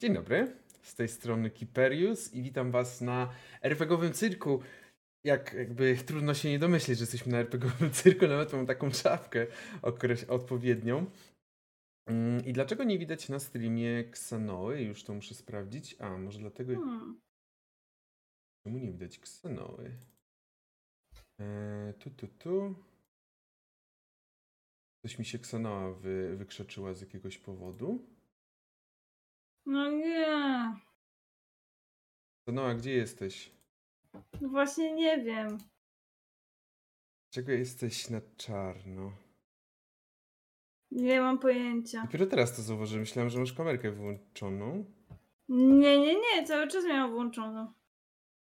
Dzień dobry, z tej strony Kiperius i witam was na RPGowym cyrku. Jak jakby trudno się nie domyśleć, że jesteśmy na RPGowym cyrku, nawet mam taką czapkę odpowiednią. Mm, I dlaczego nie widać na streamie Ksanoły? Już to muszę sprawdzić. A, może dlatego... Hmm. Czemu nie widać Ksanoły? Eee, tu, tu, tu. Coś mi się Ksanoa wy, wykrzeczyła z jakiegoś powodu. No nie. Ksanoa, gdzie jesteś? No właśnie nie wiem. Czego jesteś na czarno? Nie mam pojęcia. Dopiero teraz to zauważyłem. Myślałem, że masz kamerkę wyłączoną. Nie, nie, nie, cały czas miałam włączoną.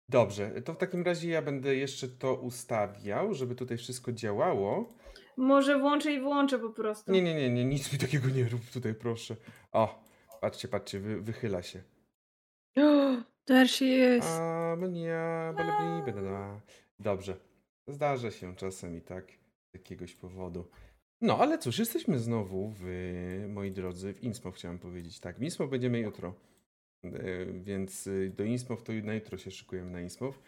Dobrze, to w takim razie ja będę jeszcze to ustawiał, żeby tutaj wszystko działało. Może włączę i wyłączę po prostu. Nie, nie, nie, nie, nic mi takiego nie rób tutaj, proszę. O, patrzcie, patrzcie, wy, wychyla się. Oh, there she is. A, mnie. Dobrze, zdarza się czasem i tak z jakiegoś powodu. No, ale cóż, jesteśmy znowu w, moi drodzy, w Innsmouth chciałem powiedzieć. Tak, w Innsmouth będziemy jutro. E, Więc y, do Innsmouth to na jutro się szykujemy na Innsmouth.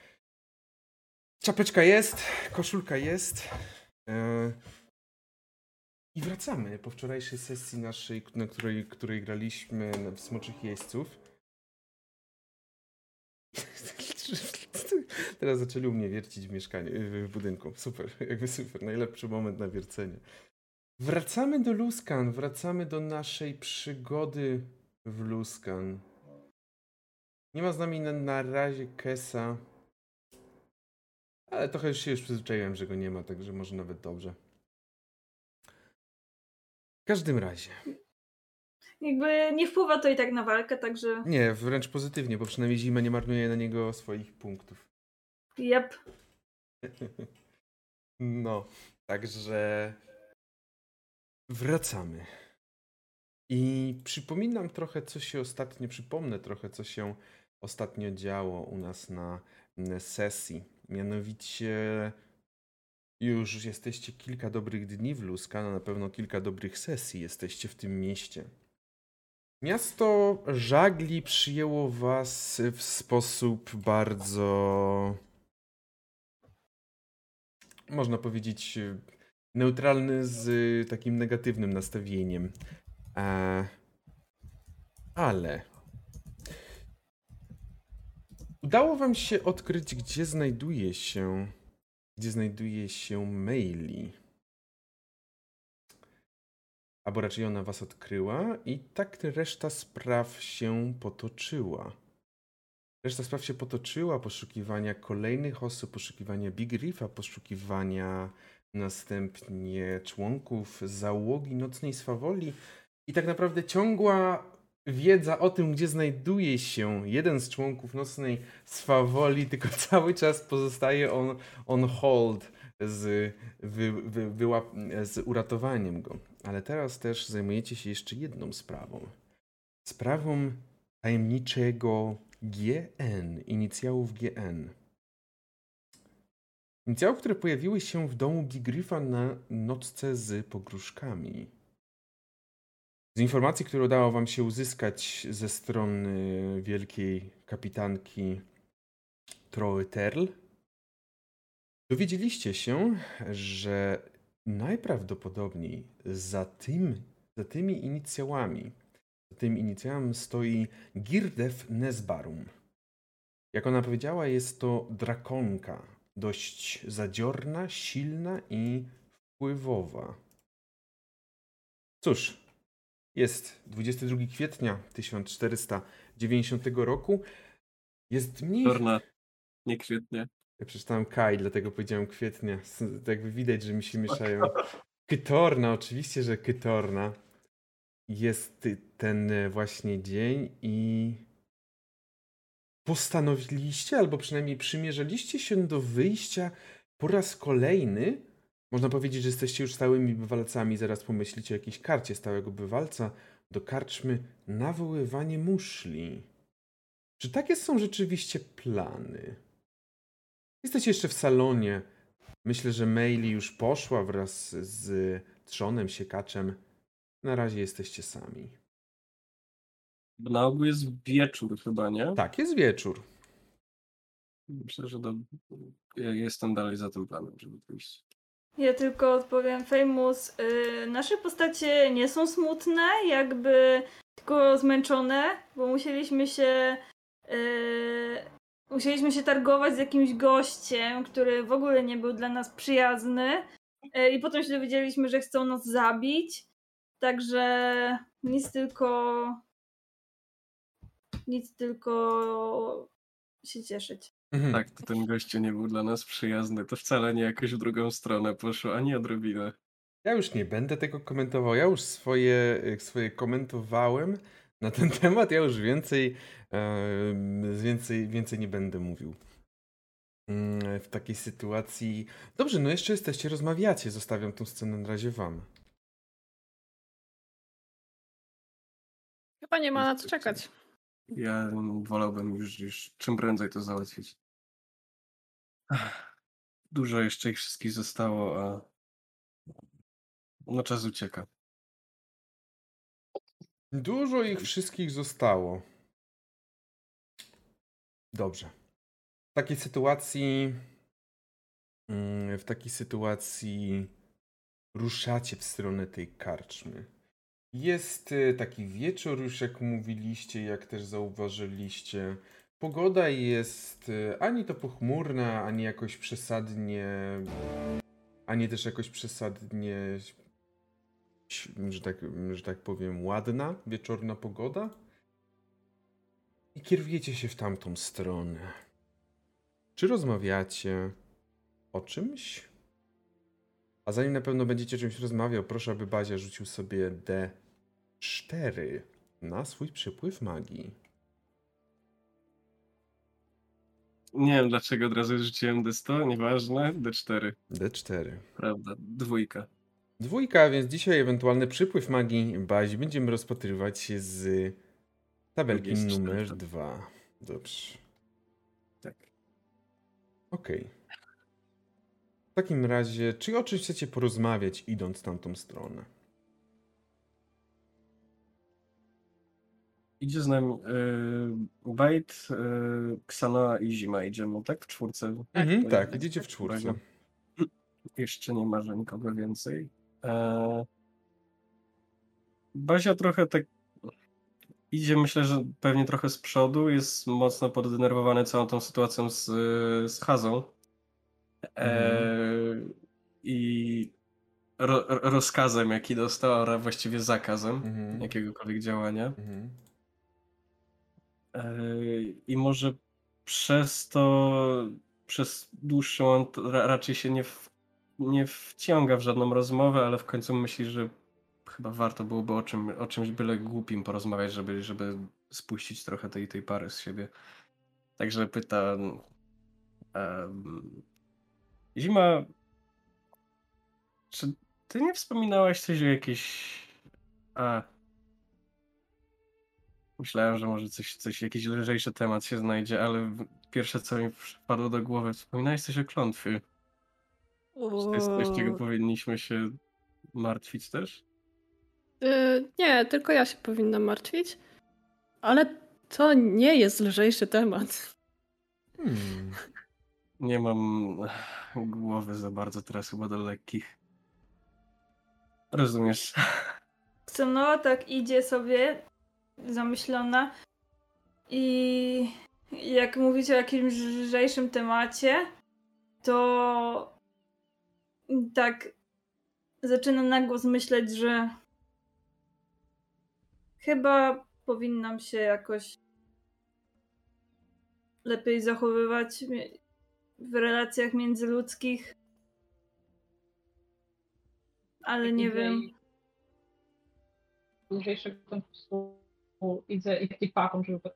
Czapeczka jest, koszulka jest. I wracamy po wczorajszej sesji naszej, na której, której graliśmy w Smoczych Jeźdźców. Teraz zaczęli u mnie wiercić w mieszkaniu, w budynku. Super, jakby super, najlepszy moment na wiercenie. Wracamy do Luskan, wracamy do naszej przygody w Luskan. Nie ma z nami na, na razie Kesa. Ale trochę już się już przyzwyczaiłem, że go nie ma, także może nawet dobrze. W każdym razie. Jakby nie wpływa to i tak na walkę, także. Nie, wręcz pozytywnie, bo przynajmniej zima nie marnuje na niego swoich punktów. Jep. No, także wracamy. I przypominam trochę, co się ostatnio, przypomnę trochę, co się ostatnio działo u nas na na sesji. Mianowicie już jesteście kilka dobrych dni w Luska, no na pewno kilka dobrych sesji jesteście w tym mieście. Miasto żagli przyjęło was w sposób bardzo można powiedzieć, neutralny z takim negatywnym nastawieniem. E, ale udało wam się odkryć, gdzie znajduje się, gdzie znajduje się Maili. Albo raczej ona was odkryła i tak reszta spraw się potoczyła. Reszta spraw się potoczyła, poszukiwania kolejnych osób, poszukiwania Big Riffa, poszukiwania następnie członków załogi Nocnej Swawoli i tak naprawdę ciągła wiedza o tym, gdzie znajduje się jeden z członków Nocnej Swawoli, tylko cały czas pozostaje on on hold z, wy, wy, z uratowaniem go. Ale teraz też zajmujecie się jeszcze jedną sprawą. Sprawą tajemniczego GN, inicjałów GN. Inicjałów, które pojawiły się w domu Bigryfa na nocce z pogróżkami. Z informacji, które udało wam się uzyskać ze strony wielkiej kapitanki Troy Terl, dowiedzieliście się, że najprawdopodobniej za, tym, za tymi inicjałami tym inicjałem stoi Girdef Nesbarum. Jak ona powiedziała, jest to drakonka, dość zadziorna, silna i wpływowa. Cóż, jest 22 kwietnia 1490 roku. Jest mniej... Torna, nie kwietnia. Ja przeczytałem Kai, dlatego powiedziałem kwietnia. Jakby widać, że mi się mieszają. Kytorna, oczywiście, że Kytorna jest ten właśnie dzień i postanowiliście, albo przynajmniej przymierzaliście się do wyjścia po raz kolejny. Można powiedzieć, że jesteście już stałymi bywalcami. Zaraz pomyślicie o jakiejś karcie stałego bywalca do karczmy nawoływanie muszli. Czy takie są rzeczywiście plany? Jesteście jeszcze w salonie. Myślę, że Maili już poszła wraz z trzonem, siekaczem na razie jesteście sami. Na ogół jest wieczór chyba, nie? Tak, jest wieczór. Myślę, że do... ja jestem dalej za tym planem, żeby pójść. Ja tylko odpowiem, Famous, y, nasze postacie nie są smutne, jakby tylko zmęczone, bo musieliśmy się y, musieliśmy się targować z jakimś gościem, który w ogóle nie był dla nas przyjazny y, i potem się dowiedzieliśmy, że chcą nas zabić, także nic tylko nic tylko się cieszyć. Mhm. Tak, to ten gościu nie był dla nas przyjazny. To wcale nie jakoś w drugą stronę poszło, ani odrobinę. Ja już nie będę tego komentował. Ja już swoje, swoje komentowałem na ten temat. Ja już więcej, więcej, więcej nie będę mówił. Mm, W takiej sytuacji. Dobrze, no jeszcze jesteście, rozmawiacie. Zostawiam tą scenę na razie wam. Chyba nie ma na co czekać. Ja wolałbym już, już czym prędzej to załatwić. Dużo jeszcze ich wszystkich zostało, a no czas ucieka. Dużo ich wszystkich zostało. Dobrze. W takiej sytuacji. mm, W takiej sytuacji ruszacie w stronę tej karczmy. Jest e, taki wieczór, już jak mówiliście, jak też zauważyliście. Pogoda jest e, ani to pochmurna, ani jakoś przesadnie. Ani też jakoś przesadnie że tak, że tak powiem, ładna wieczorna pogoda. I kierujecie się w tamtą stronę. Czy rozmawiacie o czymś? A zanim na pewno będziecie czymś rozmawiał, proszę, aby Bazia rzucił sobie D4 na swój przypływ magii. Nie wiem dlaczego od razu rzuciłem D100, nieważne. D4, D4. prawda, dwójka. Dwójka, więc dzisiaj ewentualny przypływ magii Bazi będziemy rozpatrywać z tabelki numer czterech. 2. Dobrze. Tak. Okej. W takim razie, czy o czymś chcecie porozmawiać, idąc tamtą stronę? Idzie z nami yy, Bajt, yy, Ksana i Zima idziemy, tak? W czwórce. Mhm, to tak, jest- idziecie w czwórce. Dobra. Jeszcze nie ma że nikogo więcej. Eee, Bazia trochę tak idzie, myślę, że pewnie trochę z przodu. Jest mocno poddenerwowany całą tą sytuacją z, z Hazą. Eee, I ro, ro- rozkazem, jaki dostał, a właściwie zakazem Mhm. jakiegokolwiek działania. Mhm. I może przez to, przez dłuższy moment ra, raczej się nie, w, nie wciąga w żadną rozmowę, ale w końcu myśli, że chyba warto byłoby o, czym, o czymś byle głupim porozmawiać, żeby, żeby spuścić trochę tej, tej pary z siebie. Także pyta. em, Zima, czy ty nie wspominałaś coś o jakiejś. A, Myślałem, że może coś, coś, jakiś lżejszy temat się znajdzie, ale pierwsze co mi wpadło do głowy, wspominałeś coś o klątwie. Czy to jest coś, czego powinniśmy się martwić też? y, nie, tylko ja się powinnam martwić. Ale to nie jest lżejszy temat. Hmm. Nie mam głowy za bardzo teraz chyba do lekkich. Rozumiesz? Ksonoa tak idzie sobie zamyślona i jak mówicie o jakimś lżejszym temacie, to tak zaczyna na głos myśleć, że chyba powinnam się jakoś lepiej zachowywać w relacjach międzyludzkich. Ale nie wiem. lżejszego kontekstu idę i taki paką, żeby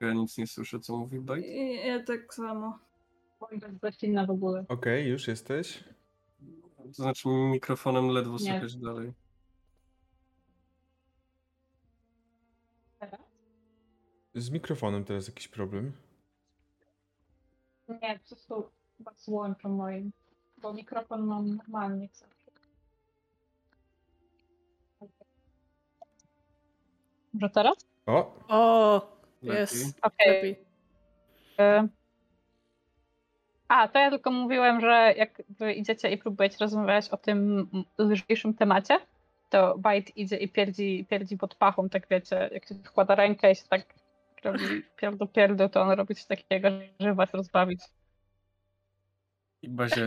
Ja nic nie słyszę, co mówi Bajt. Ja tak samo. moim jest inna w ogóle. Okej, już jesteś? To znaczy mikrofonem ledwo Nie. słychać dalej. Teraz? Z mikrofonem teraz jakiś problem. Nie, po prostu chyba z łączem moim, bo mikrofon mam normalnie Może teraz? O, O, jest. Okej. Lepiej. E, A, to ja tylko mówiłem, że jak wy idziecie i próbujecie rozmawiać o tym lżejszym temacie, to Bite idzie i pierdzi, pierdzi pod pachą, tak wiecie, jak się wkłada rękę i się tak robi pierdu pierdu, to on robi coś takiego, żeby was rozbawić. I Basia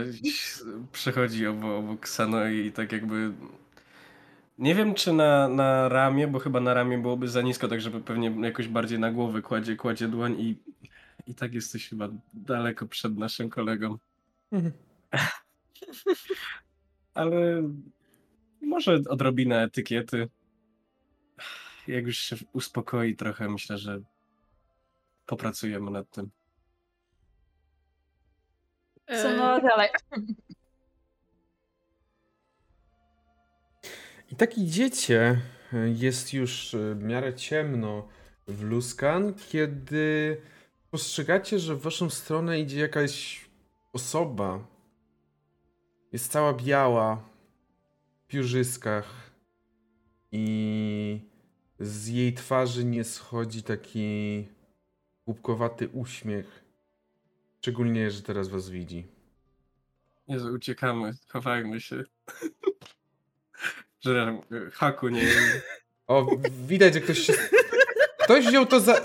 przechodzi obok, obok Sano i tak jakby... Nie wiem, czy na, na ramię, bo chyba na ramię byłoby za nisko, tak żeby pewnie jakoś bardziej na głowę kładzie, kładzie dłoń i, i tak jesteś chyba daleko przed naszym kolegą. Mhm. Ale może odrobinę etykiety. Jak już się uspokoi trochę, myślę, że popracujemy nad tym. Co no, Dalej. I tak idziecie, jest już w miarę ciemno w Luskan, kiedy postrzegacie, że w waszą stronę idzie jakaś osoba. Jest cała biała, w piórzyskach i z jej twarzy nie schodzi taki głupkowaty uśmiech. Szczególnie, że teraz was widzi. Jezu, uciekamy, chowajmy się. Że haku nie O, widać, że ktoś się... Ktoś wziął to za...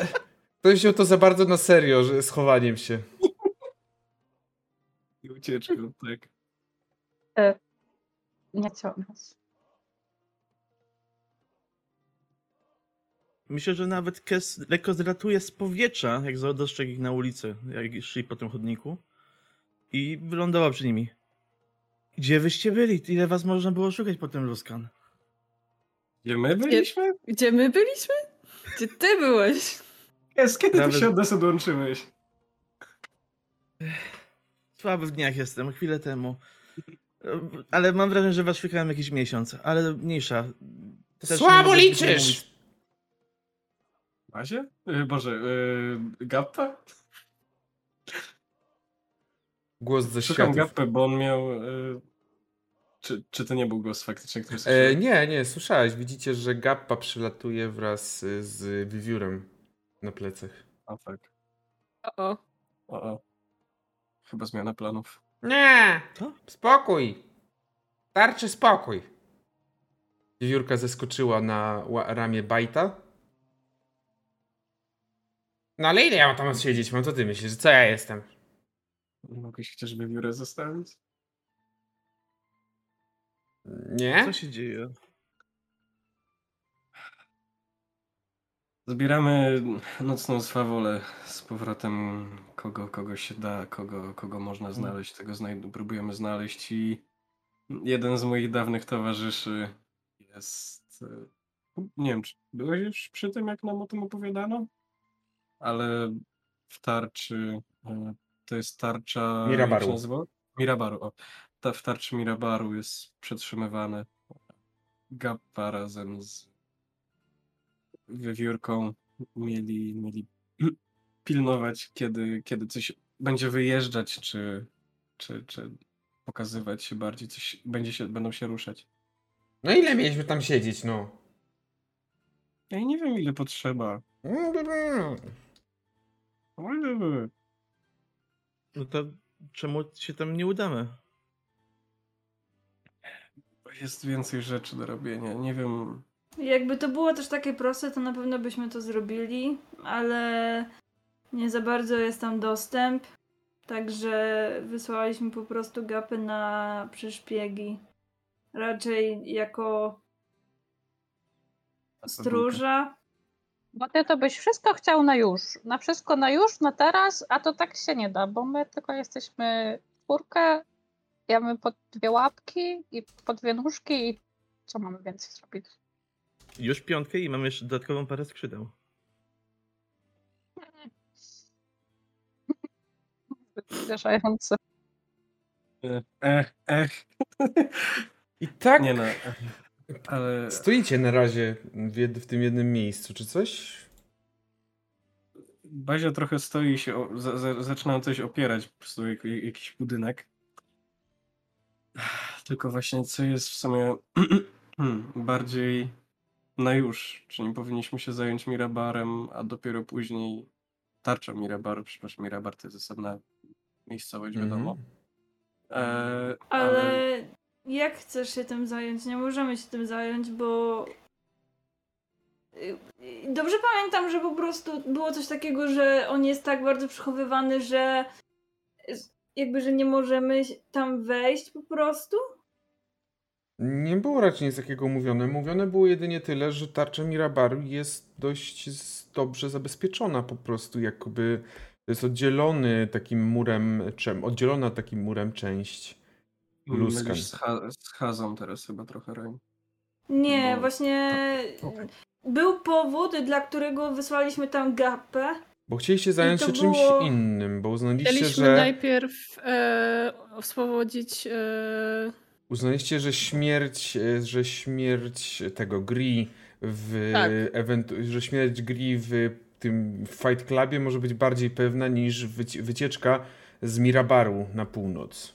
Ktoś wziął to za bardzo na serio, że z chowaniem się. i ucieczką, tak. Nie chciałam was. Myślę, że nawet Kes lekko zratuje z powietrza, jak dostrzegł ich na ulicy, jak szli po tym chodniku. I wylądował przy nimi. Gdzie wyście byli? Ile was można było szukać po tym Luskan? Gdzie my byliśmy? Gdzie my byliśmy? Gdzie ty byłeś? Jest, kiedy Nawet- ty się od nas odłączyłeś? Słaby w dniach jestem, chwilę temu. Ale mam wrażenie, że was szukałem jakiś miesiąc, ale mniejsza. Też Słabo liczysz! Mazie? Yy, Boże, yy, Gappa? Głos ze Szukam światów. Gappę, bo on miał... Yy... Czy, czy to nie był głos faktycznie, który E, słyszałem? nie, nie, słyszałeś. Widzicie, że Gappa przylatuje wraz y, z wiewiórem na plecach. O, tak. O, O, o. Chyba zmiana planów. Nie! Co? Spokój! Starczy spokój! Wiewiórka zeskoczyła na ramię Bajta. No ale ile ja mam tam siedzieć? Mam co ty myślisz? Co ja jestem? Mogłeś chociaż wiewiórę zostawić? Nie? Co się dzieje? Zbieramy nocną swawolę z powrotem, kogo, kogo się da, kogo, kogo można znaleźć, tego znaj- próbujemy znaleźć i jeden z moich dawnych towarzyszy jest... e, Nie wiem, czy byłeś już przy tym, jak nam o tym opowiadano? Ale w tarczy, e, to jest tarcza... Mirabaru. Mirabaru, o. Ta, w tarczy Mirabaru jest przetrzymywane Gappa razem z wiewiórką mieli, mieli pilnować, kiedy, kiedy coś będzie wyjeżdżać, czy, czy, czy pokazywać się bardziej, coś będzie się, będą się ruszać. No ile mieliśmy tam siedzieć, no? Ja nie wiem, ile potrzeba. No to czemu się tam nie udamy? Jest więcej rzeczy do robienia. Nie wiem. Jakby to było też takie proste, to na pewno byśmy to zrobili, ale nie za bardzo jest tam dostęp. Także wysłaliśmy po prostu gapy na przyszpiegi. Raczej jako stróża. Bo ty to byś wszystko chciał na już. Na wszystko na już, na teraz, a to tak się nie da, bo my tylko jesteśmy czwórkę, ja mamy po dwie łapki i po dwie nóżki i co mamy więcej zrobić? Już piątkę i mam jeszcze dodatkową parę skrzydeł. Uderzające. Ech, ech. I tak Nie no. Ale stoicie na razie w, jed- w tym jednym miejscu, czy coś? Bazia trochę stoi i się, o, za, za, zaczyna coś opierać, po prostu jak, jak, jakiś budynek. Tylko właśnie co jest w sumie bardziej na już. Czy nie powinniśmy się zająć Mirabarem, a dopiero później tarczą Mirabaru, przepraszam, Mirabar to jest osobna miejscowość, wiadomo. Mhm. E, Ale jak chcesz się tym zająć? Nie możemy się tym zająć, bo. Y, y, Dobrze pamiętam, że po prostu było coś takiego, że on jest tak bardzo przechowywany, że jakby, że nie możemy tam wejść po prostu. Nie było raczej nic takiego mówione. Mówione było jedynie tyle, że tarcza Mirabaru jest dość dobrze zabezpieczona po prostu, jakoby to jest oddzielony takim murem, czem, oddzielona takim murem część. Luskan. z, ha- z Hazą teraz chyba trochę, Rain. Nie, Bo- właśnie okej. był powód, dla którego wysłaliśmy tam gapę. Bo chcieliście zająć się czymś było- innym, bo uznaliście, Chcieliśmy że najpierw e, oswobodzić e, uznaliście, że śmierć, e, że śmierć tego Gri w Tak. ewentu- że śmierć Gri w tym Fight Clubie może być bardziej pewna niż wyci- wycieczka z Mirabaru na północ.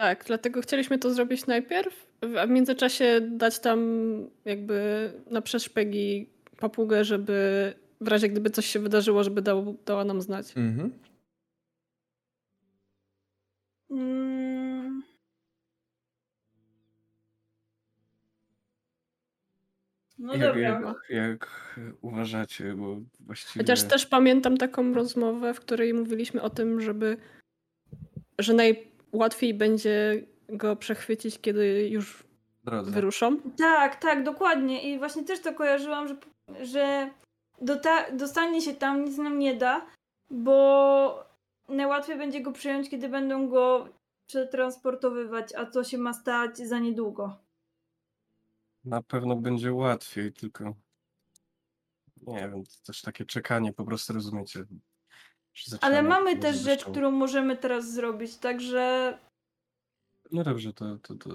Tak, dlatego chcieliśmy to zrobić najpierw, a w międzyczasie dać tam jakby na przeszpegi papugę, żeby w razie gdyby coś się wydarzyło, żeby dał, dała nam znać. Mhm. Mm. No jak, dobra. jak, jak uważacie, bo właściwie... Chociaż też pamiętam taką rozmowę, w której mówiliśmy o tym, żeby że najłatwiej będzie go przechwycić, kiedy już drodze. wyruszą. Tak, tak, dokładnie. I właśnie też to kojarzyłam, że, że dota- dostanie się tam nic nam nie da, bo najłatwiej będzie go przyjąć, kiedy będą go przetransportowywać, a to się ma stać za niedługo. Na pewno będzie łatwiej, tylko nie wiem, to też takie czekanie po prostu rozumiecie. Ale mamy też rzecz, którą możemy teraz zrobić, także No dobrze, to, to, to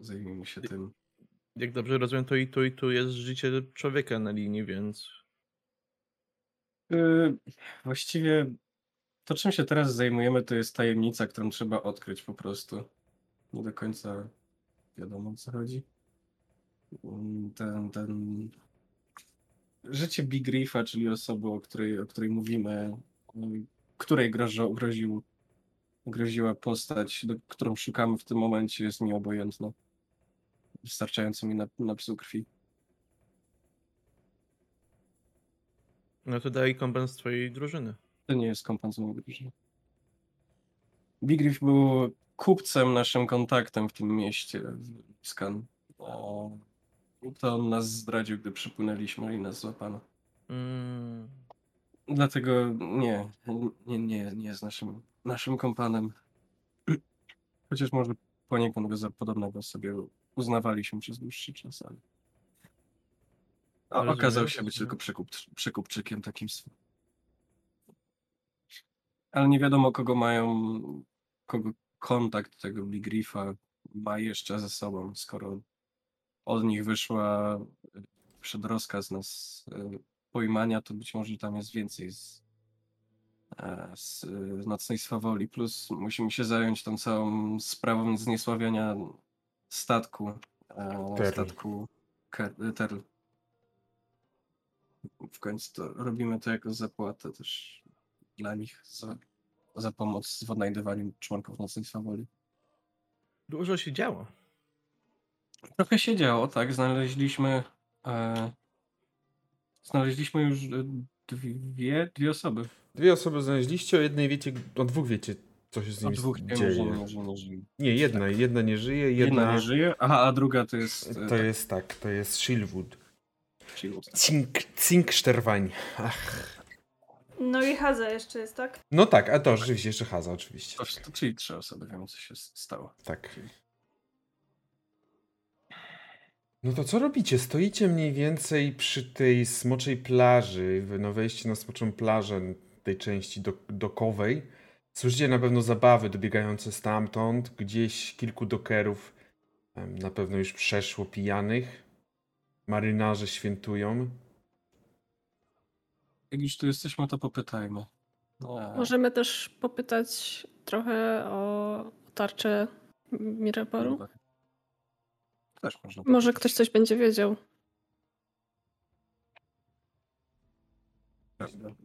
zajmijmy się tym. Jak dobrze rozumiem, to i tu, i tu jest życie człowieka na linii, więc Yy, właściwie to, czym się teraz zajmujemy, to jest tajemnica, którą trzeba odkryć po prostu. Nie do końca wiadomo, o co chodzi. Mm, Ten, ten... Życie Big Riffa, czyli osoby, o której, o której mówimy, yy, której grożo, groził, groziła postać, do, którą szukamy w tym momencie, jest mi obojętna. Wystarczająco mi nap- napisu krwi. No to daj kompens twojej drużyny. To nie jest kompan z mojej drużyny. Big Riff był kupcem, naszym kontaktem w tym mieście, w Skan. O, to on nas zdradził, gdy przypłynęliśmy i nas złapano. Mm, Dlatego nie, nie, nie, nie jest naszym, naszym kompanem. Chociaż może poniekąd go za podobnego sobie uznawaliśmy przez dłuższy czas, ale... Rozumiem, okazał się być tylko przekup, przekupczykiem takim swym. Ale nie wiadomo, kogo mają, kogo kontakt tego Big Riffa ma jeszcze ze sobą, skoro od nich wyszła y, przed rozkaz nas y, pojmania, to być może tam jest więcej z, e, z, y, nocnej swawoli. Plus musimy się zająć tą całą sprawą zniesławiania statku. e, Terl. Statku Terl. W końcu to robimy to jako zapłatę też dla nich za, za pomoc w odnajdywaniu członków nocnej swawoli. dużo się działo. Trochę się działo, tak. Znaleźliśmy. E, znaleźliśmy już e, dwie, dwie osoby. Dwie osoby znaleźliście, o jednej wiecie, o dwóch wiecie, co się z O nimi dzieje. nie żyje. Nie, jedna, jedna nie żyje, jedna, Jedna nie żyje, aha, a druga to jest. e, to jest tak, to jest Shilwood. Chillwood. Cink, Cinksterwań. Ach. no i Haza jeszcze jest, tak? No tak, a to rzeczywiście jeszcze Haza, oczywiście. To, to, czyli trzy osoby, wiemy co się stało. Tak. No to co robicie? Stoicie mniej więcej przy tej smoczej plaży, no wejście na smoczą plażę tej części do, dokowej. Słyszycie na pewno zabawy dobiegające stamtąd, gdzieś kilku dokerów na pewno już przeszło pijanych. Marynarze świętują. Jak już tu jesteśmy, to popytajmy. E, Możemy też popytać trochę o tarczę Mirabaru. Też można Może ktoś coś będzie wiedział.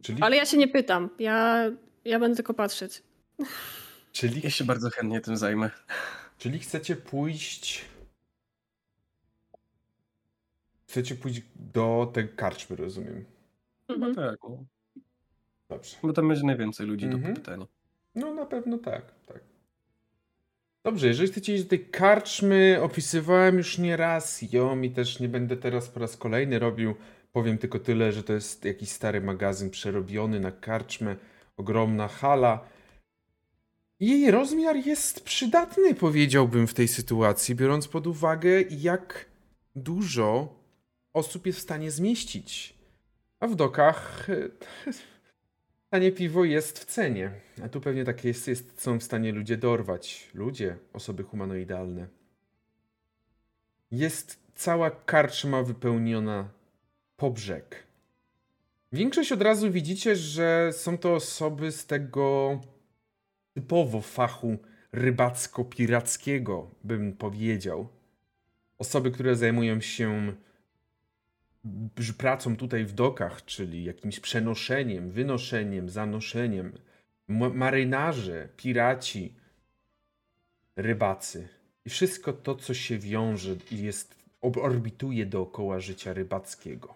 Czyli, Ale ja się nie pytam. Ja, ja będę tylko patrzeć. czyli, Ja się bardzo chętnie tym zajmę. czyli chcecie pójść... Chcecie pójść do tej karczmy, rozumiem. Chyba Mhm. tak. No. Dobrze. Bo tam będzie najwięcej ludzi do Mhm. popytania. No na pewno tak, tak. Dobrze, jeżeli chcecie iść do tej karczmy, opisywałem już nie raz ją i też nie będę teraz po raz kolejny robił. Powiem tylko tyle, że to jest jakiś stary magazyn przerobiony na karczmę, ogromna hala. Jej rozmiar jest przydatny, powiedziałbym, w tej sytuacji, biorąc pod uwagę, jak dużo osób jest w stanie zmieścić. A w dokach Tanie piwo jest w cenie. A tu pewnie tak jest, jest, są w stanie ludzie dorwać. Ludzie, osoby humanoidalne. Jest cała karczma wypełniona po brzeg. Większość od razu widzicie, że są to osoby z tego typowo fachu rybacko-pirackiego, bym powiedział. Osoby, które zajmują się pracą tutaj w dokach, czyli jakimś przenoszeniem, wynoszeniem, zanoszeniem, marynarze, piraci, rybacy i wszystko to, co się wiąże i jest, orbituje dookoła życia rybackiego.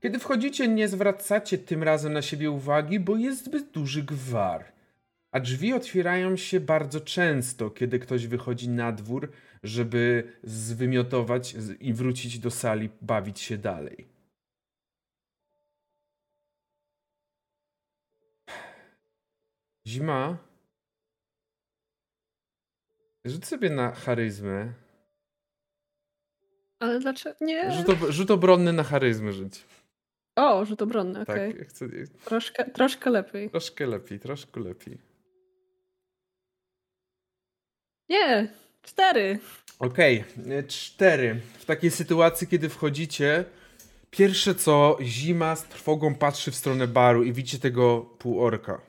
Kiedy wchodzicie, nie zwracacie tym razem na siebie uwagi, bo jest zbyt duży gwar. A drzwi otwierają się bardzo często, kiedy ktoś wychodzi na dwór, żeby zwymiotować i wrócić do sali, bawić się dalej. Zima. Rzuć sobie na charyzmę. Ale dlaczego? Nie. Rzut, ob- rzut obronny na charyzmę rzuć. O, rzut obronny, okej. Tak, ja chcę, Troszkę, troszkę lepiej. troszkę lepiej, troszkę lepiej. Nie, cztery. Okej, e, cztery. W takiej sytuacji, kiedy wchodzicie, pierwsze co, zima z trwogą patrzy w stronę baru i widzicie tego półorka,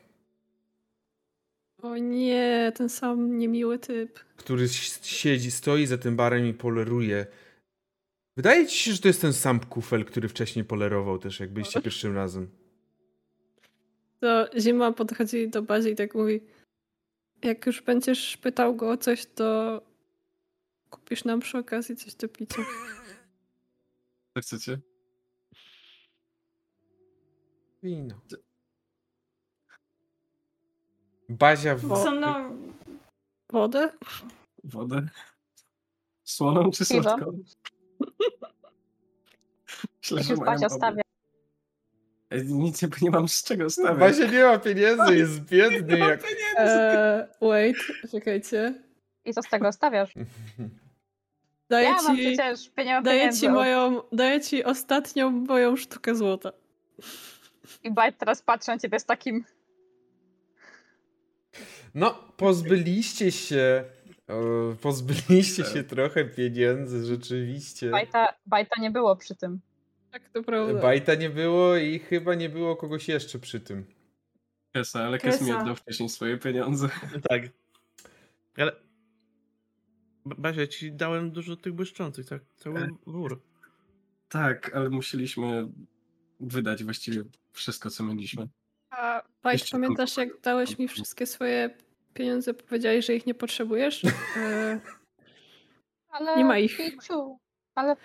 O nie, ten sam niemiły typ. który siedzi, stoi za tym barem i poleruje. Wydaje ci się, że to jest ten sam kufel, który wcześniej polerował też, jak byliście pierwszym razem. To zima podchodzi do bazy i tak mówi: Jak już będziesz pytał go o coś, to kupisz nam przy okazji coś do picia. Co chcecie? Wino. Bazia w... Co no, Wodę? Wodę? Słoną czy słodką? Myślę, że mają obie. stawia. Nic nie, nie mam z czego stawiać. Bazia nie ma pieniędzy, jest biedny jak... Eee, wait, czekajcie. I co z tego stawiasz? Daję Ja mam ci, przecież pieniądze. daję ci moją, daję ci ostatnią moją sztukę złota. I Bajt teraz patrzy na ciebie z takim... No, pozbyliście się. Pozbyliście się trochę pieniędzy, rzeczywiście. Bajta, Bajta nie było przy tym. Tak, to prawda. Bajta nie było i chyba nie było kogoś jeszcze przy tym. Kesa, ale Kes mi oddał wcześniej swoje pieniądze. Tak. Ale. Ba- Basia, ci dałem dużo tych błyszczących, tak? Cały wór. Tak, ale musieliśmy wydać właściwie wszystko, co mieliśmy. A Bajt, Jeszcze pamiętasz jak dałeś mi wszystkie swoje pieniądze, powiedziałeś, że ich nie potrzebujesz? Eee, Ale... Nie ma ich. Ale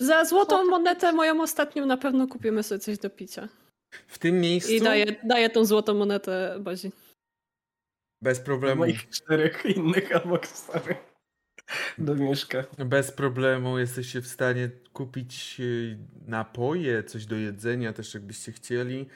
za złotą monetę moją ostatnią na pewno kupimy sobie coś do picia. W tym miejscu I daję, daję tą złotą monetę Bazi. bez problemu, Moich czterech innych albo starych do mieszka. bez problemu jesteście w stanie kupić e, napoje, coś do jedzenia też jakbyście chcieli.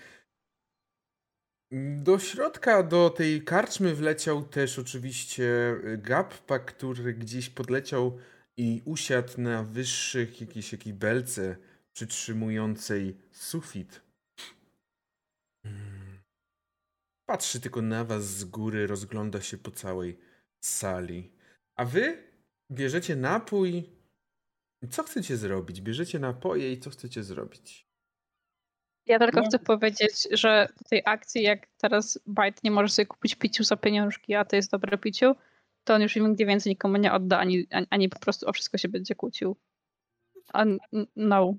Do środka, do tej karczmy wleciał też oczywiście Gappa, który gdzieś podleciał i usiadł na wyższych jakiejś, jakiej belce przytrzymującej sufit. Patrzy tylko na was z góry, rozgląda się po całej sali. A wy bierzecie napój. Co chcecie zrobić? Bierzecie napoje i co chcecie zrobić? ja tylko No. chcę powiedzieć, że tej akcji, jak teraz Bajt nie może sobie kupić piciu za pieniążki, a to jest dobre piciu, to on już im nigdy więcej nikomu nie odda, ani, ani, po prostu o wszystko się będzie kłócił. A no.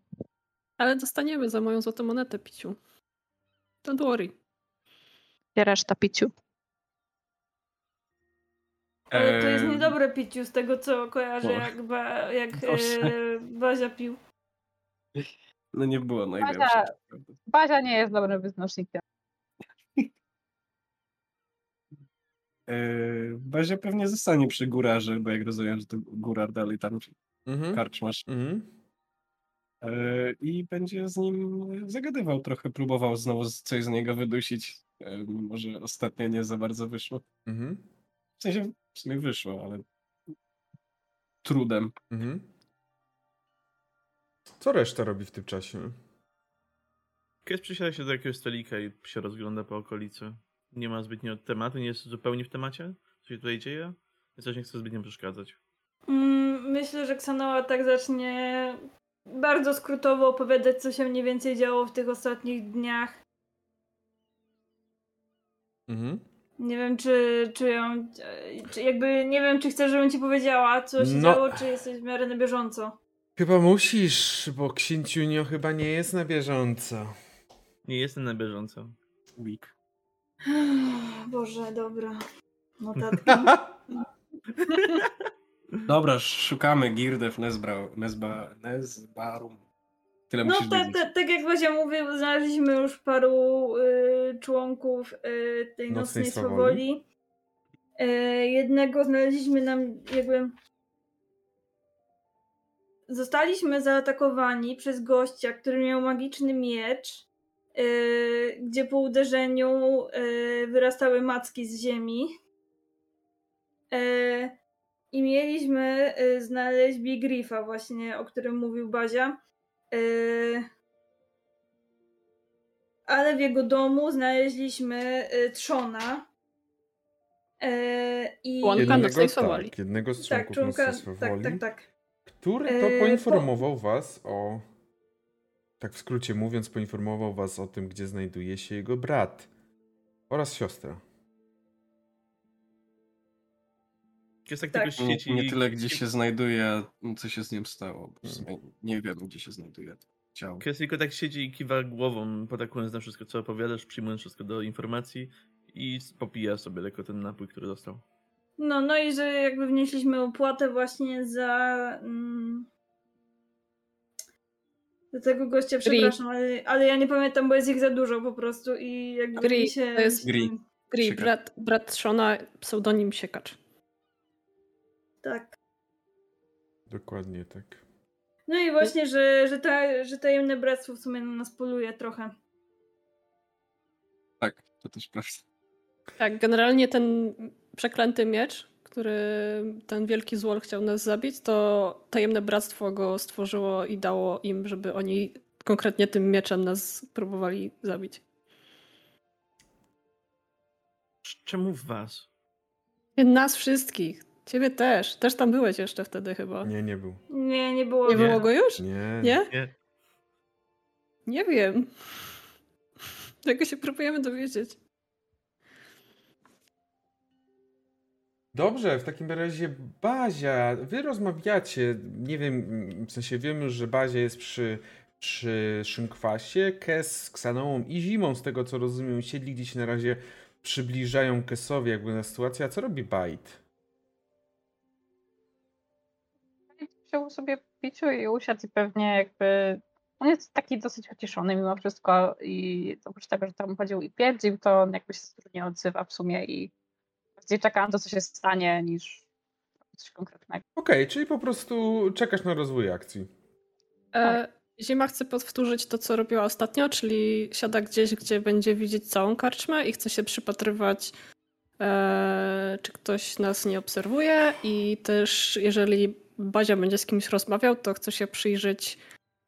Ale dostaniemy za moją złotą monetę, Piciu. Don't worry. Gdzie reszta piciu? Ale to jest niedobre piciu z tego, co kojarzę, jak, ba, jak e, Bazia pił. No nie było najlepsze. Bazia-. Bazia nie jest dobrym wyznacznikiem. Bazia pewnie zostanie przy górarze, bo jak rozumiem, że to górar dalej tam Mhm. karczmasz. Mhm. Eee, I będzie z nim zagadywał trochę, próbował znowu coś z niego wydusić. Mimo, że ostatnio nie za bardzo wyszło. Mhm. W sensie w sumie wyszło, ale trudem. Mhm. Co reszta robi w tym czasie? Kes przysiada się do jakiegoś stolika i się rozgląda po okolicy. Nie ma zbytnio tematu, nie jest zupełnie w temacie, co się tutaj dzieje, więc też nie chce zbytnio przeszkadzać. Mm, myślę, że Ksanoa tak zacznie bardzo skrótowo opowiadać, co się mniej więcej działo w tych ostatnich dniach. Mhm. Nie wiem, czy, czy ją. Czy jakby nie wiem, czy chcesz, żebym ci powiedziała, co się No. działo, czy jesteś w miarę na bieżąco. Chyba musisz, bo księciunio chyba nie jest na bieżąco. Nie jestem na bieżąco. Week. Boże, dobra. Notatki. Dobra, szukamy Nesbra, Nesba, Nesbarum. Tyle No musisz tak, wiedzieć. tak, jak Bazia mówił, znaleźliśmy już paru y, członków y, tej Nocnej nocnej swawoli. Y, jednego znaleźliśmy nam jakby. Zostaliśmy zaatakowani przez gościa, który miał magiczny miecz, gdzie po uderzeniu y, wyrastały macki z ziemi. Y, I mieliśmy y, znaleźć Big Riffa właśnie, o którym mówił Bazia. Y, ale w jego domu znaleźliśmy y, trzona. Y, I Członka nocnej tak, jednego z tak, członków członka, nocnej tak, tak, tak. który E, to po- poinformował was o... Tak w skrócie mówiąc, poinformował was o tym, gdzie znajduje się jego brat oraz siostra. Kes tak, Tak. tylko Nie, nie tyle, gdzie się znajduje, co się z nim stało. sumie Nie wiem, gdzie się znajduje ciało. Kes tylko tak siedzi i kiwa głową, potakując na wszystko, co opowiadasz, przyjmując wszystko do informacji i popija sobie lekko ten napój, który dostał. No, no i że jakby wnieśliśmy opłatę właśnie za. Mm, za tego gościa, przepraszam, ale, ale ja nie pamiętam, bo jest ich za dużo po prostu i jakby Gri, mi się. to jest Gri. Gri, brat, brat Shona, pseudonim Siekacz. Tak. Dokładnie tak. No i właśnie, że, że, ta, że tajemne bractwo w sumie na nas poluje trochę. Tak, to też prawda. Tak, generalnie ten przeklęty miecz, który ten wielki złol chciał nas zabić, to tajemne bractwo go stworzyło i dało im, żeby oni konkretnie tym mieczem nas próbowali zabić. Czemu w was? Nas wszystkich. Ciebie też. Też tam byłeś jeszcze wtedy chyba. Nie, nie był. Nie, nie było. Nie wiele. było go już? Nie. Nie? Nie. Nie wiem. Tego się próbujemy dowiedzieć. Dobrze, w takim razie Bazia, wy rozmawiacie, nie wiem, w sensie wiem już, że Bazia jest przy, przy Szynkwasie, Kes z Ksanołą i Zimą, z tego co rozumiem, siedli gdzieś na razie, przybliżają Kesowi jakby na sytuację, a co robi Bajt? Wziął sobie piciu i usiadł i pewnie jakby... On jest taki dosyć uciszony mimo wszystko i oprócz tego, że tam chodził i pierdził, to on jakby się nie odzywa w sumie i bardziej czeka na to, co się stanie, niż coś konkretnego. Okej, czyli po prostu czekasz na rozwój akcji. E, Zima chce powtórzyć to, co robiła ostatnio, czyli siada gdzieś, gdzie będzie widzieć całą karczmę i chce się przypatrywać, e, czy ktoś nas nie obserwuje i też jeżeli Bazia będzie z kimś rozmawiał, to chce się przyjrzeć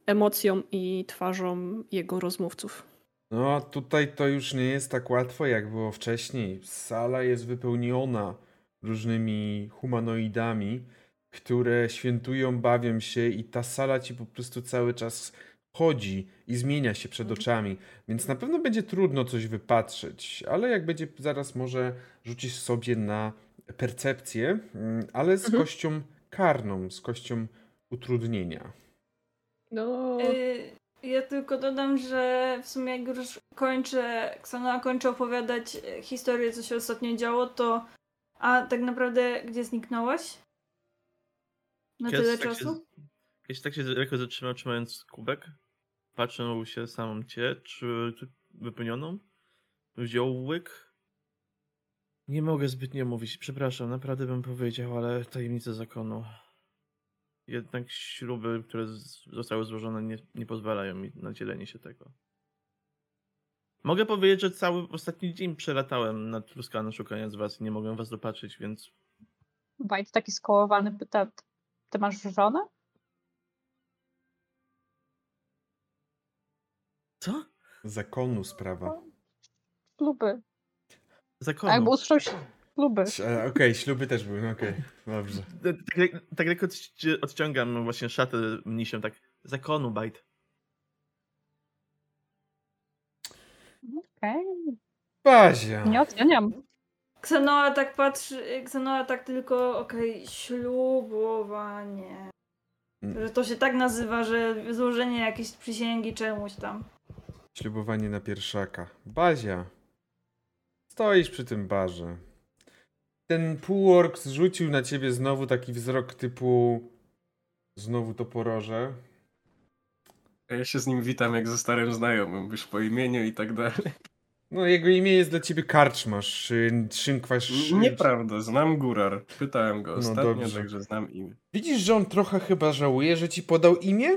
emocjom i twarzom jego rozmówców. No, tutaj to już nie jest tak łatwo, jak było wcześniej. Sala jest wypełniona różnymi humanoidami, które świętują, bawią się i ta sala ci po prostu cały czas chodzi i zmienia się przed oczami. Więc na pewno będzie trudno coś wypatrzeć, ale jak będzie zaraz może rzucić sobie na percepcję, mm, ale z Mhm. kością karną, z kością utrudnienia. No, Y, ja tylko dodam, że w sumie jak już kończę, Ksanoa kończy opowiadać e, historię, co się ostatnio działo, to a tak naprawdę gdzie zniknąłeś? Na tyle tak czasu? Się, kiedyś tak się lekko zatrzymał, trzymając kubek. Patrzył się samą cię, czy wypełnioną. Wziął łyk. Nie mogę zbytnio mówić, przepraszam, naprawdę bym powiedział, ale tajemnice zakonu. Jednak śruby, które zostały złożone, nie, nie pozwalają mi na dzielenie się tego. Mogę powiedzieć, że cały ostatni dzień przelatałem na Truskana szukając was i nie mogłem was dopatrzyć, więc White taki skołowany pyta, ty masz żonę? Co? Zakonu sprawa. Śluby. Zakonu. Albo usłyszał śluby. E, Okej, śluby też były, no okej, dobrze. Tak, tak, tak lekko odci- odciągam właśnie szatę mnisią, tak zakonu, bajt. Okej, Bazia. nie oceniam. Ksanoa tak patrzy, Ksanoa tak tylko, okej, ślubowanie. Mm. Że to się tak nazywa, że złożenie jakiejś przysięgi czemuś tam. Ślubowanie na pierwszaka. Bazia. Stoisz przy tym barze. Ten półork zrzucił na ciebie znowu taki wzrok typu znowu to poroże. A ja się z nim witam jak ze starym znajomym, już po imieniu i tak dalej. No jego imię jest dla ciebie karczmasz, szyn, szynkwas, szyn. Nieprawda, znam Gurar. Pytałem go No ostatnio, dobrze. także znam imię. Widzisz, że on trochę chyba żałuje, że ci podał imię?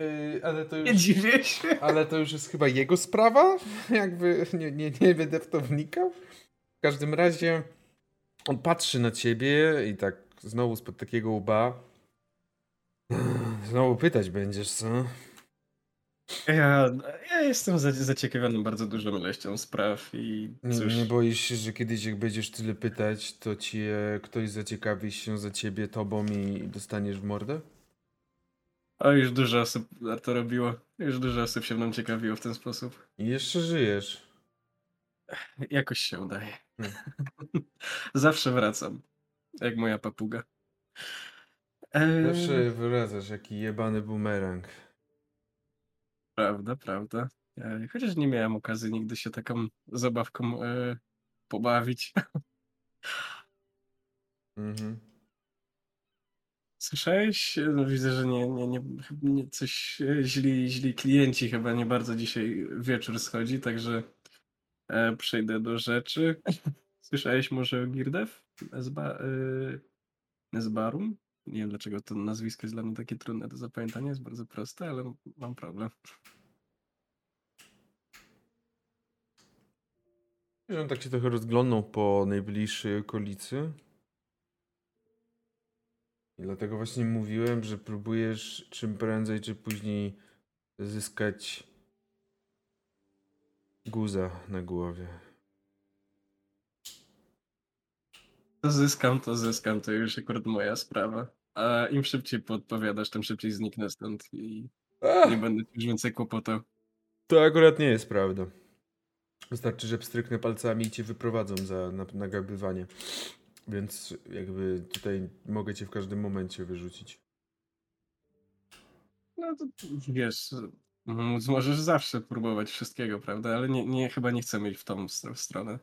Yy, ale to Nie już... dziwię się. Ale to już jest chyba jego sprawa. Jakby nie, nie, nie będę w to wnikał. W każdym razie on patrzy na ciebie i tak znowu spod takiego łba. Znowu pytać będziesz, co? Ja, ja jestem za- zaciekawiony bardzo dużą ilością spraw i Nie, cóż, nie boisz się, że kiedyś jak będziesz tyle pytać, to cię ktoś zaciekawi się za ciebie tobą i dostaniesz w mordę? o już dużo osób to robiło. Już dużo osób się mną ciekawiło w ten sposób. I jeszcze żyjesz. Jakoś się udaje. Hmm. Zawsze wracam. Jak moja papuga. Eee, Zawsze wracasz, jaki jebany bumerang. Prawda, prawda. E, Chociaż nie miałem okazji nigdy się taką zabawką e, pobawić. Mhm. Słyszałeś? No, widzę, że nie, nie, nie, nie coś e, źli, źli klienci chyba nie bardzo dzisiaj wieczór schodzi, także e, przejdę do rzeczy. Słyszałeś może o Girdew? Ezba, e, Ezbarum? Nie wiem dlaczego to nazwisko jest dla mnie takie trudne do zapamiętania, jest bardzo proste, ale mam problem. Że on tak się trochę rozglądnął po najbliższej okolicy. I dlatego właśnie mówiłem, że próbujesz czym prędzej czy później zyskać guza na głowie. To zyskam, to zyskam, to już akurat moja sprawa. A im szybciej podpowiadasz, tym szybciej zniknę stąd i Ach, nie będę już więcej kłopotał. to akurat nie jest prawda. Wystarczy, że pstryknę palcami i cię wyprowadzą za na- nagabywanie. Więc jakby tutaj mogę cię w każdym momencie wyrzucić. No to wiesz, możesz zawsze próbować wszystkiego, prawda? Ale nie, nie chyba nie chcemy iść w tą str- stronę.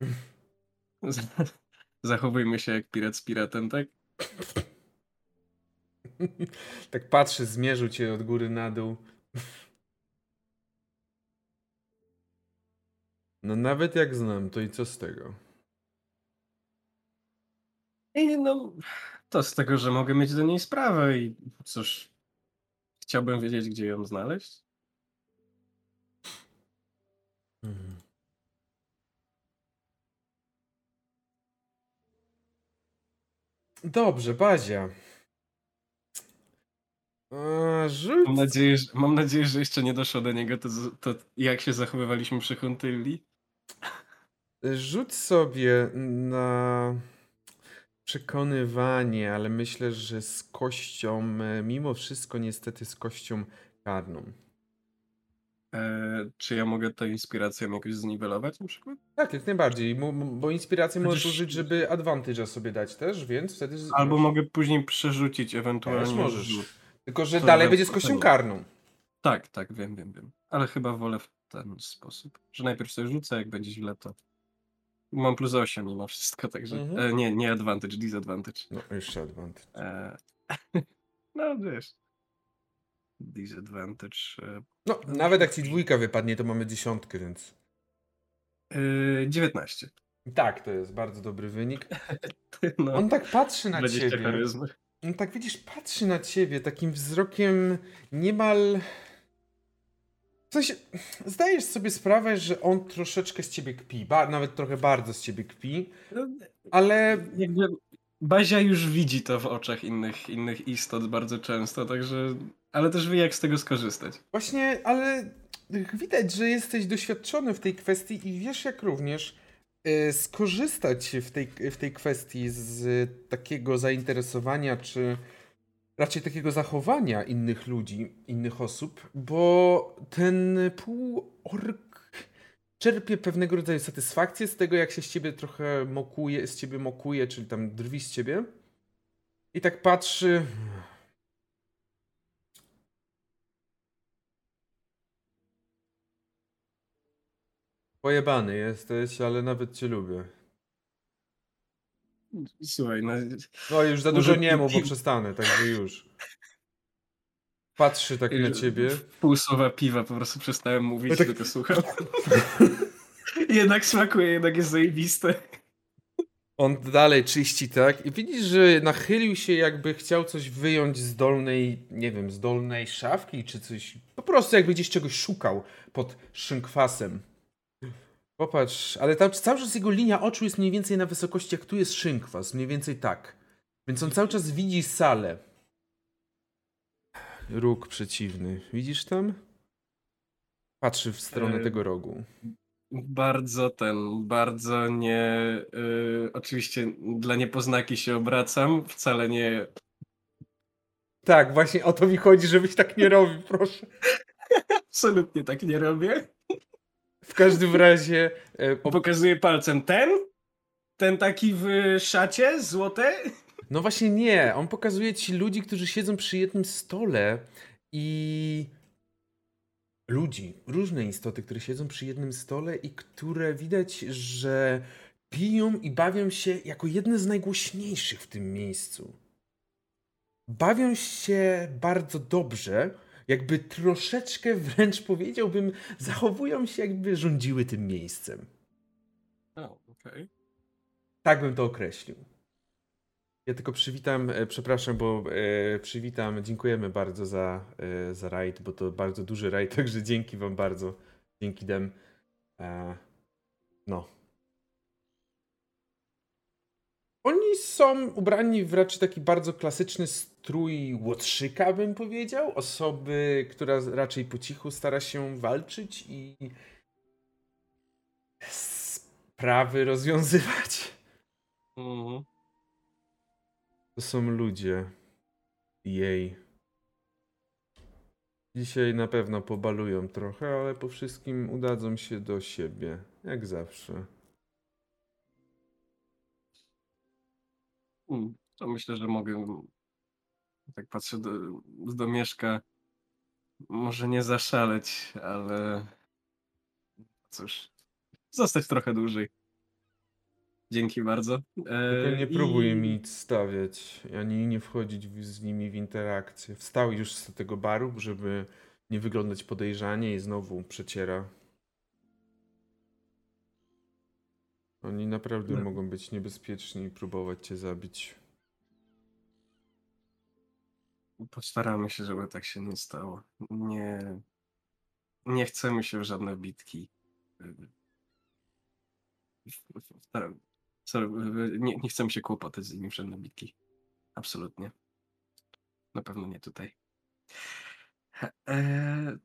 Zachowujmy się jak pirat z piratem, tak? tak patrzy, zmierzył cię od góry na dół. No nawet jak znam, to i co z tego? I no, to z tego, że mogę mieć do niej sprawę i cóż, chciałbym wiedzieć, gdzie ją znaleźć. Mhm. Dobrze, Bazia. Rzuć. Mam nadzieję, że, mam nadzieję, że jeszcze nie doszło do niego to, to jak się zachowywaliśmy przy Huntylli. Rzuć sobie na przekonywanie, ale myślę, że z kością, e, mimo wszystko niestety z kością karną. E, czy ja mogę tę inspirację jakoś zniwelować na przykład? Tak, jak najbardziej, mo- bo inspirację możesz Chociaż- użyć, żeby advantage'a sobie dać też, więc wtedy... Albo mogę później przerzucić ewentualnie. Też możesz. rzut. Tylko, że to dalej będzie z kością karną. Tak, tak, wiem, wiem, wiem. Ale chyba wolę w ten sposób, że najpierw sobie rzucę, jak będzie źle, to mam plus 8 mimo wszystko, także Mhm. e, nie, nie advantage, disadvantage. No, jeszcze advantage. E, no wiesz. Disadvantage. E, No, nawet jak ci dwójka wypadnie, to mamy dziesiątkę, więc... e, 19. Tak, to jest bardzo dobry wynik. No, On tak patrzy na 20 ciebie. charyzmy. On tak widzisz, patrzy na ciebie takim wzrokiem niemal. W sensie, zdajesz sobie sprawę, że on troszeczkę z ciebie kpi. Ba, nawet trochę bardzo z ciebie kpi, No, ale jakby Bazia już widzi to w oczach innych, innych istot bardzo często, także. Ale też wie, jak z tego skorzystać. właśnie, ale widać, że jesteś doświadczony w tej kwestii i wiesz, jak również y, skorzystać w tej, w tej kwestii z takiego zainteresowania, czy raczej takiego zachowania innych ludzi, innych osób, bo ten półork czerpie pewnego rodzaju satysfakcję z tego, jak się z ciebie trochę mokuje, z ciebie mokuje, czyli tam drwi z ciebie. I tak patrzy. Pojebany jesteś, ale nawet cię lubię. Słuchaj, no. No już za dużo nie mów, bo przestanę, także już. Patrzy tak na ciebie. W pół słowa piwa po prostu przestałem mówić, No tak- tylko słucham. jednak smakuje, jednak jest zajebiste. On dalej czyści, tak? I widzisz, że nachylił się, jakby chciał coś wyjąć z dolnej, nie wiem, z dolnej szafki, czy coś. Po prostu jakby gdzieś czegoś szukał pod szynkwasem. Popatrz, ale tam cały czas jego linia oczu jest mniej więcej na wysokości, jak tu jest szynkwas, mniej więcej tak. Więc on cały czas widzi salę. Róg przeciwny. Widzisz tam? Patrzy w stronę E, tego rogu. Bardzo ten, bardzo nie. y, oczywiście dla niepoznaki się obracam, wcale nie. Tak, właśnie o to mi chodzi, żebyś tak nie robił, proszę. Absolutnie tak nie robię. W każdym razie. E, Pokazuję palcem ten, ten taki w szacie, złote. No właśnie nie. On pokazuje ci ludzi, którzy siedzą przy jednym stole i. Ludzi, różne istoty, które siedzą przy jednym stole i które widać, że piją i bawią się jako jedne z najgłośniejszych w tym miejscu. Bawią się bardzo dobrze, jakby troszeczkę wręcz powiedziałbym, zachowują się, jakby rządziły tym miejscem. O, okej. Tak bym to określił. Ja tylko przywitam, e, przepraszam, bo e, przywitam, dziękujemy bardzo za, e, za rajd, bo to bardzo duży rajd, także dzięki wam bardzo. Dzięki dem. E, no. Oni są ubrani w raczej taki bardzo klasyczny strój łotrzyka, bym powiedział. Osoby, która raczej po cichu stara się walczyć i sprawy rozwiązywać. Mhm. To są ludzie. Jej. Dzisiaj na pewno pobalują trochę, ale po wszystkim udadzą się do siebie. Jak zawsze. Mm, To myślę, że mogę. Tak patrzę do, do Mieszka. Może nie zaszaleć, ale. Cóż. Zostać trochę dłużej. Dzięki bardzo. E, Tylko nie próbuj i- mi nic stawiać, ani nie wchodzić w, z nimi w interakcję. Wstał już z tego baru, żeby nie wyglądać podejrzanie i znowu przeciera. Oni naprawdę No. mogą być niebezpieczni i próbować cię zabić. Postaramy się, żeby tak się nie stało. Nie. Nie chcemy się w żadne bitki. W- Sorry, nie, nie chcemy się kłopotać z nimi w żadne bitki. Absolutnie. Na pewno nie tutaj. Eee,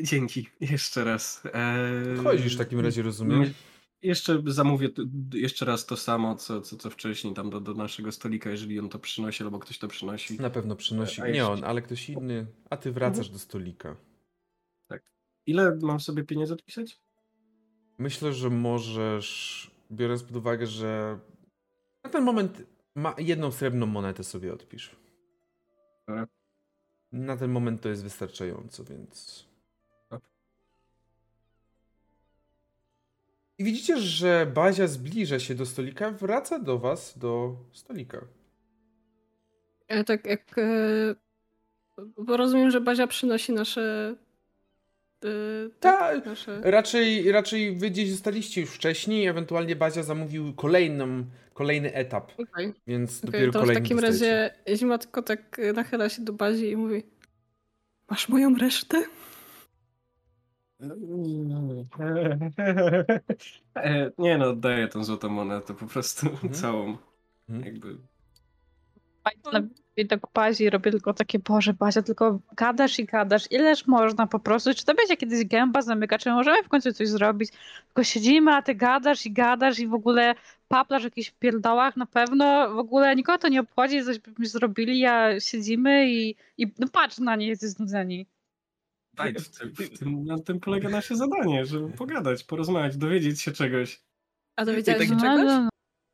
dzięki jeszcze raz. Eee, Chodzisz w takim razie, rozumiem? Jeszcze zamówię jeszcze raz to samo, co, co, co wcześniej tam do, do naszego stolika, jeżeli on to przynosi, albo ktoś to przynosi. Na pewno przynosi. A Nie on, ale ktoś inny. A ty wracasz do stolika. Ile mam sobie pieniędzy odpisać? Myślę, że możesz, biorąc pod uwagę, że na ten moment ma jedną srebrną monetę sobie odpisz. Na ten moment to jest wystarczająco, więc. I widzicie, że Bazia zbliża się do stolika, wraca do was do stolika. Ja tak jak. E, bo rozumiem, że Bazia przynosi nasze. E, Tak, nasze. Raczej, raczej wy gdzieś zostaliście już wcześniej, ewentualnie Bazia zamówił kolejną, kolejny etap, Okej, więc dopiero to w kolejny takim dostajecie. razie Zima tylko tak e, nachyla się do Bazi i mówi: Masz moją resztę? E, Nie no, oddaję tą złotą monetę po prostu Mhm. całą. Mhm. Jakby. Na widok Bazi robię tylko takie, Boże Bazia, tylko gadasz i gadasz. Ileż można po prostu? Czy to będzie kiedyś gęba zamyka? Czy możemy w końcu coś zrobić? Tylko siedzimy, a ty gadasz i gadasz i w ogóle paplasz w jakichś pierdołach na pewno. W ogóle nikogo to nie obchodzi, coś byśmy zrobili, a siedzimy i, i no patrz na nie, jesteś znudzeni. Daj, w tym, w tym, na tym polega nasze zadanie, żeby pogadać, porozmawiać, dowiedzieć się czegoś. A dowiedziałeś tak- się No, czegoś? no, no.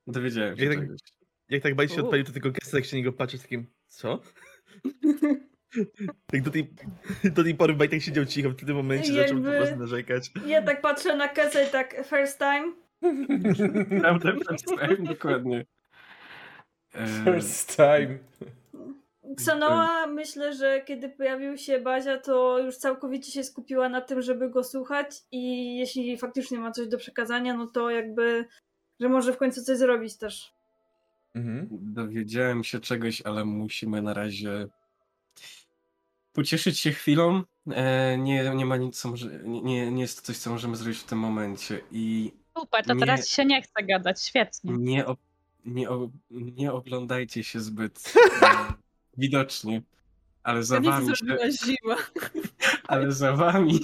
Dowiedziałem się tak- czegoś. Jak tak bajcie się odpalił, to tylko Kessler się na niego patrzy z takim, co? Jak do tej, do tej pory Bajtek siedział cicho, w tym momencie zaczął po Jakby- prostu narzekać. Ja tak patrzę na Kesę i tak first time. Prawda, przedstawiam dokładnie. E, First time. Xanoa myślę, że kiedy pojawił się Bazia, to już całkowicie się skupiła na tym, żeby go słuchać i jeśli faktycznie ma coś do przekazania, no to jakby, że może w końcu coś zrobić też. Mhm. Dowiedziałem się czegoś, ale musimy na razie pocieszyć się chwilą. E, nie, nie ma nic, co może, nie- nie, jest to coś, co możemy zrobić w tym momencie. I Super, to Nie. teraz się nie chce gadać, świetnie. nie, o, nie, o, nie oglądajcie się zbyt e, widocznie. Ale za Nic wami się, Zima. ale za wami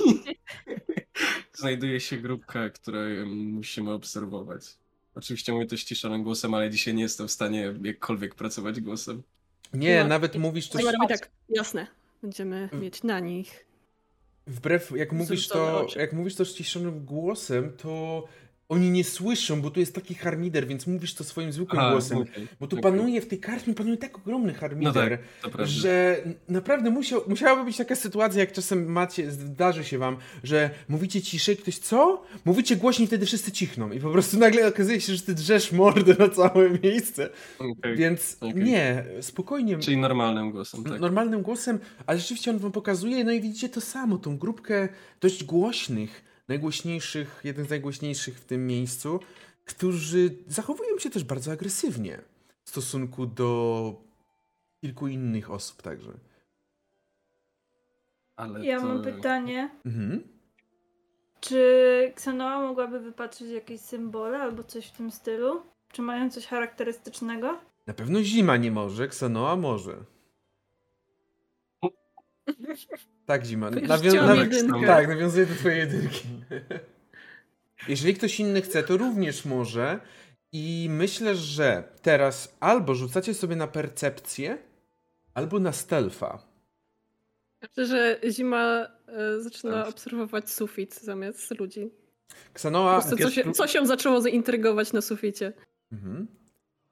znajduje się grupka, którą musimy obserwować. Oczywiście mówię to ściszonym głosem, ale dzisiaj nie jestem w stanie jakkolwiek pracować głosem. Nie, No. nawet mówisz coś. Zima robi tak, jasne. Będziemy mieć na nich. Wbrew, jak mówisz to, jak mówisz to ściszonym głosem, to oni nie słyszą, bo tu jest taki harmider, więc mówisz to swoim zwykłym Aha, głosem. okej, Bo tu okej. panuje w tej karczmie, panuje tak ogromny No harmider, tak, to prawda. że naprawdę musiał, musiałaby być taka sytuacja, jak czasem macie, zdarzy się wam, że mówicie ciszej, ktoś co? Mówicie głośniej, wtedy wszyscy cichną i po prostu nagle okazuje się, że ty drzesz mordę na całe miejsce. Okej. Więc nie, spokojnie. Czyli normalnym głosem, tak. Normalnym głosem, ale rzeczywiście on wam pokazuje, no i widzicie to samo, tą grupkę dość głośnych, najgłośniejszych, jeden z najgłośniejszych w tym miejscu, którzy zachowują się też bardzo agresywnie w stosunku do kilku innych osób także. Ale Ja to... mam pytanie, Mhm. czy Xanoa mogłaby wypatrzeć jakieś symbole albo coś w tym stylu? Czy mają coś charakterystycznego? Na pewno Zima nie może, Ksanoa może. Tak, Zima. Nawią- tak, nawiązuję do twojej jedynki. Jeżeli ktoś inny chce, to również może. I myślę, że teraz albo rzucacie sobie na percepcję, albo na stealtha. Myślę, że Zima e, zaczyna Tak. obserwować sufit zamiast ludzi. Po Ksanoa, prostu co się, co się zaczęło zaintrygować na suficie. mhm.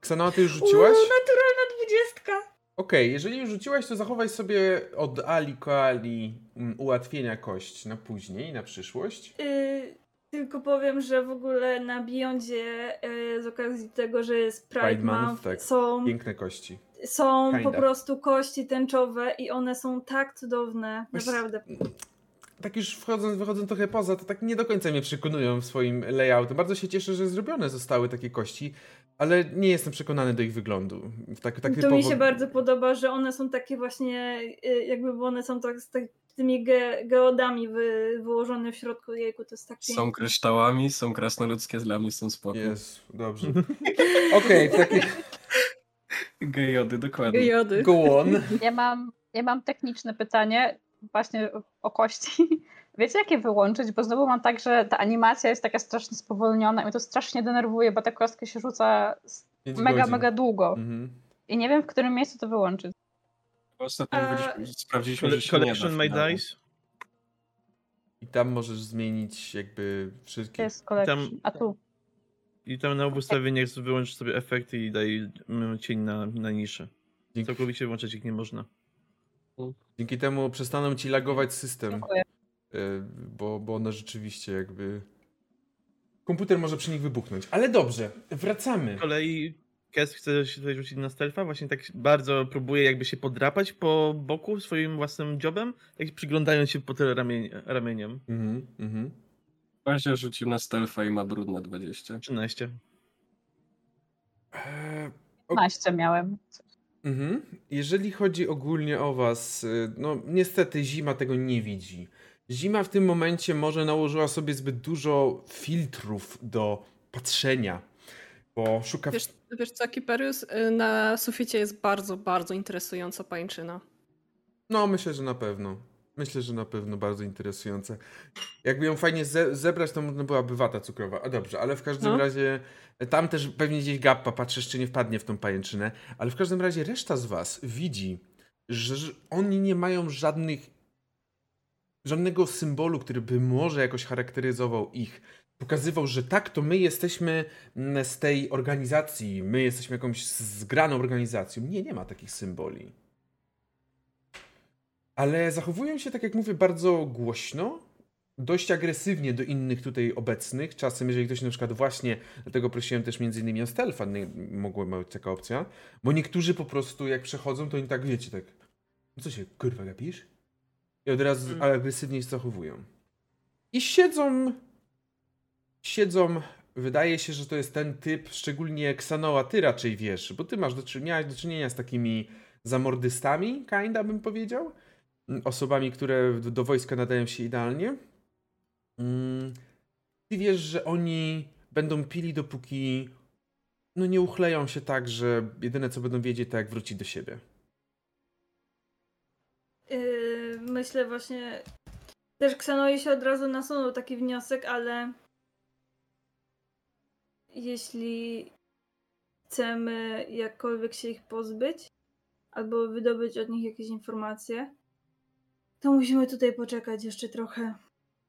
Ksanoa, ty już rzuciłaś? Uuu, naturalna dwudziestka! Okej, jeżeli już rzuciłaś, to zachowaj sobie od Ali Koali mm, ułatwienia kość na później, na przyszłość. Y, tylko powiem, że w ogóle na Beyondzie y, z okazji tego, że jest Pride, Pride Month, Month, tak. są, Piękne kości. są po Kinda. prostu kości tęczowe i one są tak cudowne. Wiesz- Naprawdę. tak już wchodząc, wychodząc trochę poza, to tak nie do końca mnie przekonują w swoim layoutem. Bardzo się cieszę, że zrobione zostały takie kości, ale nie jestem przekonany do ich wyglądu. Tak, tak to typowo... mi się bardzo podoba, że one są takie właśnie, y, jakby one są tak z tak, tymi ge, geodami wy, wyłożone w środku jejku, to jest tak Są kryształami, są krasnoludzkie, dla mnie są spoko. Jest, dobrze. Okej, w takim... Gejody, dokładnie. Jody. Go on. Ja mam, ja mam techniczne pytanie właśnie o kości. Wiecie, jakie wyłączyć? Bo znowu mam tak, że ta animacja jest taka strasznie spowolniona i mnie to strasznie denerwuje, bo ta kostka się rzuca mega, godzin. mega długo. Mhm. I nie wiem, w którym miejscu to wyłączyć. Ostatnio A- byliśmy- sprawdziliśmy, że się Collection my dice. I tam możesz zmienić jakby To wszystkie... jest collection. Tam- A tu. I tam na obu ustawieniach wyłączysz sobie efekty i daj cień na, na niszę. Dzięki. Całkowicie wyłączać ich nie można. Dzięki temu przestaną ci lagować system, Dziękuję. Y, bo, bo one rzeczywiście jakby... Komputer może przy nich wybuchnąć. Ale dobrze, wracamy. Z kolei Kes chce się tutaj rzucić na stealtha, właśnie tak bardzo próbuje jakby się podrapać po boku swoim własnym dziobem, tak przyglądając się po tyle ramień, ramieniem. Mhm, mhm. Właśnie rzucił na stealtha i ma brudne 20. 13. Eee, o- 15 miałem. Mhm. Jeżeli chodzi ogólnie o was, y, no niestety zima tego nie widzi. Zima w tym momencie może nałożyła sobie zbyt dużo filtrów do patrzenia, bo szuka... Wiesz, wiesz co, Kiperius? Y, Na suficie jest bardzo, bardzo interesująca pańczyna. No myślę, że na pewno. Myślę, że na pewno bardzo interesujące. Jakby ją fajnie ze zebrać, to można byłaby wata cukrowa. A dobrze, ale w każdym No. razie e, tam też pewnie gdzieś gappa patrzysz, czy nie wpadnie w tą pajęczynę. Ale w każdym razie reszta z was widzi, że że oni nie mają żadnych żadnego symbolu, który by może jakoś charakteryzował ich. Pokazywał, że tak, to my jesteśmy mm, z tej organizacji, my jesteśmy jakąś zgraną organizacją. Nie, nie ma takich symboli. Ale zachowują się, tak jak mówię, bardzo głośno, dość agresywnie do innych tutaj obecnych. Czasem, jeżeli ktoś na przykład właśnie, dlatego prosiłem też między innymi o stealtha, mogła być taka opcja, bo niektórzy po prostu jak przechodzą, to oni tak, wiecie, tak, no co się, kurwa, gapisz? I od razu Mm. agresywnie się zachowują. I siedzą, siedzą, wydaje się, że to jest ten typ, szczególnie Ksanoa, ty raczej wiesz, bo ty masz do, miałeś do czynienia z takimi zamordystami, kinda bym powiedział, Mm, osobami, które do, do wojska nadają się idealnie. Mm, Ty wiesz, że oni będą pili dopóki no nie uchleją się tak, że jedyne co będą wiedzieć to jak wrócić do siebie. Yy, myślę właśnie. Też Ksenoi się od razu nasunął taki wniosek, ale jeśli chcemy jakkolwiek się ich pozbyć, albo wydobyć od nich jakieś informacje, to musimy tutaj poczekać jeszcze trochę,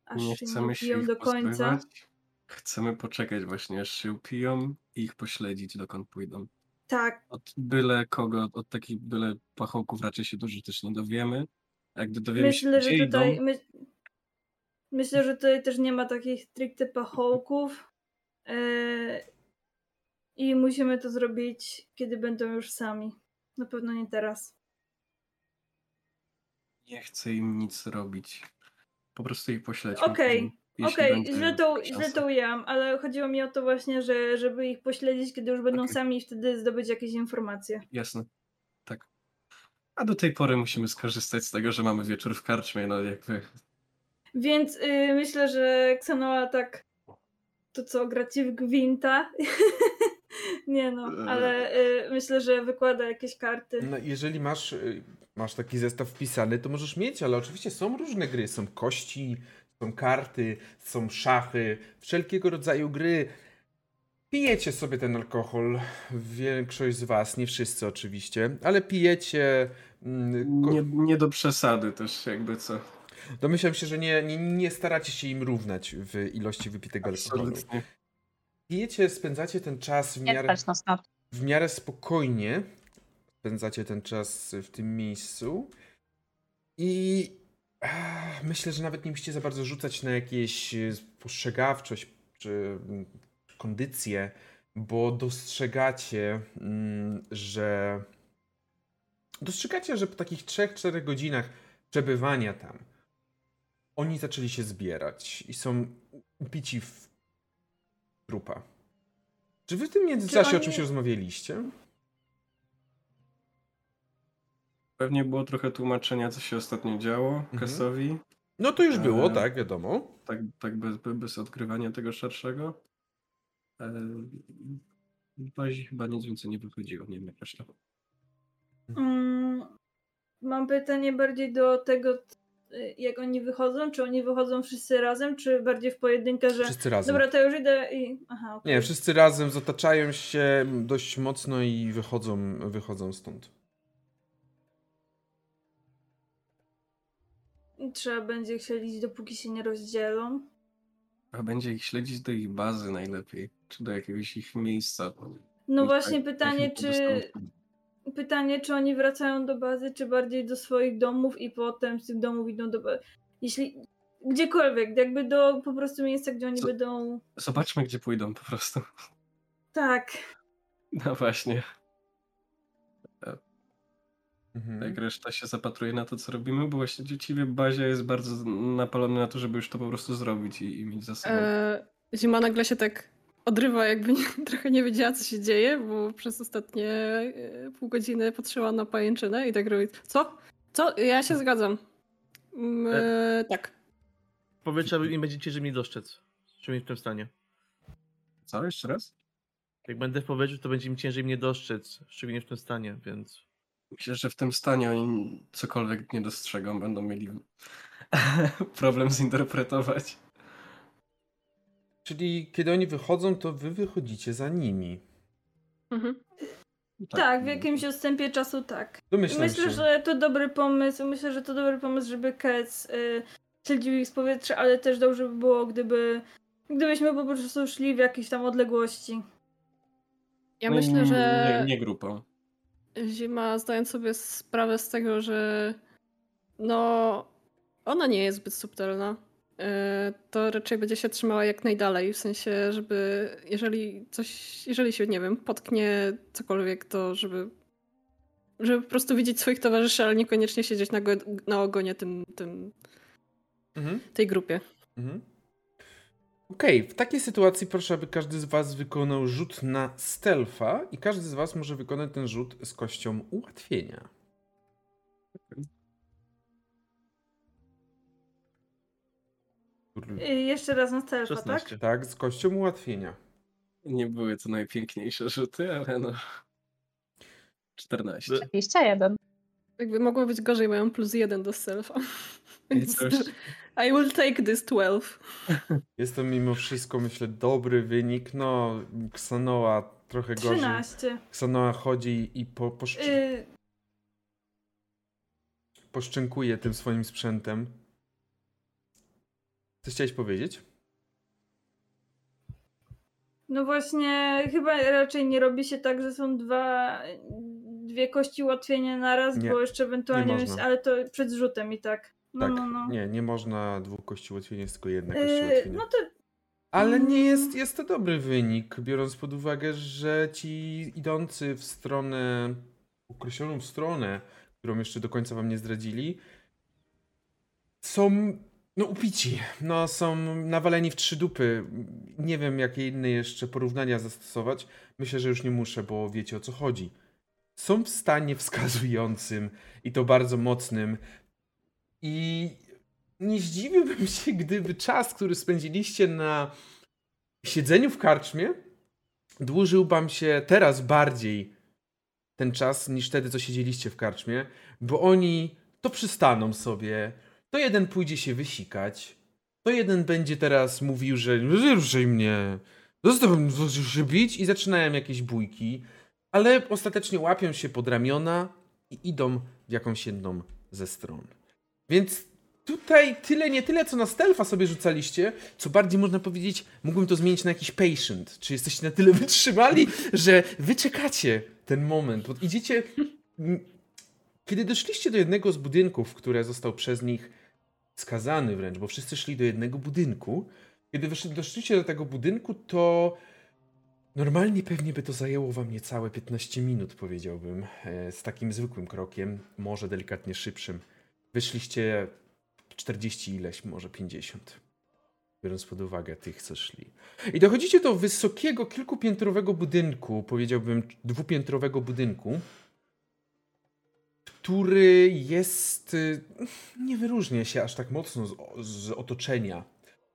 aż Nie się chcemy się ich do końca. pozbywać. Chcemy poczekać właśnie, aż się upiją i ich pośledzić, dokąd pójdą. Tak, Od byle kogo, od takich byle pachołków raczej się dużo też nie dowiemy. A gdy dowiemy myślę, się, że tutaj. idą, My, myślę, że tutaj też nie ma takich stricte pachołków. Yy, I musimy to zrobić, kiedy będą już sami. Na pewno nie teraz. nie chcę im nic robić. Po prostu ich pośledźmy. Okej, jeśli Okej, będzie źle, to, źle ujęłam, ale chodziło mi o to właśnie, że żeby ich pośledzić, kiedy już będą Okej. sami i wtedy zdobyć jakieś informacje. Jasne. Tak. A do tej pory musimy skorzystać z tego, że mamy wieczór w karczmie, no jakby Więc y, myślę, że Xenoa tak to co, gra ci w gwinta? nie no, ale y, myślę, że wykłada jakieś karty. No, jeżeli masz, y, masz taki zestaw wpisany, to możesz mieć, ale oczywiście są różne gry. Są kości, są karty, są szachy, wszelkiego rodzaju gry. Pijecie sobie ten alkohol, większość z was, nie wszyscy oczywiście, ale pijecie. mm, nie, nie do przesady też jakby co. Domyślam się, że nie, nie, nie staracie się im równać w ilości wypitego alkoholu. Pijecie, spędzacie ten czas w miarę, w miarę spokojnie. Spędzacie ten czas w tym miejscu. I myślę, że nawet nie musicie za bardzo rzucać na jakieś e, spostrzegawczość czy mm, kondycję, bo dostrzegacie, mm, że dostrzegacie, że po takich 3-4 godzinach przebywania tam oni zaczęli się zbierać i są upici w trupa. Czy wy w tym międzyczasie Czy o oni- czymś rozmawialiście? Pewnie było trochę tłumaczenia, co się ostatnio działo Mhm. Kasowi. No to już było, Eee. tak, wiadomo. Tak, tak bez, bez odkrywania tego szerszego. E, W bazie chyba nic więcej nie wychodziło, nie wiem jak reszta. Mm, mam pytanie bardziej do tego, y, jak oni wychodzą. Czy oni wychodzą wszyscy razem, czy bardziej w pojedynkę, że Wszyscy razem. dobra, to już idę i... Aha, okej. Nie, wszyscy razem zataczają się dość mocno i wychodzą, wychodzą stąd. Trzeba będzie ich śledzić, dopóki się nie rozdzielą. A będzie ich śledzić do ich bazy najlepiej, czy do jakiegoś ich miejsca. No I właśnie tak- pytanie, tak czy, pytanie, czy oni wracają do bazy, czy bardziej do swoich domów i potem z tych domów idą do bazy. Jeśli gdziekolwiek, jakby do po prostu miejsca, gdzie oni Co- będą. Zobaczmy, gdzie pójdą po prostu. Tak. No właśnie. Mhm. Jak reszta się zapatruje na to, co robimy, bo właśnie ciebie Bazia jest bardzo napalony na to, żeby już to po prostu zrobić i, i mieć za sobą. E, Zima nagle się tak odrywa, jakby nie, trochę nie wiedziała, co się dzieje, bo przez ostatnie e, pół godziny patrzyła na pajęczynę i tak robi. Co? Co? Ja się zgadzam. Mm, e, tak. Powietrza nie będziecie ciężej mnie dostrzec. Czy w tym stanie. Co? Jeszcze raz? Jak będę w powietrzu, to będzie mi ciężej mnie dostrzec, szczególnie w tym stanie, więc... Myślę, że w tym stanie oni cokolwiek nie dostrzegą, będą mieli problem zinterpretować. Czyli kiedy oni wychodzą, to wy wychodzicie za nimi. Mhm. Tak, w jakimś odstępie czasu tak. Domyślam myślę, się. że to dobry pomysł. Myślę, że to dobry pomysł, żeby Kec y, śledził ich z powietrza, ale też dobrze by było, gdyby gdybyśmy po prostu szli w jakiejś tam odległości. Ja No myślę, że Nie, nie grupą. Zima, zdając sobie sprawę z tego, że no ona nie jest zbyt subtelna, e, to raczej będzie się trzymała jak najdalej. W sensie, żeby jeżeli coś, jeżeli się, nie wiem, potknie cokolwiek, to żeby żeby po prostu widzieć swoich towarzyszy, ale niekoniecznie siedzieć na, go, na ogonie tym, tym, Mhm. tej grupie. Mhm. Okej, w takiej sytuacji proszę, aby każdy z was wykonał rzut na stealtha i każdy z was może wykonać ten rzut z kością ułatwienia. Y, jeszcze raz na stealtha, tak? 16. Tak, z kością ułatwienia. Nie były to najpiękniejsze rzuty, ale no. 14. 21. Jakby mogło być gorzej, mają plus jeden do selfa. I will take this 12. Jest to mimo wszystko, myślę, dobry wynik. No, Ksanoa trochę gorzej. 13. Ksanoa chodzi i po, poszcz- Y, poszczękuje tym swoim sprzętem. Coś chciałeś powiedzieć? no właśnie, chyba raczej nie robi się tak, że są dwa, dwie kości ułatwienia naraz, Nie, bo jeszcze ewentualnie, można. ale to przed rzutem i tak. No, tak. no, no. Nie, nie można dwóch kości ułatwienia, jest tylko jedna kość Y, ułatwienia. no to Ale nie Mm. jest, jest to dobry wynik, biorąc pod uwagę, że ci idący w stronę, określoną w stronę, którą jeszcze do końca wam nie zdradzili, są no upici, no są nawaleni w trzy dupy. Nie wiem, jakie inne jeszcze porównania zastosować. Myślę, że już nie muszę, bo wiecie o co chodzi. Są w stanie wskazującym i to bardzo mocnym i nie zdziwiłbym się, gdyby czas, który spędziliście na siedzeniu w karczmie, dłużył wam się teraz bardziej ten czas niż wtedy, co siedzieliście w karczmie, bo oni to przystaną sobie, to jeden pójdzie się wysikać, to jeden będzie teraz mówił, że ruszaj mnie, zostaw mnie się bić i zaczynają jakieś bójki, ale ostatecznie łapią się pod ramiona i idą w jakąś jedną ze stron. Więc tutaj tyle, nie tyle, co na stealtha sobie rzucaliście, co bardziej można powiedzieć, mógłbym to zmienić na jakiś patient. Czy jesteście na tyle wytrzymali, że wy czekacie ten moment, bo idziecie... Kiedy doszliście do jednego z budynków, które został przez nich skazany wręcz, bo wszyscy szli do jednego budynku, kiedy doszliście do tego budynku, to normalnie pewnie by to zajęło wam niecałe 15 minut, powiedziałbym, e, z takim zwykłym krokiem, może delikatnie szybszym. Wyszliście 40 ileś, może 50. Biorąc pod uwagę tych, co szli. I dochodzicie do wysokiego, kilkupiętrowego budynku, powiedziałbym dwupiętrowego budynku, który jest. y, nie wyróżnia się aż tak mocno z, z otoczenia.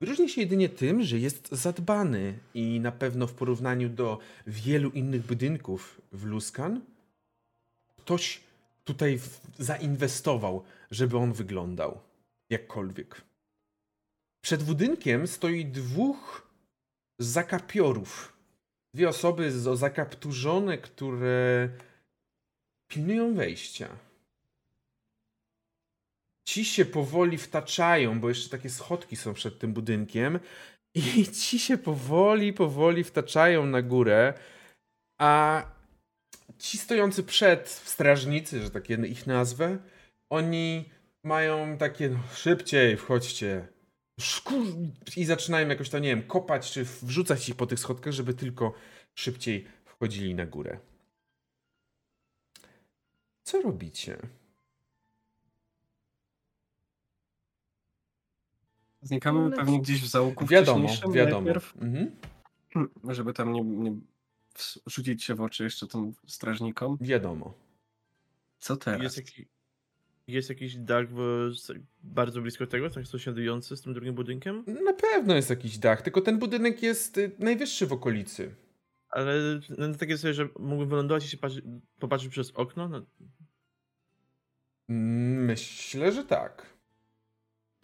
Wyróżnia się jedynie tym, że jest zadbany i na pewno w porównaniu do wielu innych budynków w Luskan, ktoś tutaj w- zainwestował, żeby on wyglądał jakkolwiek. Przed budynkiem stoi dwóch zakapiorów. Dwie osoby zakapturzone, które pilnują wejścia. Ci się powoli wtaczają, bo jeszcze takie schodki są przed tym budynkiem. I ci się powoli, powoli wtaczają na górę. A ci stojący przed strażnicy, że tak ich nazwę, oni mają takie no, szybciej, wchodźcie. Szkur... I zaczynają jakoś to, nie wiem, kopać czy wrzucać ich po tych schodkach, żeby tylko szybciej wchodzili na górę. Co robicie? Znikamy No, pewnie gdzieś w załuku Wiadomo, wiadomo. najpierw, Mhm. żeby tam nie, nie rzucić się w oczy jeszcze tym strażnikom. Wiadomo. Co teraz? Jest, jaki, jest jakiś dach w, bardzo blisko tego, tak sąsiadujący z tym drugim budynkiem? Na pewno jest jakiś dach, tylko ten budynek jest y, najwyższy w okolicy. Ale no, takie sobie, że mógłbym wylądować i się patrzy, popatrzeć przez okno, no, Myślę, że tak.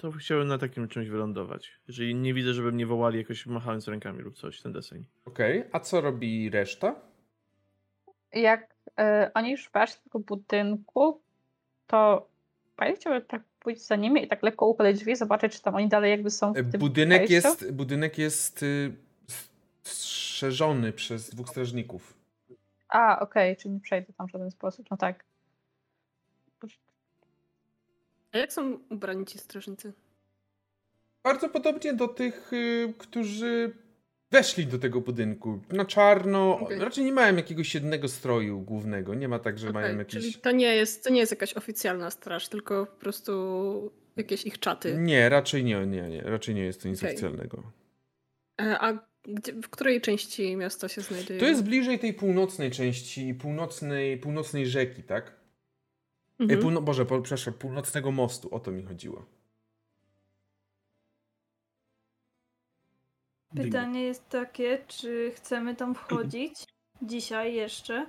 To chciałbym na takim czymś wylądować. Jeżeli nie widzę, żeby mnie wołali jakoś machając rękami lub coś, ten deseń. Okej, a co robi reszta? Jak e, oni już weszli do tego budynku, to Pani chciałby tak pójść za nimi i tak lekko uchylić drzwi, zobaczyć, czy tam oni dalej jakby są w E, tym Budynek jest, budynek jest y, strzeżony przez dwóch strażników. A, okej, czyli nie przejdę tam w żaden sposób. No tak. A jak są ubrani ci strażnicy? Bardzo podobnie do tych, y, którzy weszli do tego budynku. Na czarno. Okej. Raczej nie mają jakiegoś jednego stroju głównego. Nie ma tak, że mają Okej, jakiś. Czyli to nie, jest, to nie jest jakaś oficjalna straż, tylko po prostu jakieś ich czaty. Nie, raczej nie, nie, nie. Raczej nie jest to nic Okej. oficjalnego. E, A gdzie, w której części miasta się znajduje? To jest bliżej tej północnej części, północnej, północnej rzeki, tak? E, Mhm. Półno... Boże, po, przepraszam, północnego mostu. O to mi chodziło. Pytanie jest takie, czy chcemy tam wchodzić dzisiaj jeszcze?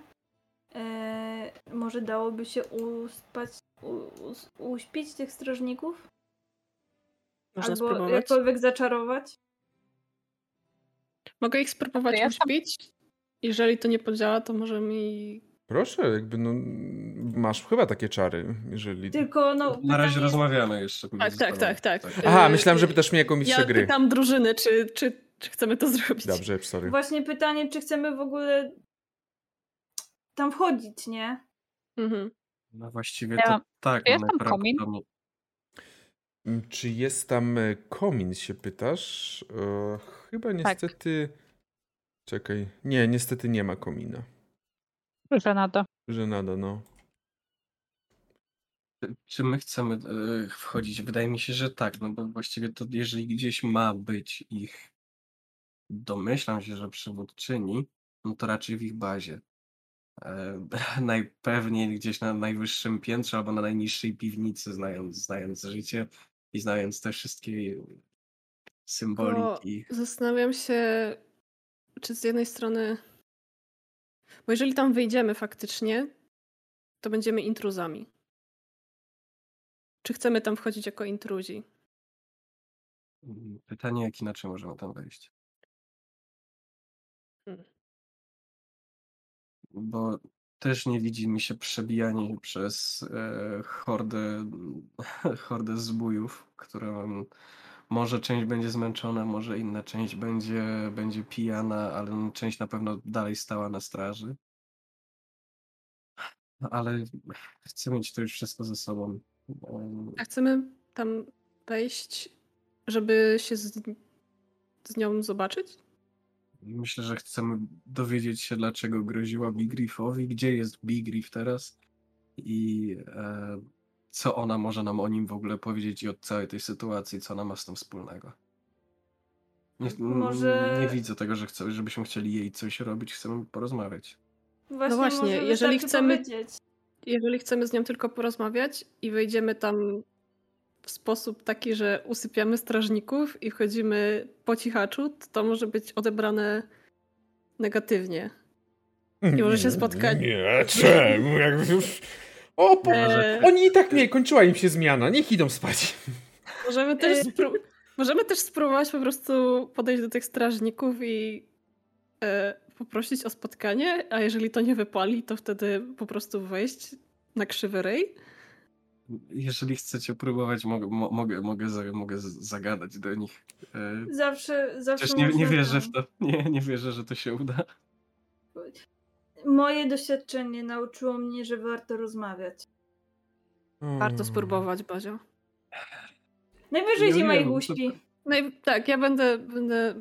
E, może dałoby się uspać, u, us- uśpić tych strażników? Można Albo spróbować. jakkolwiek zaczarować? Mogę ich spróbować To ja tam- uśpić. Jeżeli to nie podziała, to może mi. Proszę, jakby no. Masz chyba takie czary, jeżeli. Tylko no. Na razie rozmawiamy jeszcze. Tak, tak, sobą. tak, tak. Aha, myślałem, że pytasz mnie jako mistrza Ja gry. pytam drużyny, czy, czy, czy chcemy to zrobić. Dobrze, sorry. Właśnie pytanie, czy chcemy w ogóle tam wchodzić, nie? Mhm. No właściwie Ja- to tak. jest tam komin? Mm, Czy jest tam e, komin, się pytasz? E, chyba Tak. niestety. Czekaj. Nie, niestety nie ma komina. Że na to. Że nada, no. Czy my chcemy e, wchodzić? Wydaje mi się, że tak, no bo właściwie to jeżeli gdzieś ma być ich, domyślam się, że przywódczyni, no to raczej w ich bazie. E, najpewniej gdzieś na najwyższym piętrze albo na najniższej piwnicy, znając, znając życie i znając te wszystkie symboliki. Zastanawiam się, czy z jednej strony. Bo jeżeli tam wyjdziemy faktycznie, to będziemy intruzami. Czy chcemy tam wchodzić jako intruzi? Pytanie, jak inaczej możemy tam wejść. Hmm. Bo też nie widzi mi się przebijanie przez e, hordę, hordę zbójów, która mm, może część będzie zmęczona, może inna część będzie, będzie pijana, ale część na pewno dalej stała na straży. Ale chcę mieć to już wszystko ze sobą. A chcemy tam wejść, żeby się z, z nią zobaczyć? Myślę, że chcemy dowiedzieć się, dlaczego groziła Big Riffowi, gdzie jest Big Riff teraz i e, co ona może nam o nim w ogóle powiedzieć i od całej tej sytuacji, co ona ma z tym wspólnego. Nie, Może- nie widzę tego, że chcę, żebyśmy chcieli jej coś robić, chcemy porozmawiać. Właśnie, właśnie, może jeżeli wystarczy chcemy- Powiedzieć. Jeżeli chcemy z nią tylko porozmawiać i wejdziemy tam w sposób taki, że usypiamy strażników i wchodzimy po cichaczu, to, to może być odebrane negatywnie. I może się spotkać- Nie, czemu? Jakby już... O, po... Eee, Oni i tak nie, kończyła im się zmiana. Niech idą spać. możemy, też E, spró- możemy też spróbować po prostu podejść do tych strażników i e, poprosić o spotkanie, a jeżeli to nie wypali, to wtedy po prostu wejść na krzywy rej. Jeżeli chcecie próbować, mogę, mo, mogę, mogę, za, mogę z- zagadać do nich. E, Zawsze, zawsze nie, nie wierzę w to. Nie, nie wierzę, że to się uda. Moje doświadczenie nauczyło mnie, że warto rozmawiać. Warto Mm. spróbować, Bazio. Najwyżej Nie zima ich uśpi. No i tak, ja będę, będę,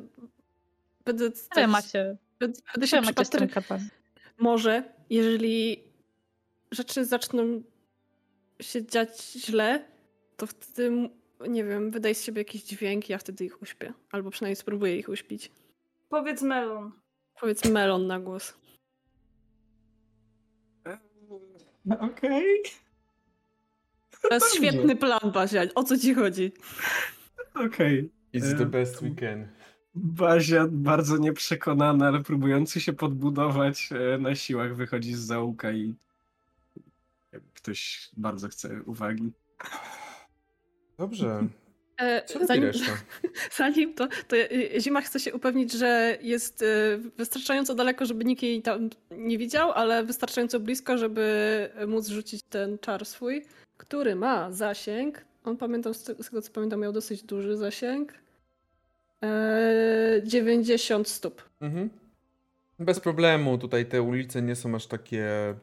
będę, Wy też- macie, będę, będę się macie. Może, jeżeli rzeczy zaczną się dziać źle, to wtedy, nie wiem, wydaj z siebie jakiś dźwięk, ja wtedy ich uśpię. Albo przynajmniej spróbuję ich uśpić. Powiedz melon. Powiedz melon na głos. Okej. To jest Dobrze. świetny plan, Bazia. O co ci chodzi? Okej. It's the E, best we can. Bazia bardzo nieprzekonana, ale próbujący się podbudować e, na siłach wychodzi z zaułka i jak ktoś bardzo chce uwagi. Dobrze. E, Co zanim, zanim to, to e, Zima chce się upewnić, że jest e, wystarczająco daleko, żeby nikt jej tam nie widział, ale wystarczająco blisko, żeby móc rzucić ten czar swój, który ma zasięg. On pamiętam, z tego co pamiętam, miał dosyć duży zasięg. E, 90 stóp. Mhm. Bez problemu. Tutaj te ulice nie są aż takie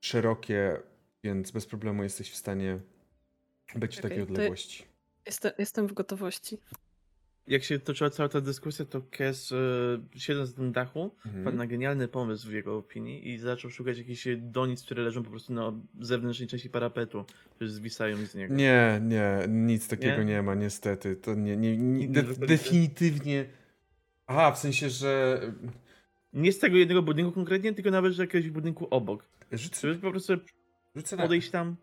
szerokie, więc bez problemu jesteś w stanie być w takiej to- odległości. Jestem, jestem w gotowości. Jak się toczyła cała ta dyskusja, to Kes, e, siedząc na tym dachu, Mhm. na genialny pomysł w jego opinii i zaczął szukać jakichś donic, które leżą po prostu na zewnętrznej części parapetu, które zwisają z niego. Nie, nie, nic takiego nie, Nie? ma, niestety. To nie, nie, nie de, definitywnie. Aha, w sensie, że Nie z tego jednego budynku konkretnie, tylko nawet z jakiegoś budynku obok. rzucę, po prostu rzucę na, podejść tam.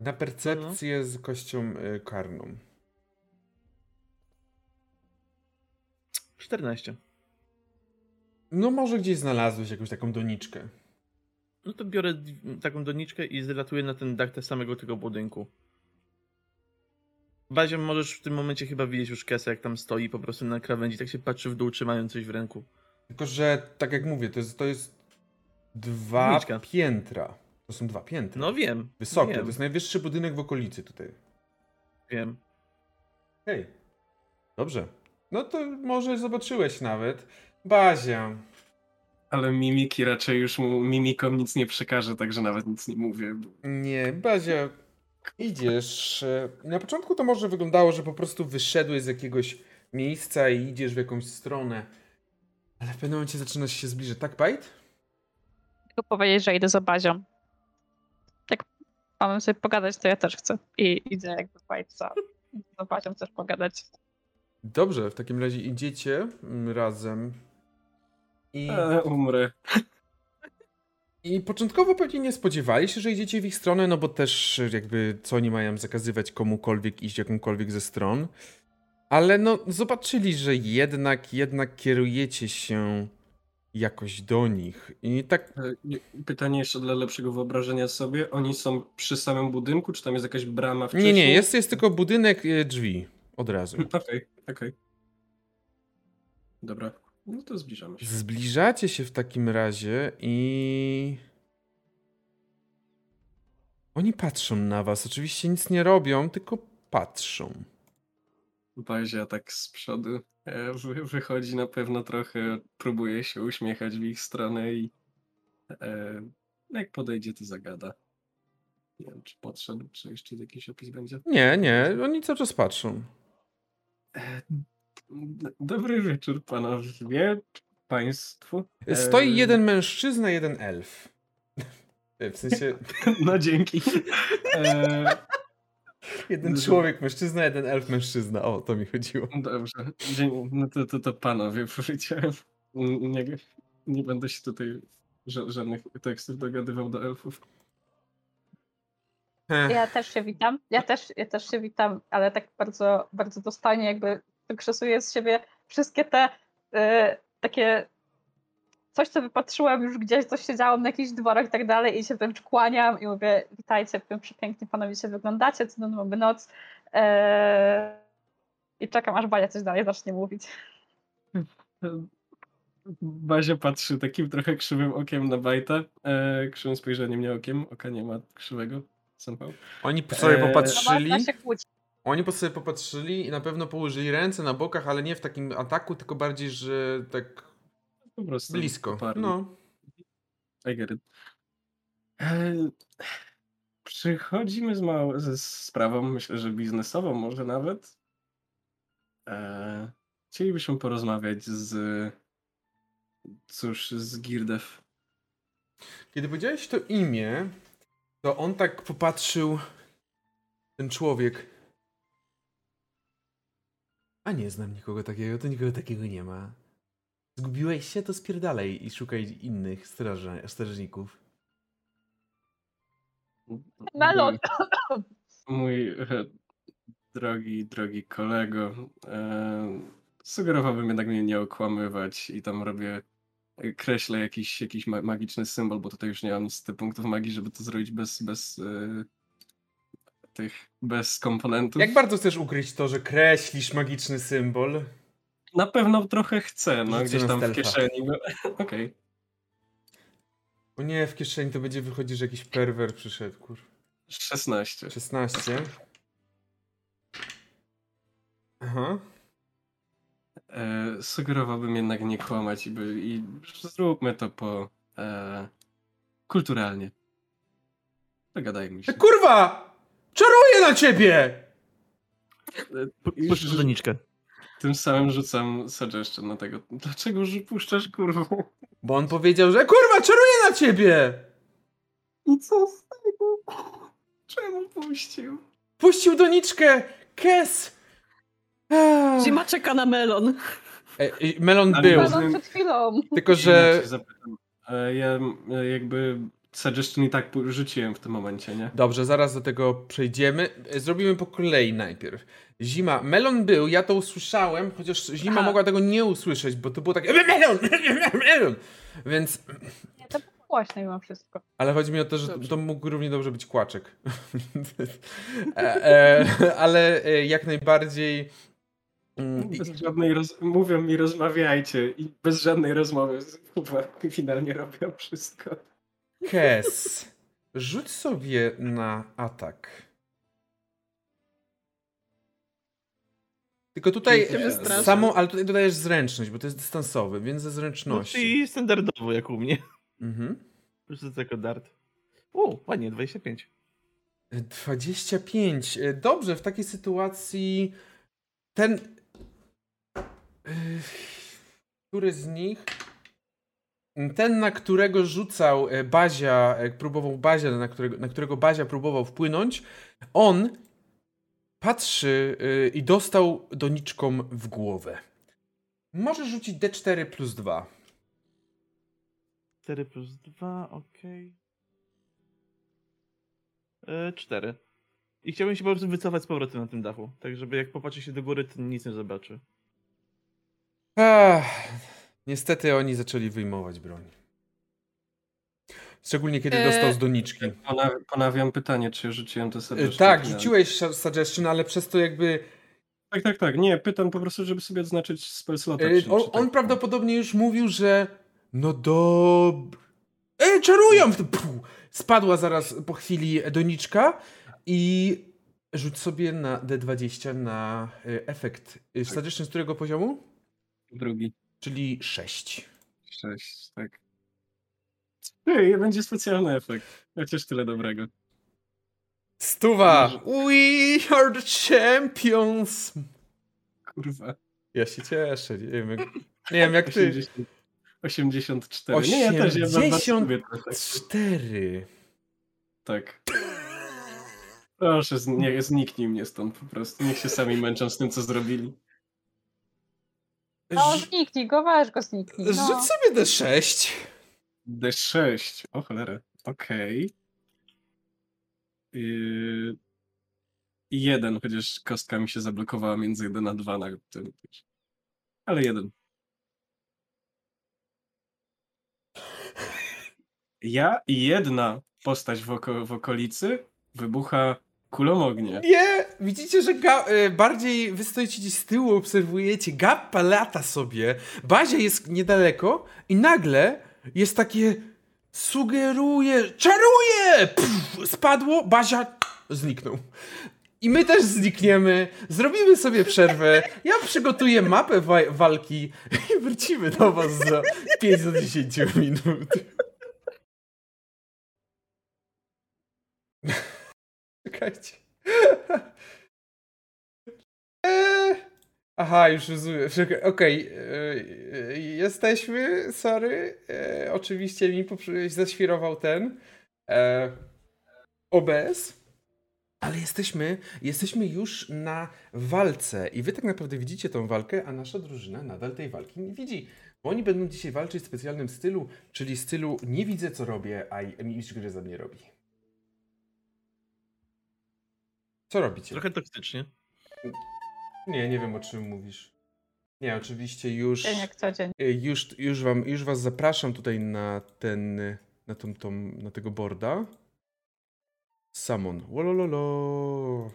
Na percepcję z kością y, karną. 14. No może gdzieś znalazłeś jakąś taką doniczkę. No to biorę taką doniczkę i zlatuję na ten dach tego samego tego budynku. Bazio, możesz w tym momencie chyba widzieć już Kesa, jak tam stoi po prostu na krawędzi, tak się patrzy w dół, trzymając coś w ręku. Tylko, że tak jak mówię, to jest, to jest dwa Doniczka. piętra. To są dwa piętra. No wiem. Wysokie, wiem, to jest najwyższy budynek w okolicy tutaj. Wiem. Hej. Dobrze. No to może zobaczyłeś nawet. Bazia. Ale mimiki raczej już mu mimikom nic nie przekaże, także nawet nic nie mówię. bo- Nie, Bazia, idziesz. e, Na początku to może wyglądało, że po prostu wyszedłeś z jakiegoś miejsca i idziesz w jakąś stronę. Ale w pewnym momencie zaczynasz się zbliżać. Tak, Bajt? Tylko powiedzieć, że idę za bazią. Mamy sobie pogadać, to ja też chcę. I idę jakby za bazią też pogadać. Dobrze, w takim razie idziecie mm, razem. I, E, umrę. I początkowo pewnie nie spodziewali się, że idziecie w ich stronę, no bo też jakby co oni mają zakazywać komukolwiek iść jakąkolwiek ze stron. Ale no zobaczyli, że jednak, jednak kierujecie się jakoś do nich. I tak E, nie- Pytanie jeszcze dla lepszego wyobrażenia sobie. Oni są przy samym budynku, czy tam jest jakaś brama wcześniej? Nie, nie, jest, jest tylko budynek, e, drzwi. Od razu. Okej, okej. Dobra, no to zbliżamy się. Zbliżacie się w takim razie i. Oni patrzą na was. Oczywiście nic nie robią, tylko patrzą. Bazia tak z przodu wy, wychodzi na pewno trochę, próbuje się uśmiechać w ich stronę i e, jak podejdzie, to zagada. Nie wiem, czy podszedł, czy jeszcze jakiś opis będzie. Nie, nie, oni cały czas patrzą. E, dobry wieczór panowie, państwu. E, Stoi jeden mężczyzna, jeden elf. W sensie, No dzięki. E, jeden człowiek mężczyzna, jeden elf mężczyzna. O, to mi chodziło. Dobrze, Dzień, no to, to, to panowie powiedziałem. Nie, nie będę się tutaj ża- żadnych tekstów dogadywał do elfów. Ja też się witam. Ja też, ja też się witam, ale tak bardzo, bardzo dostanie, jakby wykrzesuję z siebie wszystkie te y, takie coś, co wypatrzyłam już gdzieś, coś się działo na jakichś dworach i tak dalej i się wręcz kłaniam i mówię, witajcie, przepięknie panowie się wyglądacie, cudowną mamy noc. E, I czekam, aż Balia coś dalej zacznie mówić. Bazia patrzy takim trochę krzywym okiem na Bajta. E, krzywym spojrzeniem, nie okiem. Oka nie ma krzywego. Somehow. Oni po sobie Eee, No popatrzyli. kłócić. Oni po sobie popatrzyli i na pewno położyli ręce na bokach, ale nie w takim ataku, tylko bardziej, że tak Po prostu Blisko. poparli. No. I get it. E, Przychodzimy z małą, ze sprawą, myślę, że biznesową może nawet. E, chcielibyśmy porozmawiać z, cóż, z Girdew. Kiedy powiedziałeś to imię, to on tak popatrzył. Ten człowiek. A nie znam nikogo takiego, to nikogo takiego nie ma. Zgubiłeś się, to spierdalaj i szukaj innych straży, strażników. Melon! Mój e, drogi, drogi kolego, e, sugerowałbym jednak mnie nie okłamywać i tam robię, e, kreślę jakiś, jakiś ma- magiczny symbol, bo tutaj już nie mam niestety punktów magii, żeby to zrobić bez, bez e, tych, bez komponentów. Jak bardzo chcesz ukryć to, że kreślisz magiczny symbol? Na pewno trochę chcę, no gdzieś tam w kieszeni. Okej. O nie, w kieszeni to będzie wychodzi, że jakiś perwer przyszedł, kur. 16. 16. Aha. E, sugerowałbym jednak nie kłamać i, by, i zróbmy to po e, kulturalnie. Dogadajmy się. E, kurwa! Czaruję na ciebie! Puszczę doniczkę. Tym samym rzucam suggestion na tego. Dlaczego że puszczasz kurwą? Bo on powiedział, że kurwa, czaruję na ciebie! I co z tego? Czemu puścił? Puścił doniczkę! Kes! Ah. Zima czeka na melon. Melon Ale był, Melon przed chwilą. tylko że... E, ja e, jakby suggestion i tak rzuciłem w tym momencie, nie? Dobrze, zaraz do tego przejdziemy. E, Zrobimy po kolei najpierw. Zima. Melon był, ja to usłyszałem, chociaż Zima Aha. mogła tego nie usłyszeć, bo to było takie melon, melon. Więc, Nie, to było głośno mimo wszystko. ale chodzi mi o to, że Dobrze. to mógł równie dobrze być kłaczek. e, e, ale e, jak najbardziej... mm, Bez żadnej roz... Mówią mi rozmawiajcie i bez żadnej rozmowy finalnie robią wszystko. Kes, rzuć sobie na atak. Tylko tutaj wystraszy. samo, ale tutaj dodajesz zręczność, bo to jest dystansowy, więc ze No zręczności. i standardowo jak u mnie. Mhm. Rzucę jako dart. U, ładnie, 25. 25. E, Dobrze, w takiej sytuacji ten. e, Który z nich? Ten, na którego rzucał e, Bazia, jak próbował Bazia, na którego, na którego Bazia próbował wpłynąć, on patrzy e, i dostał doniczką w głowę. Może rzucić D4 plus 2. 4 plus 2, okej. E, 4. I chciałbym się po prostu wycofać z powrotem na tym dachu. Tak, żeby jak popatrzy się do góry, to nic nie zobaczy. Ach, niestety oni zaczęli wyjmować broń. Szczególnie kiedy Eee, dostał z doniczki. Pona, ponawiam pytanie, czy rzuciłem to E, suggestion. Tak, rzuciłeś su- suggestion, ale przez to jakby. Tak, tak, tak. Nie, pytam po prostu, żeby sobie odznaczyć spell slota. e, czy- On, on tak. prawdopodobnie już mówił, że. No dob. Ej, czarują! Puh, Spadła zaraz po chwili doniczka i rzuć sobie na D20 na e, efekt. E, Suggestion z którego poziomu? Drugi. Czyli 6. Sześć, tak. Ej, będzie specjalny efekt. Chociaż tyle dobrego. Stuwa! We are the champions! Kurwa. Ja się cieszę, nie wiem jak, nie wiem jak ty. 80, 84. Nie, ja też ja wam- was 80. lubię trochę. Cztery. Tak. Proszę, nie, zniknij mnie stąd po prostu. Niech się sami męczą z tym, co zrobili. No, zniknij go, weź go zniknij. Rzuć No. sobie D6. D6. O cholera. Okej. Yy... I jeden, chociaż kostka mi się zablokowała między 1 a 2 na tym. Ale jeden. Ja i jedna postać w, oko- w okolicy wybucha kulą ognia. Nie! Widzicie, że e, bardziej wy stoicie gdzieś z tyłu, obserwujecie. Gappa lata sobie. Bazia jest niedaleko i nagle jest takie sugeruje, czaruje! Pff, spadło, Bazia zniknął. I my też znikniemy, zrobimy sobie przerwę, ja przygotuję mapę wa- walki i wrócimy do was za 5 do 10 minut. Czekajcie. Eee, Aha, już rozumiem. Okej, eee, jesteśmy, sorry. Oczywiście mi zaświrował ten OBS. Ale jesteśmy, jesteśmy już na walce i wy tak naprawdę widzicie tą walkę, a nasza drużyna nadal tej walki nie widzi. Bo oni będą dzisiaj walczyć w specjalnym stylu, czyli stylu nie widzę co robię, a mistrz gry za mnie robi. Co robicie? Trochę toksycznie. Nie, nie wiem o czym mówisz. Nie, oczywiście już, Dzień jak co dzień. y, już, już, wam, już was zapraszam tutaj na ten, na, tą, tą, na tego boarda. Summon. Wolololo.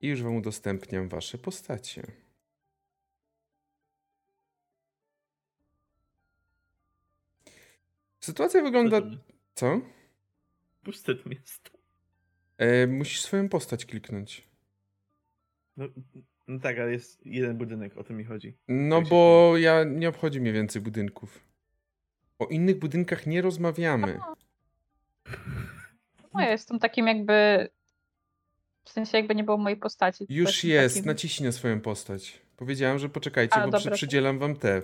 I już wam udostępniam wasze postacie. Sytuacja wygląda... Co? Pusty tu jest. E, musisz swoją postać kliknąć. No, no tak, ale jest jeden budynek, o to mi chodzi. No Tak się bo ja nie obchodzi mnie więcej budynków. O innych budynkach nie rozmawiamy. No ja jestem takim jakby. W sensie jakby nie było mojej postaci. to Już jest, takim- naciśnij na swoją postać. Powiedziałem, że poczekajcie, A, bo dobra. przydzielam wam te.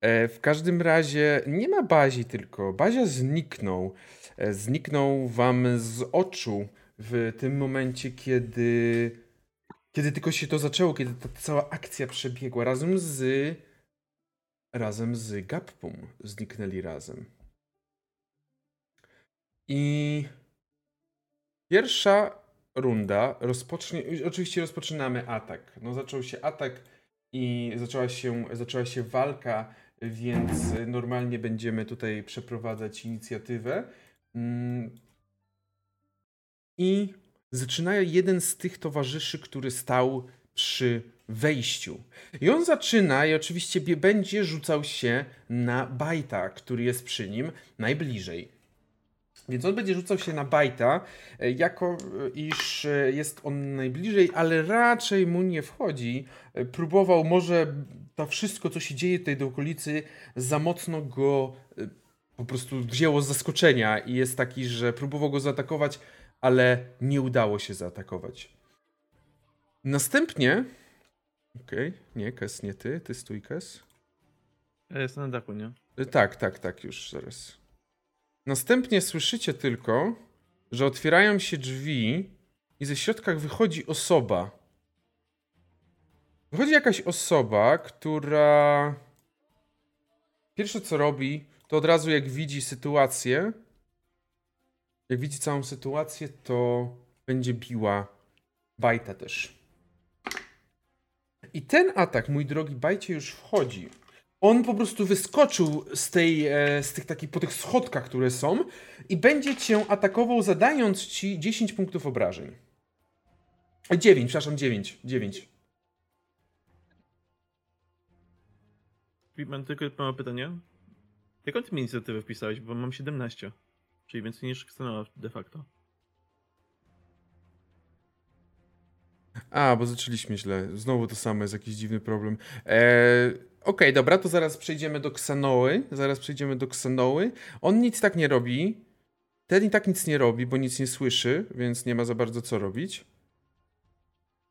E, w każdym razie nie ma bazi tylko. Bazia zniknął. E, zniknął wam z oczu w tym momencie, kiedy kiedy tylko się to zaczęło, kiedy ta cała akcja przebiegła razem z razem z Gappum zniknęli razem. I pierwsza runda rozpocznie. Oczywiście rozpoczynamy atak. No, zaczął się atak i zaczęła się, zaczęła się walka, więc normalnie będziemy tutaj przeprowadzać inicjatywę. Mm. I zaczyna jeden z tych towarzyszy, który stał przy wejściu. I on zaczyna i oczywiście będzie rzucał się na bajta, który jest przy nim najbliżej. Więc on będzie rzucał się na bajta, e, jako e, iż e, jest on najbliżej, ale raczej mu nie wchodzi. Próbował, może to wszystko, co się dzieje tutaj do okolicy, za mocno go po prostu wzięło z zaskoczenia i jest taki, że próbował go zaatakować, ale nie udało się zaatakować. Następnie. Okej, nie, Kes, nie ty, ty stój, Kes. Ja jestem na dachu, nie? Tak, tak, tak, już zaraz. Następnie słyszycie tylko, że otwierają się drzwi i ze środka wychodzi osoba. Wychodzi jakaś osoba, która. Pierwsze co robi, to od razu jak widzi sytuację, jak widzi całą sytuację, to będzie biła Bajta też. I ten atak, mój drogi Bajcie, już wchodzi. On po prostu wyskoczył z, tej, e, z tych takich, po tych schodkach, które są i będzie cię atakował, zadając ci 10 punktów obrażeń. 9, przepraszam, 9. 9. I Mam tylko małe pytanie. Jaką ty mi inicjatywę wpisałeś? Bo mam 17. Czyli więcej niż Xenoa de facto. A, bo zaczęliśmy źle. Znowu to samo, jest jakiś dziwny problem. Eee, Okej, dobra, to zaraz przejdziemy do Ksanoły. Zaraz przejdziemy do Ksanoły. On nic tak nie robi. Ten i tak nic nie robi, bo nic nie słyszy, więc nie ma za bardzo co robić.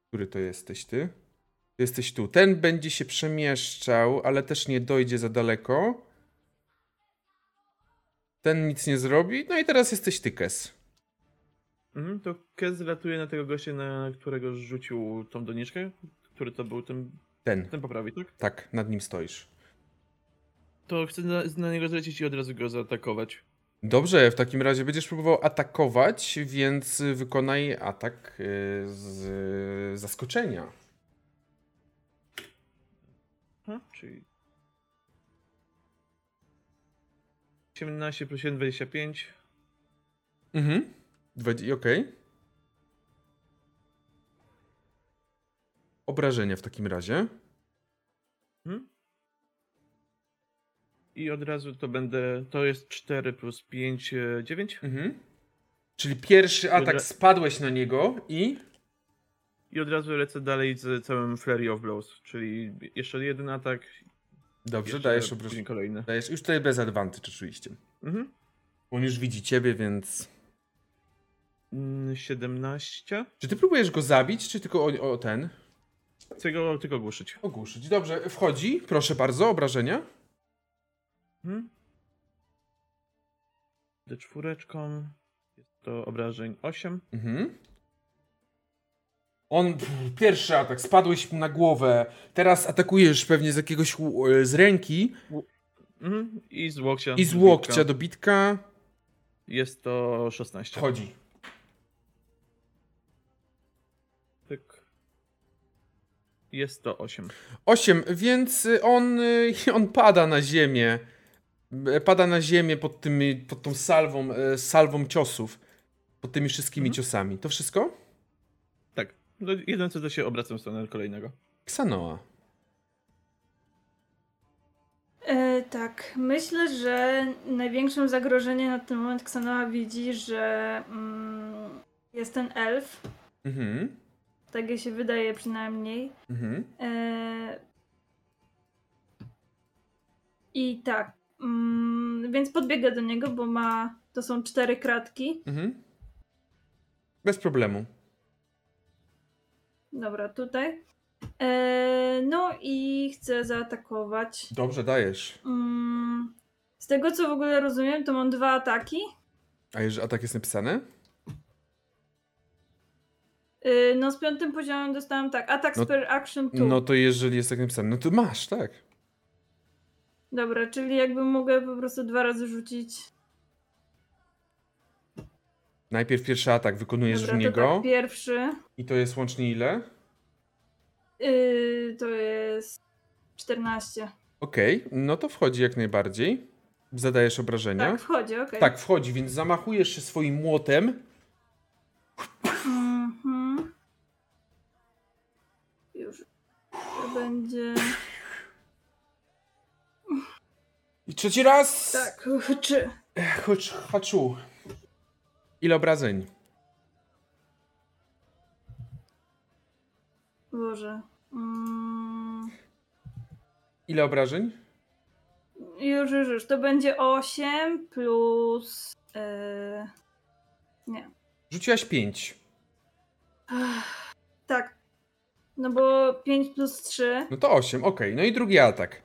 Który to jesteś ty? Jesteś tu. Ten będzie się przemieszczał, ale też nie dojdzie za daleko. Ten nic nie zrobi. No i teraz jesteś ty, Kes. Mhm, to Kez latuje na tego gościa, na którego rzucił tą doniczkę. Który to był ten, Ten. ten po prawej, tak? Tak, nad nim stoisz. To chcę na, na niego zlecieć i od razu go zaatakować. Dobrze, w takim razie będziesz próbował atakować, więc wykonaj atak y, z zaskoczenia. Aha, czyli... 18 plus 7, 25. Mhm. Okej. Obrażenia w takim razie. Mhm. I od razu to będę. To jest 4 plus 5, 9. Mhm. Czyli pierwszy atak spadłeś na niego i. I od razu lecę dalej z całym Flurry of Blows. Czyli jeszcze jeden atak. Dobrze, jeszcze dajesz obrażenie. kolejny. Dajesz. Już tutaj bez advantage oczywiście. Mhm. On już widzi ciebie, więc. Mm, 17. Czy ty próbujesz go zabić, czy tylko o, o ten? Chcę go tylko ogłuszyć. Ogłuszyć. Dobrze, wchodzi. Proszę bardzo, obrażenia. Mhm. D4. Jest to obrażeń 8. Mhm. On, pff, pierwszy atak, spadłeś mu na głowę. Teraz atakujesz pewnie z jakiegoś, e, z ręki Mhm. I z łokcia. i z bitka. łokcia do bitka. Jest to 16. Wchodzi. Jest to 8. 8, więc y, on, y, on pada na ziemię. E, Pada na ziemię pod, tymi, pod tą salwą, e, salwą ciosów. Pod tymi wszystkimi Mhm. ciosami. To wszystko? Tak. No, jeden co to się obracam w stronę kolejnego. Ksanoa. E, tak, myślę, że największym zagrożeniem na ten moment Ksanoa widzi, że mm, jest ten elf. Mhm. Tak się wydaje przynajmniej. Mhm. E, I tak, mm, więc podbiega do niego, bo ma, to są cztery kratki. Mhm. Bez problemu. Dobra, tutaj. E, no i chcę zaatakować. Dobrze, dajesz. Mm, z tego co w ogóle rozumiem, to mam dwa ataki. A jeżeli atak jest napisany? E, no z piątym poziomem dostałam tak, atak No- spare action 2. No to jeżeli jest tak napisane, no to masz, tak. Dobra, czyli jakby mogę po prostu dwa razy rzucić. Najpierw pierwszy atak wykonujesz Dobra, w to niego. tak, pierwszy. I to jest łącznie ile? Yy, to jest 14. Okej, no to wchodzi jak najbardziej. Zadajesz obrażenia. Tak, wchodzi, okej. Tak, wchodzi, więc zamachujesz się swoim młotem. Będzie. I trzeci raz! Tak, czy. Chodź, haczu. Ile obrażeń? Boże. Mm. Ile obrażeń? Już, już, już. To będzie 8 plus. Yy... Nie. Rzuciłaś 5. Tak. No bo 5 plus 3. No to 8, okej. No i drugi atak.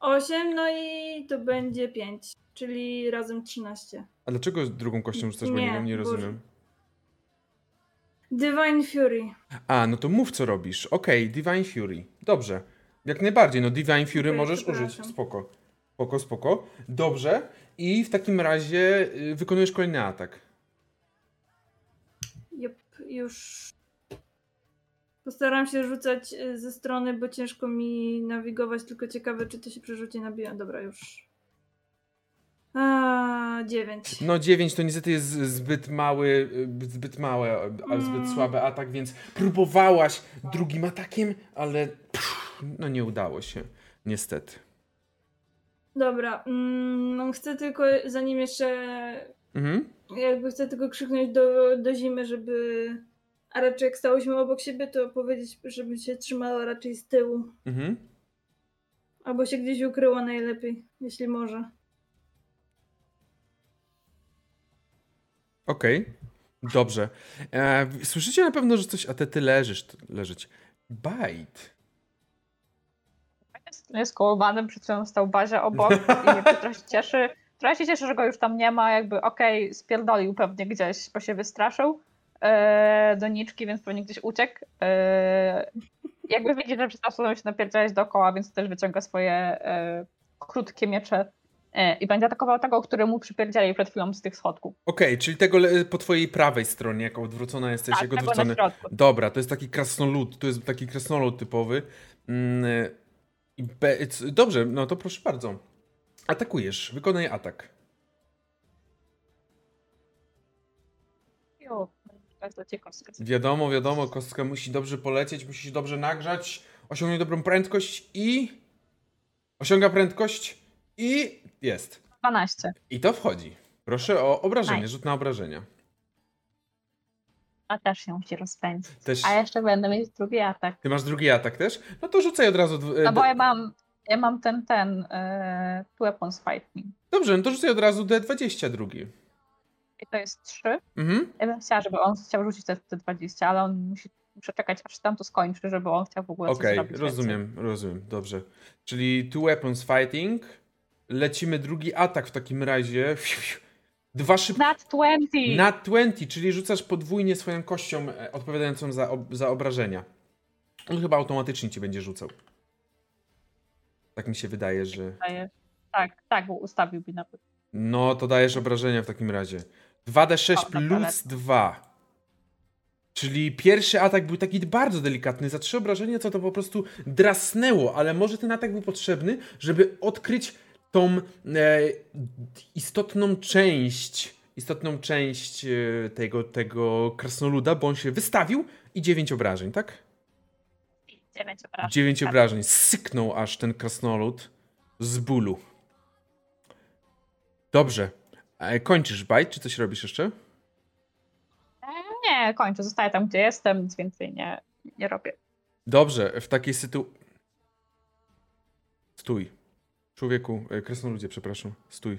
8, no i to będzie 5. Czyli razem 13. A dlaczego drugą kością rzucasz, bo Nie, nie, nie rozumiem. Divine Fury. A, no to mów co robisz. Okej, Divine Fury. Dobrze. Jak najbardziej, no Divine Fury Okej, możesz użyć. Spoko. Spoko, spoko. Dobrze. I w takim razie y, wykonujesz kolejny atak. Jep, już. Postaram się rzucać y, ze strony, bo ciężko mi nawigować, tylko ciekawe, czy to się przerzuci na biję. Dobra, już. A, 9. No 9 to niestety jest zbyt mały, y, zbyt małe, a zbyt Mm. słaby atak, więc próbowałaś drugim atakiem, ale pff, no nie udało się. Niestety. Dobra, mm, chcę tylko, zanim jeszcze, Mhm. jakby chcę tylko krzyknąć do, do zimy, żeby, a raczej jak stałyśmy obok siebie, to powiedzieć, żeby się trzymała raczej z tyłu. Mhm. Albo się gdzieś ukryła najlepiej, jeśli może. Okej. Dobrze. E, słyszycie na pewno, że coś, a ty, ty leżysz, leżeć. Bite. Jest, jest koło banem, przed stał Bazia obok i trochę się cieszy. Trochę się cieszy, że go już tam nie ma, jakby okej, spierdolił pewnie gdzieś, bo się wystraszył e, do niczki, więc pewnie gdzieś uciekł. E, jakby widzi, że przestał się napierdzielać dookoła, więc też wyciąga swoje e, krótkie miecze i będzie atakował tego, który mu przypierdzieli przed chwilą z tych schodków. Okej, czyli tego po twojej prawej stronie, jak odwrócona jesteś, Tak, jak odwrócony. Dobra, to jest taki krasnolud, to jest taki krasnolud typowy. Mm, be, dobrze, no to proszę bardzo. Atakujesz, wykonaj atak. Jo, ciebie kostka. Wiadomo, wiadomo, kostka musi dobrze polecieć, musi się dobrze nagrzać, osiągnąć dobrą prędkość i... Osiąga prędkość I jest. 12. I to wchodzi. Proszę o obrażenie, Nice. rzut na obrażenia. A też się musi rozpędzić. Też... A jeszcze będę mieć drugi atak. Ty masz drugi atak też? No to rzucaj od razu. dw- No bo ja mam, ja mam ten, ten, e, two weapons fighting. Dobrze, no to rzucaj od razu D20 drugi. I to jest 3. Mhm. Ja bym chciała, żeby on chciał rzucić te, te 20, ale on musi muszę czekać, aż tam to skończy, żeby on chciał w ogóle coś Okej, zrobić. więcej. rozumiem, rozumiem, dobrze. Czyli two weapons fighting. Lecimy drugi atak w takim razie. Dwa szybkie. Nat 20! Na 20, czyli rzucasz podwójnie swoją kością e, odpowiadającą za, ob za obrażenia. On chyba automatycznie ci będzie rzucał. Tak mi się wydaje, że. Tak, tak, bo ustawiłby nawet. No to dajesz obrażenia w takim razie. 2d6 O, plus lecę. 2. Czyli pierwszy atak był taki bardzo delikatny. Za trzy obrażenia co to po prostu drasnęło, ale może ten atak był potrzebny, żeby odkryć tą e, istotną część, istotną część e, tego, tego krasnoluda, bo on się wystawił i 9 obrażeń, tak? 9 obrażeń. 9 tak. obrażeń. Syknął aż ten krasnolud z bólu. Dobrze. Kończysz bajt, czy coś robisz jeszcze? Nie, kończę, zostaję tam, gdzie jestem, nic więcej nie, nie robię. Dobrze, w takiej sytuacji. Stój. Człowieku, e, krasnoludzie, przepraszam. Stój.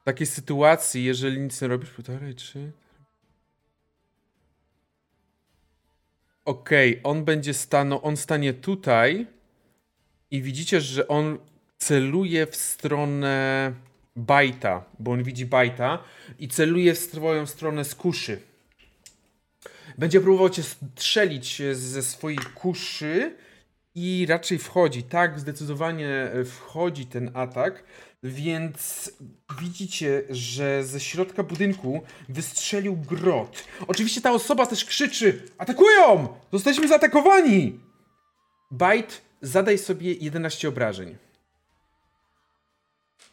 W takiej sytuacji, jeżeli nic nie robisz, półtorej, trzy. Okej, on będzie stanął, on stanie tutaj i widzicie, że on celuje w stronę bajta, bo on widzi bajta i celuje w swoją stronę z kuszy. Będzie próbował cię strzelić ze swojej kuszy i raczej wchodzi. Tak, zdecydowanie e, wchodzi ten atak, więc widzicie, że ze środka budynku wystrzelił grot. Oczywiście ta osoba też krzyczy: Atakują! Zostaliśmy zaatakowani! Bajt, zadaj sobie 11 obrażeń.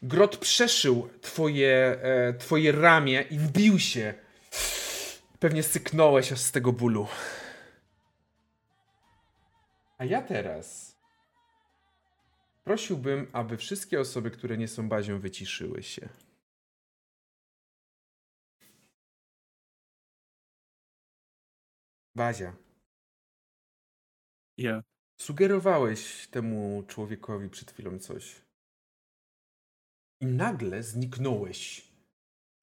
Grot przeszył twoje, e, twoje ramię i wbił się. Pewnie syknąłeś aż z tego bólu. A ja teraz prosiłbym, aby wszystkie osoby, które nie są bazią, wyciszyły się. Bazia, Ja. sugerowałeś temu człowiekowi przed chwilą coś. I nagle zniknąłeś.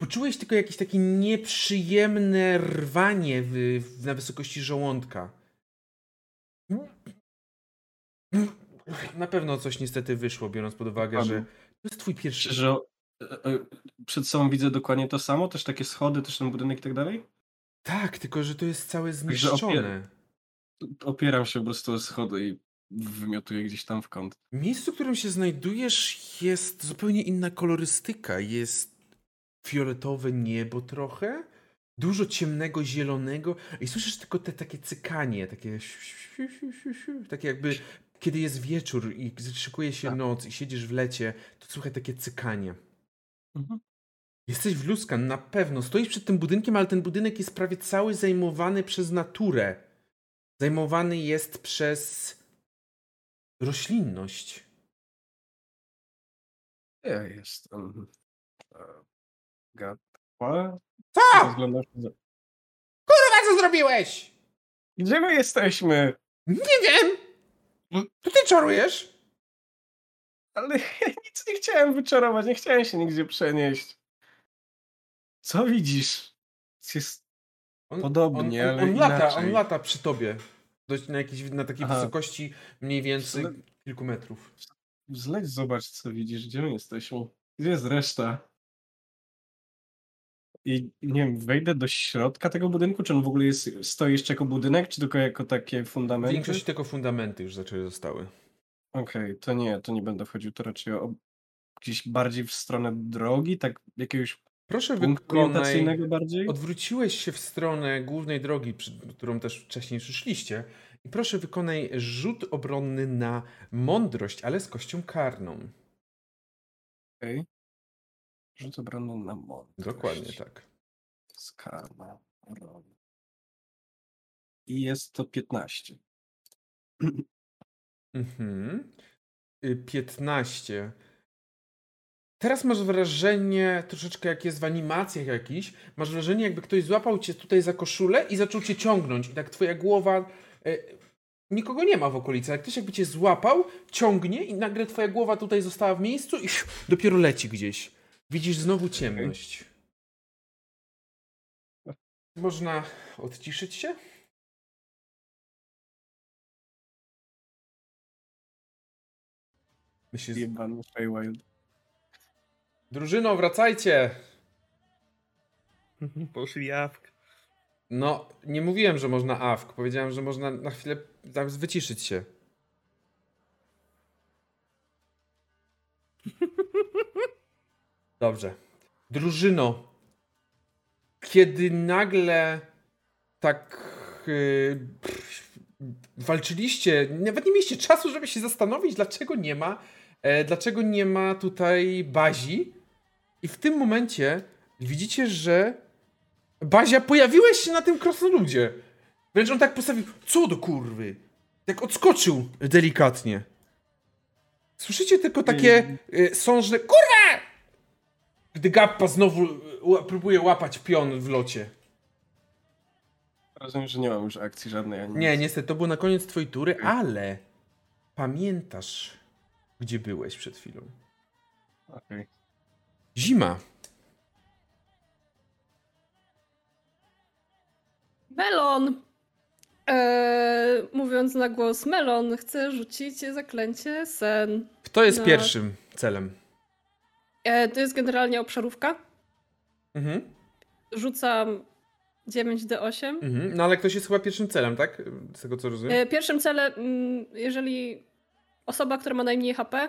Poczułeś tylko jakieś takie nieprzyjemne rwanie w, w, na wysokości żołądka. Na pewno coś niestety wyszło, biorąc pod uwagę, że to jest twój pierwszy. Szczerze, e, e, przed sobą widzę dokładnie to samo, też takie schody, też ten budynek i tak dalej. Tak, tylko że to jest całe zniszczone. Opieram się po prostu o schody i wymiotuję gdzieś tam w kąt. Miejsce, w którym się znajdujesz, jest zupełnie inna kolorystyka. Jest fioletowe niebo trochę, dużo ciemnego, zielonego i słyszysz tylko te takie cykanie, takie takie jakby kiedy jest wieczór i szykuje się Tak. noc i siedzisz w lecie, to słychać takie cykanie. Mhm. Jesteś w Luskan, na pewno. Stoisz przed tym budynkiem, ale ten budynek jest prawie cały zajmowany przez naturę. Zajmowany jest przez roślinność. Ja jestem. Gatwa. Co? Rozglądam się za- Kurwa, co zrobiłeś? Gdzie my jesteśmy? Nie wiem! To ty czarujesz? Ale ja nic nie chciałem wyczarować, nie chciałem się nigdzie przenieść. Co widzisz? Jest On, Podobnie, on, on, ale on lata, inaczej. on lata przy tobie. Dość na, jakiejś, na takiej Aha. wysokości mniej więcej Ale- kilku metrów. Zleć, zobacz, co widzisz, gdzie my jesteśmy. Gdzie jest reszta? I nie wiem, wejdę do środka tego budynku, czy on w ogóle jest, stoi jeszcze jako budynek, czy tylko jako takie fundamenty? Większość tylko fundamenty już zaczęły zostały. Okej, to nie, to nie będę wchodził, to raczej o, gdzieś bardziej w stronę drogi, tak jakiegoś Proszę wykonaj... bardziej? Odwróciłeś się w stronę głównej drogi, przy, którą też wcześniej przyszliście. I proszę wykonaj rzut obronny na mądrość, ale z kością karną. Okej. Rzut obronny na mądrość. Dokładnie tak. Skarma. obrony. I jest to 15. Mhm. y, 15. Teraz masz wrażenie, troszeczkę jak jest w animacjach jakiś, masz wrażenie jakby ktoś złapał cię tutaj za koszulę i zaczął cię ciągnąć i tak twoja głowa... Y, nikogo nie ma w okolicy, ale ktoś jakby cię złapał, ciągnie i nagle twoja głowa tutaj została w miejscu i dopiero leci gdzieś. Widzisz znowu ciemność. Można odciszyć się? Myślisz, Feywild. Drużyno, wracajcie! Poszli jawk. No, nie mówiłem, że można awk. Powiedziałem, że można na chwilę tam wyciszyć się. Dobrze. Drużyno, kiedy nagle tak yy, pff, walczyliście, nawet nie mieliście czasu, żeby się zastanowić, dlaczego nie ma, e, dlaczego nie ma tutaj bazi. I w tym momencie widzicie, że Bazia, pojawiłeś się na tym krasnoludzie. Wręcz on tak postawił, co do kurwy? Tak odskoczył delikatnie. Słyszycie tylko takie y, sążne, kurwa! Gdy Gappa znowu y, próbuje łapać pion w locie. Rozumiem, że nie mam już akcji żadnej ani Nie, nic. niestety, to był na koniec twojej tury, ale pamiętasz, gdzie byłeś przed chwilą. Okej. Zima. Melon! Eee, mówiąc na głos, Melon chce rzucić zaklęcie sen. Kto jest No. pierwszym celem? E, to jest generalnie obszarówka. Mhm. Rzucam 9d8. mhm. No ale ktoś jest chyba pierwszym celem, tak? Z tego co rozumiem. E, pierwszym celem, mm, jeżeli osoba, która ma najmniej HP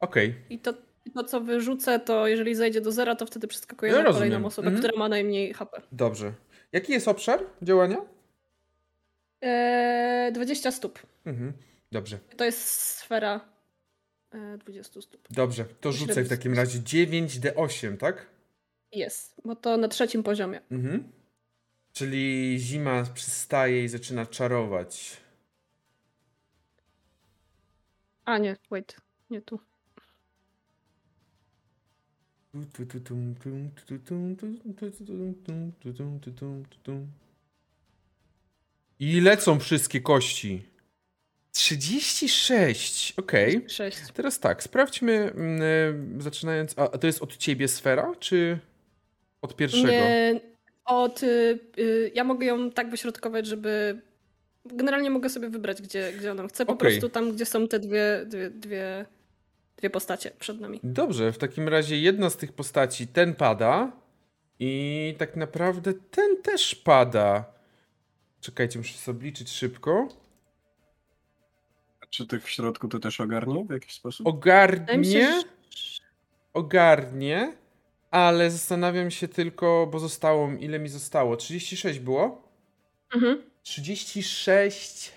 Okej. i to, to co wyrzucę, to jeżeli zejdzie do zera, to wtedy przeskakuje Ja na rozumiem. kolejną osobę, Mhm. która ma najmniej HP. Dobrze. Jaki jest obszar działania? E, 20 stóp. Mhm. Dobrze. To jest sfera e, 20 stóp. Dobrze. To rzucaj w takim razie 9d8, tak? Jest, bo to na trzecim poziomie. Mhm. Czyli zima przystaje i zaczyna czarować. A nie, wait, nie tu. I lecą wszystkie kości. 36. Okej. 6. Teraz tak, sprawdźmy, mm, e, zaczynając. A a to jest od ciebie sfera, czy od pierwszego? Nie, od, y, y, ja mogę ją tak wyśrodkować, żeby. Generalnie mogę sobie wybrać, gdzie, gdzie ona chce. Po Okej. prostu tam, gdzie są te dwie, dwie, dwie, dwie postacie przed nami. Dobrze, w takim razie jedna z tych postaci, ten pada i tak naprawdę ten też pada. Czekajcie, muszę sobie obliczyć szybko. A Czy tych w środku to też ogarnie w jakiś sposób? Ogarnie, ogarnie, ale zastanawiam się tylko, bo zostało, ile mi zostało? 36 było? Mhm. 36.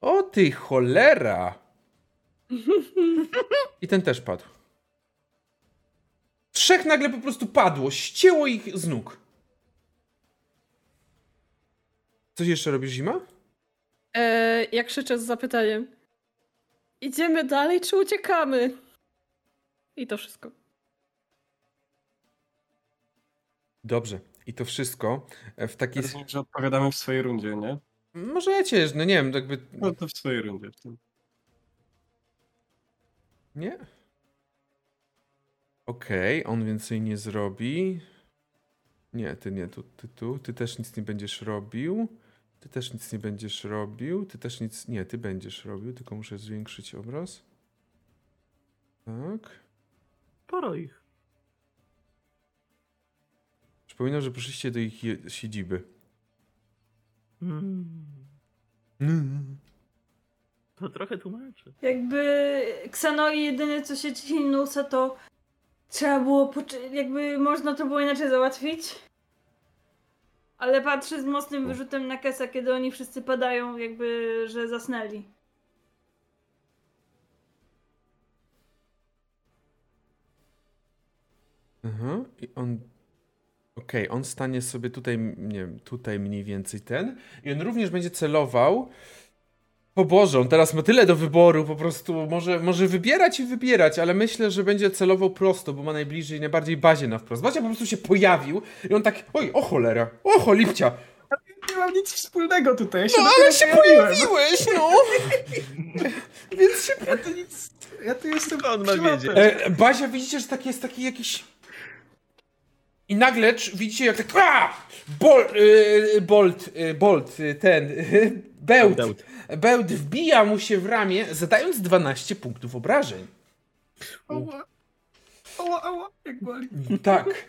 O ty cholera! I ten też padł. Trzech nagle po prostu padło, ścięło ich z nóg. Coś jeszcze robisz, Zima? E, jak krzyczę z zapytaniem. Idziemy dalej, czy uciekamy? I to wszystko. Dobrze. I to wszystko w takiej... Rozumiem, że odpowiadamy w swojej rundzie, nie? Możecie, no nie wiem, jakby... No to w swojej rundzie. w tym. Nie? Okej, on więcej nie zrobi. Nie, ty nie, tu, ty tu. Ty też nic nie będziesz robił. Ty też nic nie będziesz robił. Ty też nic... Nie, ty będziesz robił, tylko muszę zwiększyć obraz. Tak. Sporo ich. Przypominam, że poszliście do ich siedziby. Mm, Mm. to trochę tłumaczy. Jakby Xanoi jedyne co się ci nusa to trzeba było, jakby można to było inaczej załatwić. Ale patrzy z mocnym wyrzutem na Kesa, kiedy oni wszyscy padają, jakby, że zasnęli. Aha, i on. Okej, on stanie sobie tutaj, nie wiem, tutaj mniej więcej ten. I on również będzie celował O Boże, on teraz ma tyle do wyboru, po prostu może, może wybierać i wybierać, ale myślę, że będzie celował prosto, bo ma najbliżej, najbardziej bazie na wprost. Bazia po prostu się pojawił i on tak, oj, o cholera, o cholipcia. Nie mam nic wspólnego tutaj, ja się No ale się pojawiłem. pojawiłeś, no. Więc się... Ja tu nic, ja tu jestem On ma wiedzieć. E, Bazia widzicie, że taki jest taki jakiś... I nagle widzicie jak tak... A! Bol, y, bolt, y, bolt, y, ten, y, bełt, Bełt. bełt wbija mu się w ramię, zadając 12 punktów obrażeń. Ała, ała, ała, jak boli. Tak.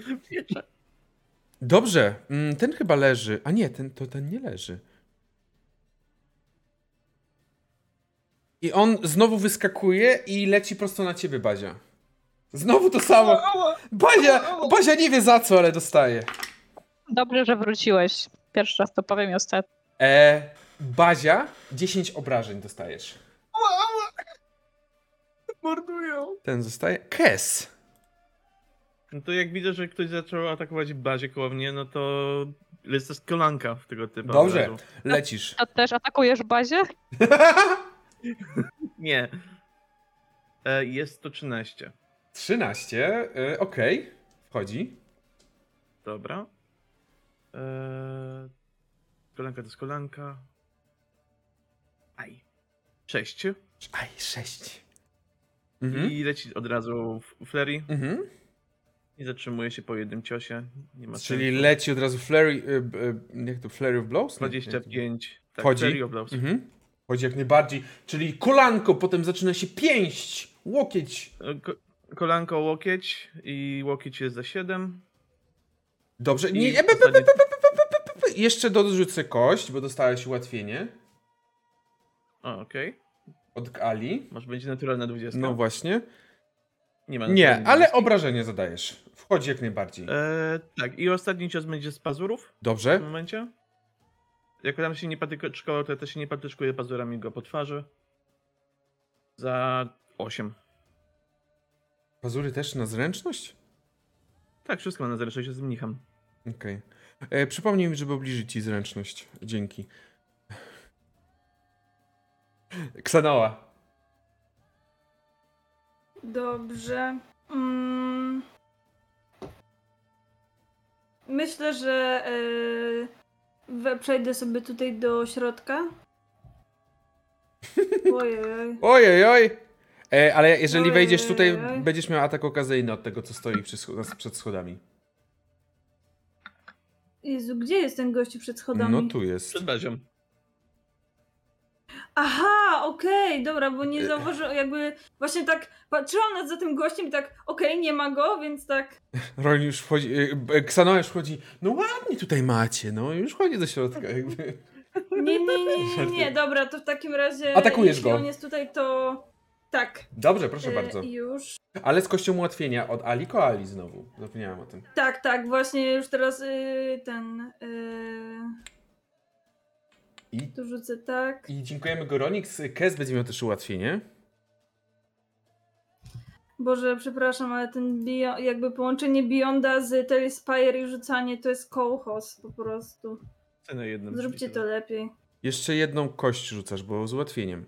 Dobrze, mm, ten chyba leży. A nie, ten, to ten nie leży. I on znowu wyskakuje i leci prosto na ciebie, Bazia. Znowu to samo. Bazia, Bazia nie wie za co, ale dostaje. Dobrze, że wróciłeś. Pierwszy raz to powiem i ostatni. E, Bazia, 10 obrażeń dostajesz. Mordują. Ten zostaje. Kes. No to jak widzę, że ktoś zaczął atakować bazie koło mnie, no to jest to kolanka w tego typu. Dobrze, obrazu. lecisz. To też atakujesz bazie? Nie. E, jest to 13. 13, e, okej. Wchodzi. Dobra. E, kolanka to jest kolanka. Aj. 6. Aj, 6. Mhm. I leci od razu w Flurry. Mhm. I zatrzymuje się po jednym ciosie. Nie ma Czyli sensu. leci od razu Flurry, y, y, jak to, Flurry of Blows? Nie, nie, 25. Tak, Wchodzi? Flurry of Blows. Mhm. Chodzi jak najbardziej. Czyli kolanko, potem zaczyna się pięść, łokieć. E, Ko kolanko, łokieć i łokieć jest za 7. Dobrze, nie, e, ostatnie- jeszcze dorzucę kość, bo dostałeś ułatwienie O, okej. od Ali. Może będzie naturalna 20. No właśnie. Nie ma Nie, ale 20. obrażenie zadajesz. Wchodzi jak najbardziej. E, tak, i ostatni cios będzie z pazurów w Dobrze. momencie. Jak tam się nie patyczkował, to ja też się nie patyczkuję pazurami go po twarzy. Za 8. Pazury też na zręczność? Tak, wszystko ma na zresztą się z mnichem. Okej. E, Przypomnij mi, żeby obliżyć ci zręczność. Dzięki. Ksanoa. Dobrze. Mm. Myślę, że we- przejdę sobie tutaj do środka. Ojej. Ojej, oj. E, ale jeżeli Ojej, wejdziesz tutaj, będziesz miał atak okazyjny od tego, co stoi przy, przed schodami. Jezu, gdzie jest ten gościu przed schodami? No tu jest. Przed bazią. Aha, okej, dobra, bo nie zauważyłam, jakby właśnie tak patrzyłam nad za tym gościem i tak, okej, nie ma go, więc tak, Rolin już wchodzi, e, e, Ksanoa już wchodzi, no ładnie tutaj macie, no już wchodzi do środka jakby. nie, nie, nie, nie, nie, dobra, to w takim razie, Atakujesz jeśli go. on jest tutaj, to tak, Dobrze, proszę e, bardzo. już. Ale z kością ułatwienia od Ali Koali znowu. Zapomniałem o tym. Tak, tak, właśnie już teraz y, ten, y, I, tu rzucę tak. I dziękujemy Goronix. Kes będzie miał też ułatwienie. Boże, przepraszam, ale ten bio, jakby połączenie Beyonda z Telespire i rzucanie to jest kołchos po prostu. Zróbcie to lepiej. Jeszcze jedną kość rzucasz, bo z ułatwieniem.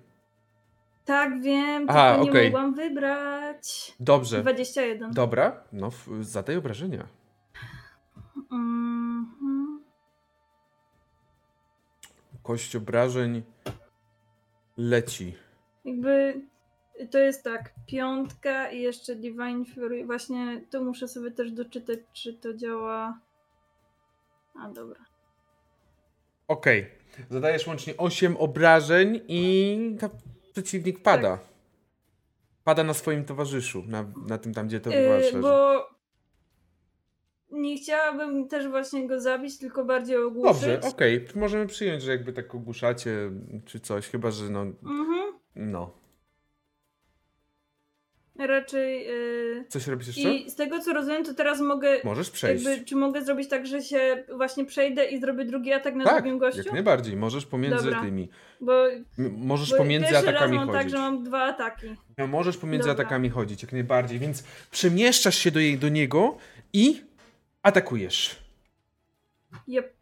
Tak, wiem, Aha, tylko nie mogłam wybrać. Dobrze. 21. Dobra, no zadaj obrażenia. Mhm. Kość obrażeń leci. Jakby to jest tak, piątka i jeszcze Divine Fury. Właśnie tu muszę sobie też doczytać, czy to działa. A dobra. Okej. Zadajesz łącznie 8 obrażeń i ta przeciwnik pada. Pada na swoim towarzyszu, na, na tym tam, gdzie to Yy, bo nie chciałabym też właśnie go zabić, tylko bardziej ogłuszyć. Dobrze, okej. Możemy przyjąć, że jakby tak ogłuszacie czy coś, chyba że no. Mhm. No. Raczej. Yy... Coś robisz jeszcze? I z tego co rozumiem, to teraz mogę. Możesz przejść. Jakby, czy mogę zrobić tak, że się właśnie przejdę i zrobię drugi atak na tak, drugim gościu? jak najbardziej. Możesz pomiędzy Dobra. tymi. Bo, możesz bo pomiędzy atakami raz mam tak, chodzić. że mam dwa ataki. No, możesz pomiędzy Dobra. atakami chodzić, jak najbardziej. Więc przemieszczasz się do, jej, do niego i atakujesz. Jep.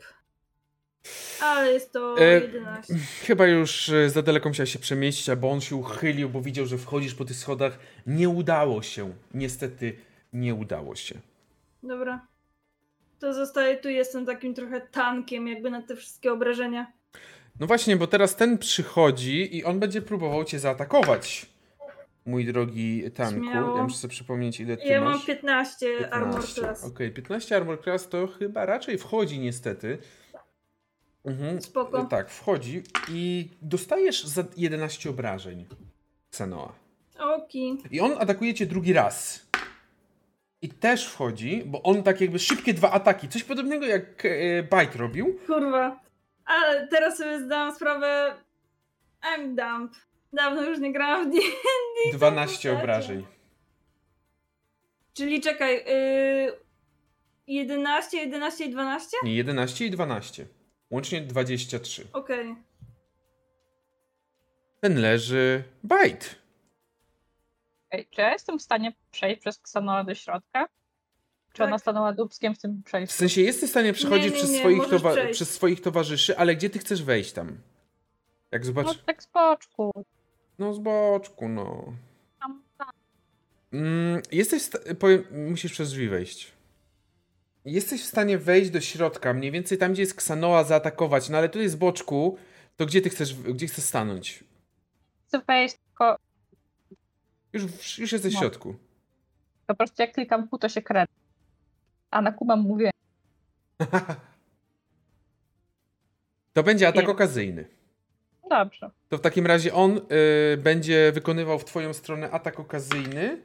Ale jest to E, 11. Chyba już e, za daleko musiał się przemieścić, albo on się uchylił, bo widział, że wchodzisz po tych schodach. Nie udało się. Niestety nie udało się. Dobra. To zostaje tu, jestem takim trochę tankiem jakby na te wszystkie obrażenia. No właśnie, bo teraz ten przychodzi i on będzie próbował cię zaatakować. Mój drogi tanku. Śmiało. Ja muszę sobie przypomnieć, ile ty Ja masz. mam 15, armor 15. class. Okej, 15 armor class to chyba raczej wchodzi niestety. Mhm. Spoko. e, Tak, wchodzi i dostajesz za 11 obrażeń. Xenoa. Oki. I on atakuje cię drugi raz. I też wchodzi, bo on tak jakby szybkie dwa ataki. Coś podobnego jak e, Bite robił. Kurwa. Ale teraz sobie zdałam sprawę. I'm dump. Dawno już nie grałam w D. 12 postacie. obrażeń. Czyli czekaj. Yy, 11, 11 i 12? Nie, 11 i 12. Łącznie 23. Okej. Ten leży. Bite. Ej, czy ja jestem w stanie przejść przez Ksanoa do środka? Czy Tak. ona stanęła dubskiem w tym W przejściu? sensie jesteś w stanie przechodzić Nie, nie, przez, nie, swoich przez swoich towarzyszy, ale gdzie ty chcesz wejść tam? Jak zobacz. No tak z boczku. No z boczku, no. Tam, tam. Mm, jesteś. w sta- Powiem, musisz przez drzwi wejść. Jesteś w stanie wejść do środka, mniej więcej tam, gdzie jest Ksanoa, zaatakować, no ale tu jest z boczku. To gdzie ty chcesz, gdzie chcesz stanąć? Chcę wejść, tylko Już, już jesteś w No. środku. po prostu jak klikam Q, to się kręci. A na mam mówię. To będzie atak Nie. okazyjny. Dobrze. To w takim razie on y, będzie wykonywał w twoją stronę atak okazyjny.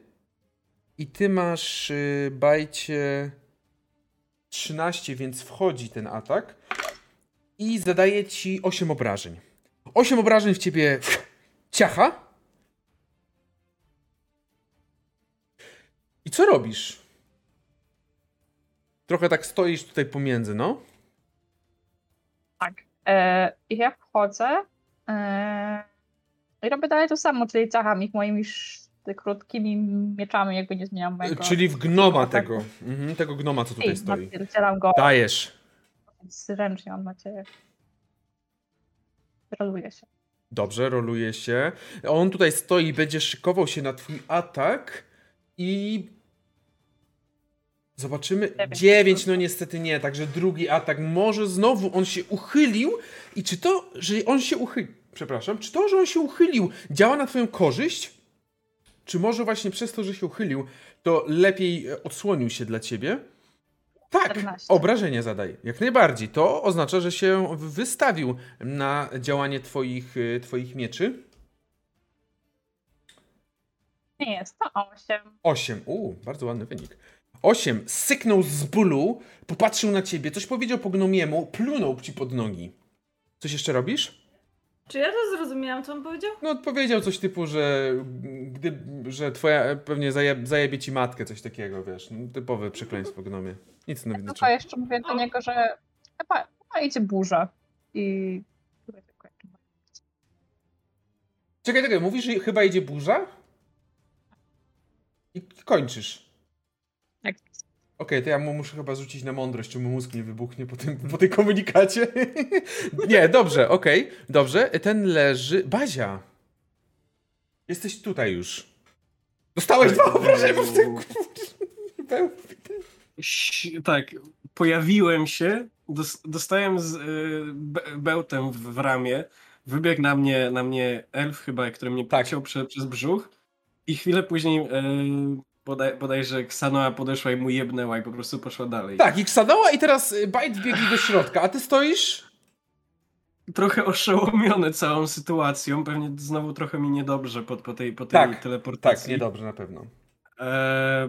I ty masz y, bajcie 13, więc wchodzi ten atak. I zadaje ci 8 obrażeń. 8 obrażeń w ciebie ciacha. I co robisz? Trochę tak stoisz tutaj pomiędzy, no. Tak. E, ja wchodzę e, i robię dalej to samo, czyli cacham ich moimi krótkimi mieczami, jakby nie zmieniam mojego. Czyli w gnoma ataku. tego. Mhm, tego gnoma, co tutaj I stoi. napierdzielam go, Dajesz. więc ręcznie mam nadzieję. Roluję się. Dobrze, roluje się. On tutaj stoi, będzie szykował się na twój atak i zobaczymy. Dziewięć. 9, no niestety nie, także drugi atak. Może znowu on się uchylił i czy to, że on się uchylił, przepraszam, czy to, że on się uchylił działa na twoją korzyść? Czy może właśnie przez to, że się uchylił, to lepiej e, odsłonił się dla ciebie? Tak, 14. obrażenie zadaj. Jak najbardziej. To oznacza, że się wystawił na działanie twoich, y, twoich mieczy. Nie jest to 8. 8. Uuu, bardzo ładny wynik. 8. Syknął z bólu, popatrzył na ciebie, coś powiedział po gnomiemu, plunął ci pod nogi. Coś jeszcze robisz? Czy ja to zrozumiałam, co on powiedział? No, odpowiedział coś typu, że gdy, że twoja pewnie zajeb, zajebie ci matkę, coś takiego, wiesz. No, typowe przekleństwo gnomie. Nic Tylko nowego. jeszcze mówię do niego, że chyba, chyba idzie burza. I. Czekaj, czekaj, mówisz, że chyba idzie burza? I kończysz. Okej, to ja mu muszę chyba rzucić na mądrość, czy mu mózg nie wybuchnie po, tym, po tej komunikacie. nie, dobrze, okej, dobrze. Ten leży. Bazia. Jesteś tutaj już. Dostałeś dwa obrażenia w tym Tak, pojawiłem się, dos- dostałem z y, be- bełtem w, w ramię, wybiegł na mnie, na mnie elf chyba, który mnie Tak. pociął prze, przez brzuch i chwilę później y, bodaj, bodajże Ksanoa podeszła i mu jebnęła i po prostu poszła dalej. Tak, i ksadała i teraz Bite wbiegli do środka, a ty stoisz? Trochę oszołomiony całą sytuacją, pewnie znowu trochę mi niedobrze po, po tej, po tej Tak, Tak, teleportacji. niedobrze na pewno. E,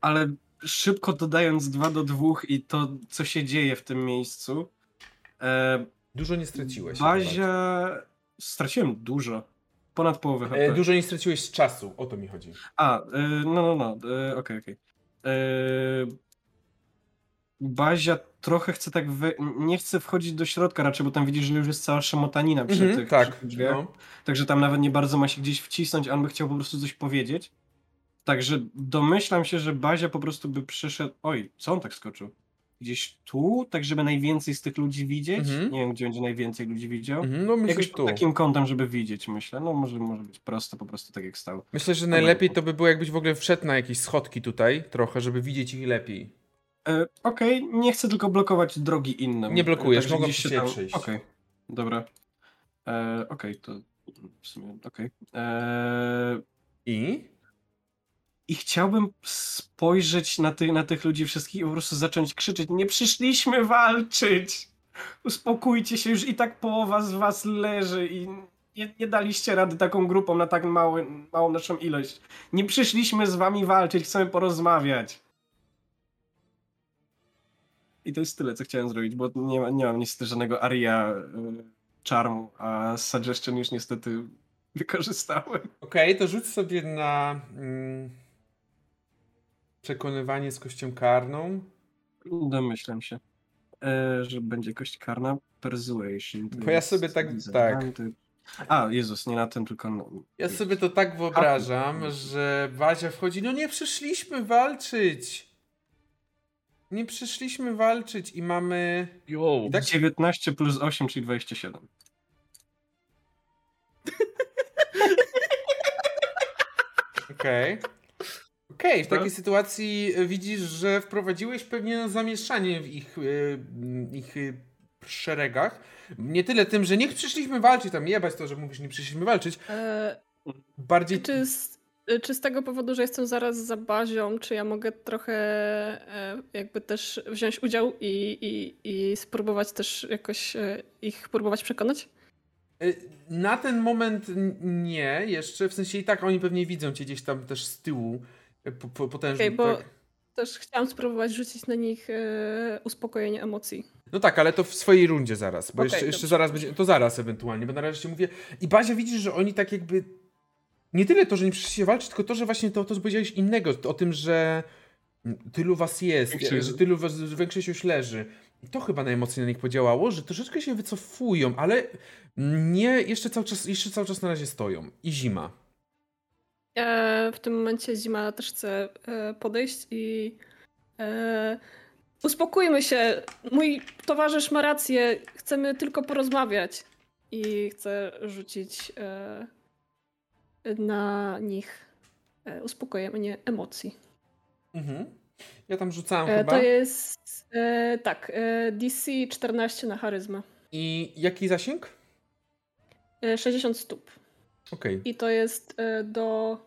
ale szybko dodając 2 do 2 i to, co się dzieje w tym miejscu, e, Dużo nie straciłeś. Bazia... Straciłem dużo. Ponad połowę HP. E, dużo nie straciłeś z czasu, o to mi chodzi. A, y, no, no, no, y, okej, okej. Y, Bazia trochę chce tak, nie chce wchodzić do środka raczej, bo tam widzisz, że już jest cała szamotanina przy Mhm, tych, tak, przy drzwiach. no. Także tam nawet nie bardzo ma się gdzieś wcisnąć, on by chciał po prostu coś powiedzieć. Także domyślam się, że Bazia po prostu by przyszedł... Oj, co on tak skoczył? Gdzieś tu, tak żeby najwięcej z tych ludzi widzieć. Mhm. Nie wiem, gdzie będzie najwięcej ludzi widział. Mhm, no myślę, Jakoś pod tu. takim kątem, żeby widzieć, myślę. No może, może być prosto, po prostu tak jak stał. Myślę, że najlepiej to by było, jakbyś w ogóle wszedł na jakieś schodki tutaj trochę, żeby widzieć ich lepiej. E, Okej, nie chcę tylko blokować drogi innym. Nie blokujesz, mogą gdzieś się tam- przejść. Okej, dobra. E, Okej, to w sumie okej. E, I? I chciałbym spojrzeć na, ty, na tych ludzi wszystkich i po prostu zacząć krzyczeć: Nie przyszliśmy walczyć! Uspokójcie się, już i tak połowa z was leży i nie, nie daliście rady taką grupą na tak mały, małą naszą ilość. Nie przyszliśmy z wami walczyć, chcemy porozmawiać. I to jest tyle, co chciałem zrobić, bo nie, nie mam niestety żadnego aria y, charmu, a suggestion już niestety wykorzystałem. Okej, to rzuć sobie na mm, przekonywanie z kością karną. Domyślam się, e, że będzie kość karna. Persuasion. to Bo ja jest sobie tak- design, A, Jezus, nie na tym, tylko... na- Ja sobie to tak wyobrażam, że Bazia wchodzi, no nie przyszliśmy walczyć. Nie przyszliśmy walczyć i mamy... Jo. Tak? 19 plus 8, czyli 27. Okej. Okej, w Tak? takiej sytuacji e, widzisz, że wprowadziłeś pewnie zamieszanie w ich, e, ich e, szeregach. Nie tyle tym, że nie przyszliśmy walczyć, tam jebać to, że mówisz, nie przyszliśmy walczyć. E, Bardziej... czy, z, czy z tego powodu, że jestem zaraz za bazią, czy ja mogę trochę jakby też wziąć udział i, i, i spróbować też jakoś ich próbować przekonać? Na ten moment nie, jeszcze, w sensie i tak oni pewnie widzą cię gdzieś tam też z tyłu, y, po, po, potężnie. Okej, bo tak. też chciałam spróbować rzucić na nich e, uspokojenie emocji. No tak, ale to w swojej rundzie zaraz, bo Okej, jeszcze, jeszcze zaraz będzie, to zaraz ewentualnie, bo na razie ci mówię. I Bazia widzisz, że oni tak jakby, nie tyle to, że nie przyszli się walczyć, tylko to, że właśnie to, to powiedziałeś innego, o tym, że tylu was jest, Większość- że tylu was, że większość już leży. I to chyba najmocniej na nich podziałało, że troszeczkę się wycofują, ale nie, jeszcze cały czas, jeszcze cały czas na razie stoją. I zima. E, w tym momencie Zima też chce e, podejść i e, uspokójmy się. Mój towarzysz ma rację. Chcemy tylko porozmawiać. I chcę rzucić na nich uspokojenie emocji. Mhm. Ja tam rzucałem chyba. to jest tak, DC 14 na charyzmę. I jaki zasięg? E, 60 stóp. Okej. I to jest e, do.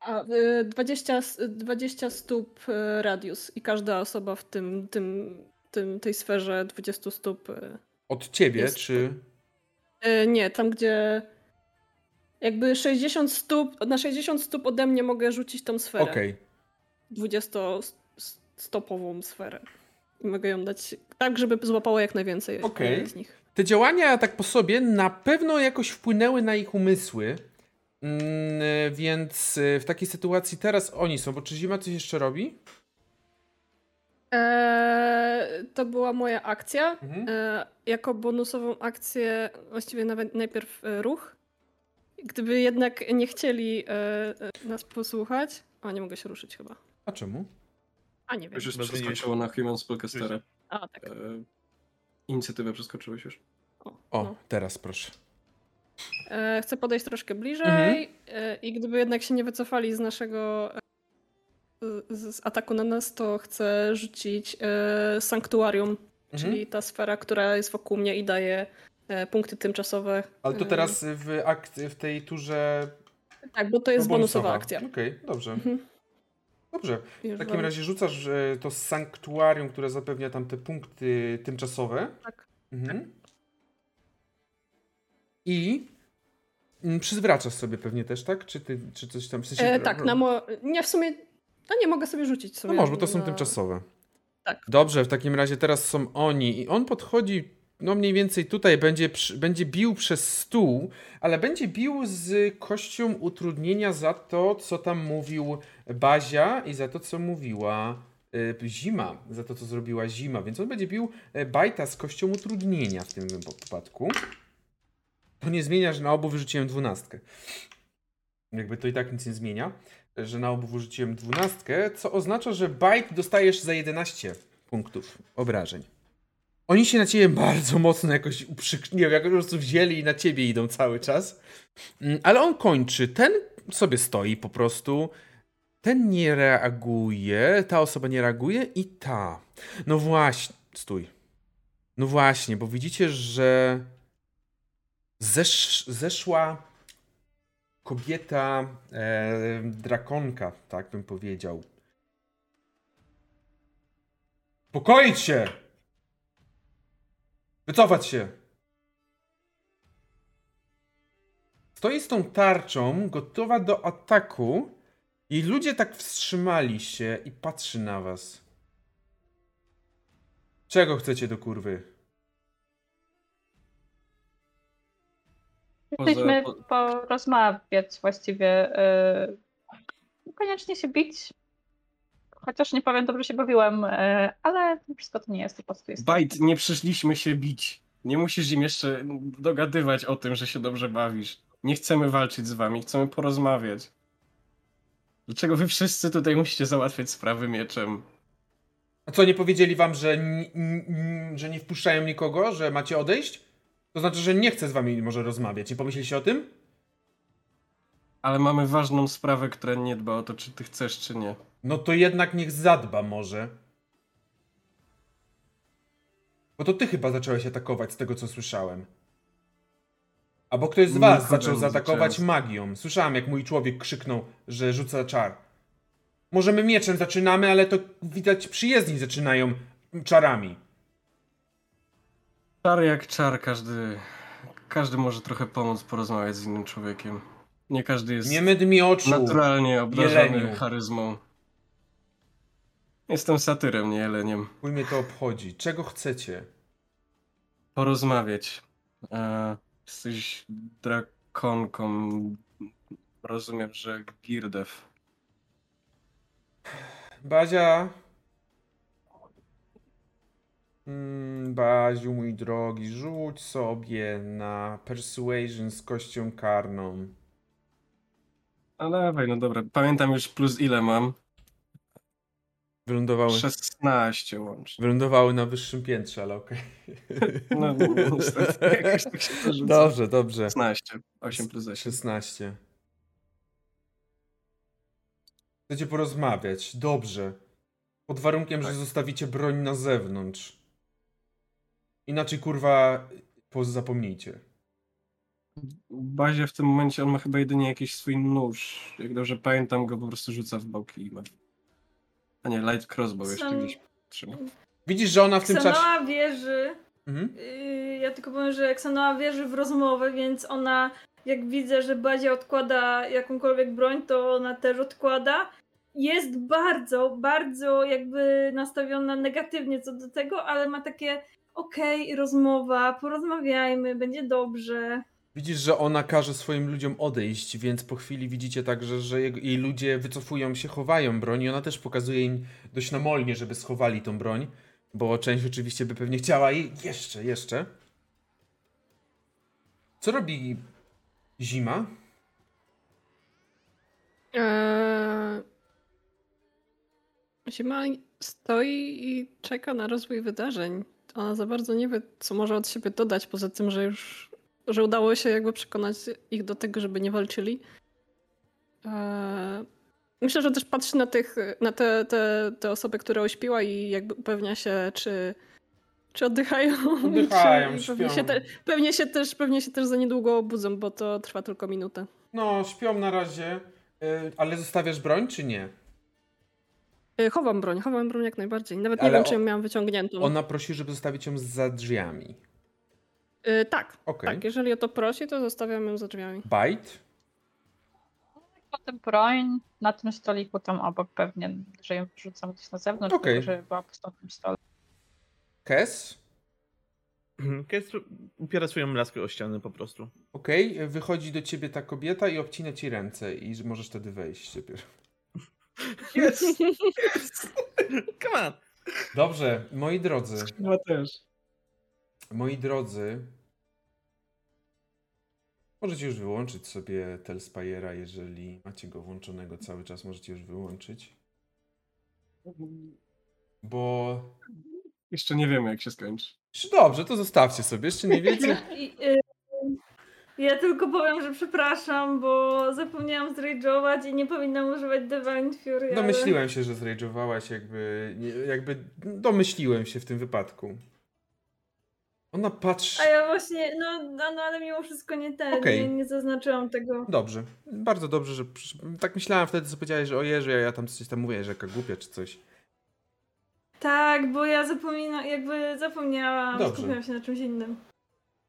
A, e, 20, s- 20 stóp e, radius i każda osoba w tym, tym, tym tej sferze 20 stóp. Od ciebie, Jest czy... Nie, tam gdzie. Jakby 60 stóp, na 60 stóp ode mnie mogę rzucić tą sferę. Okej. 20-stopową sferę. I mogę ją dać tak, żeby złapało jak najwięcej e, z nich. Te działania tak po sobie na pewno jakoś wpłynęły na ich umysły. Mm, więc y, w takiej sytuacji teraz oni są, bo czy Zima coś jeszcze robi? Eee, to była moja akcja. Mhm. Eee, jako bonusową akcję, właściwie nawet najpierw e, ruch. Gdyby jednak nie chcieli e, e, nas posłuchać. A nie mogę się ruszyć chyba. A czemu? A nie wiem. Już, przeskoczyło na Human Spellcastera. A tak. E, inicjatywę przeskoczyłeś już. O, O, no. teraz proszę. E, chcę podejść troszkę bliżej Mhm. e, i gdyby jednak się nie wycofali z naszego e, z, z ataku na nas, to chcę rzucić e, sanktuarium, Mhm. czyli ta sfera, która jest wokół mnie i daje e, punkty tymczasowe. Ale to teraz w, akt, w tej turze. Tak, bo to jest no, bonusowa akcja. Okej, dobrze. Mhm. Dobrze. W takim razie rzucasz to sanktuarium, które zapewnia tam te punkty tymczasowe. Tak. Mhm. I mm, przywracasz sobie pewnie też, tak? Czy, ty, czy coś tam w sensie. E, tak, na mo- nie w sumie. No nie mogę sobie rzucić No sobie. może, bo to są na- tymczasowe. Tak. Dobrze, w takim razie teraz są oni i on podchodzi, no mniej więcej tutaj będzie, będzie bił przez stół, ale będzie bił z kością utrudnienia za to, co tam mówił Bazia i za to, co mówiła y, Zima, za to, co zrobiła Zima, więc on będzie bił e, Bajta z kością utrudnienia w tym wypadku. To nie zmienia, że na obu wyrzuciłem dwunastkę. jakby to i tak nic nie zmienia, że na obu wyrzuciłem dwunastkę, co oznacza, że Bite dostajesz za 11 punktów obrażeń. Oni się na ciebie bardzo mocno jakoś uprzyk... Nie wiem, jak po prostu wzięli i na ciebie idą cały czas. Mm, Ale on kończy. Ten sobie stoi po prostu. Ten nie reaguje, ta osoba nie reaguje i ta. No właśnie, stój. No właśnie, bo widzicie, że zesz... zeszła kobieta e, drakonka, tak bym powiedział. Pokoić się! Wycofać się! Stoi z tą tarczą, gotowa do ataku i ludzie tak wstrzymali się i patrzy na was. Czego chcecie do kurwy? Chcieliśmy po- porozmawiać właściwie. Yy, niekoniecznie się bić. Chociaż nie powiem, dobrze się bawiłem, yy, ale wszystko to nie jest, to po prostu jest. Bajt, nie przyszliśmy się bić. Nie musisz im jeszcze dogadywać o tym, że się dobrze bawisz. Nie chcemy walczyć z wami, chcemy porozmawiać. Dlaczego wy wszyscy tutaj musicie załatwiać sprawy mieczem? A co, nie powiedzieli wam, że, że nie wpuszczają nikogo, że macie odejść? To znaczy, że nie chce z wami może rozmawiać. Nie pomyśleliście o tym? Ale mamy ważną sprawę, która nie dba o to, czy ty chcesz, czy nie. No to jednak niech zadba może. Bo to ty chyba zacząłeś atakować z tego, co słyszałem. Albo ktoś z was zaczął za zaatakować magią. Słyszałem, jak mój człowiek krzyknął, że rzuca czar. Może my mieczem zaczynamy, ale to widać przyjezdni zaczynają czarami. Czar jak czar, każdy, każdy może trochę pomóc porozmawiać z innym człowiekiem. Nie każdy jest Nie mydl mi oczu. naturalnie obdarzony jeleniu. charyzmą. Jestem satyrem, nie jeleniem. Chuj mnie to obchodzi. Czego chcecie? Porozmawiać. E, jesteś drakonką. Rozumiem, że Girdew. Bazia. Mm, Baziu, mój drogi, rzuć sobie na persuasion z kością karną. A dawaj, no dobra. Pamiętam już plus ile mam. Wylądowały, 16 łącznie. wylądowały na wyższym piętrze, ale okej. No, niestety, jakoś tak się. Dobrze, dobrze. 16. 8 plus 8. 16. Chcecie porozmawiać? Dobrze. Pod warunkiem, że Tak. zostawicie broń na zewnątrz. Inaczej, kurwa, zapomnijcie. Bazia w tym momencie on ma chyba jedynie jakiś swój nóż. Jak dobrze pamiętam, go po prostu rzuca w boki i ma. A nie, light crossbow jeszcze Sam- gdzieś trzyma. Widzisz, że ona w tym czasie... Ksanoa wierzy, Mhm. yy, ja tylko powiem, że Ksanoa wierzy w rozmowę, więc ona jak widzę, że Bazia odkłada jakąkolwiek broń, to ona też odkłada. Jest bardzo, bardzo jakby nastawiona negatywnie co do tego, ale ma takie okej, rozmowa, porozmawiajmy, będzie dobrze. Widzisz, że ona każe swoim ludziom odejść, więc po chwili widzicie także, że jej ludzie wycofują się, chowają broń i ona też pokazuje im dość namolnie, żeby schowali tą broń, bo część oczywiście by pewnie chciała i jeszcze, jeszcze. Co robi zima? Eee... Zima stoi i czeka na rozwój wydarzeń. Ona za bardzo nie wie, co może od siebie dodać, poza tym, że już że udało się jakby przekonać ich do tego, żeby nie walczyli. Eee... Myślę, że też patrzy na, tych, na te, te, te osoby, które ośpiła i jakby upewnia się, czy, czy oddychają. Oddychają, czy, pewnie, się te, pewnie, się też, pewnie się też za niedługo obudzą, bo to trwa tylko minutę. No, śpią na razie, y, ale zostawiasz broń czy nie? E, Chowam broń, chowam broń jak najbardziej. Nawet nie Ale wiem, czy ją miałam wyciągniętą. Ona prosi, żeby zostawić ją za drzwiami. E, tak, Okej. tak. Jeżeli o to prosi, to zostawiam ją za drzwiami. Bite? Potem broń na tym stoliku tam obok pewnie, że ją wrzucam gdzieś na zewnątrz, Okej. żeby była po tym stole. Kes? Kes upiera swoją laskę o ścianę po prostu. Okej, wychodzi do ciebie ta kobieta i obcina ci ręce i że możesz wtedy wejść dopiero. Yes! Come on! Dobrze, moi drodzy, Chyba też. Moi drodzy. Możecie już wyłączyć sobie Telspire'a, jeżeli macie go włączonego cały czas, możecie już wyłączyć. Bo... Jeszcze nie wiemy, jak się skończy. Czy Dobrze, to zostawcie sobie, jeszcze nie wiecie. Y, ja tylko powiem, że przepraszam, bo zapomniałam zrage'ować i nie powinnam używać Divine Fury. ale- Domyśliłem się, że zrage'owałaś, jakby, jakby domyśliłem się w tym wypadku. Ona patrzy... A ja właśnie, no, no, no ale mimo wszystko nie ten, Okej. nie, nie zaznaczyłam tego. Dobrze, bardzo dobrze, że... Tak myślałem wtedy, co powiedziałeś, że o a ja tam coś tam mówię, że jaka głupia czy coś. Tak, bo ja zapominam, jakby zapomniałam, Dobrze. skupiłam się na czymś innym.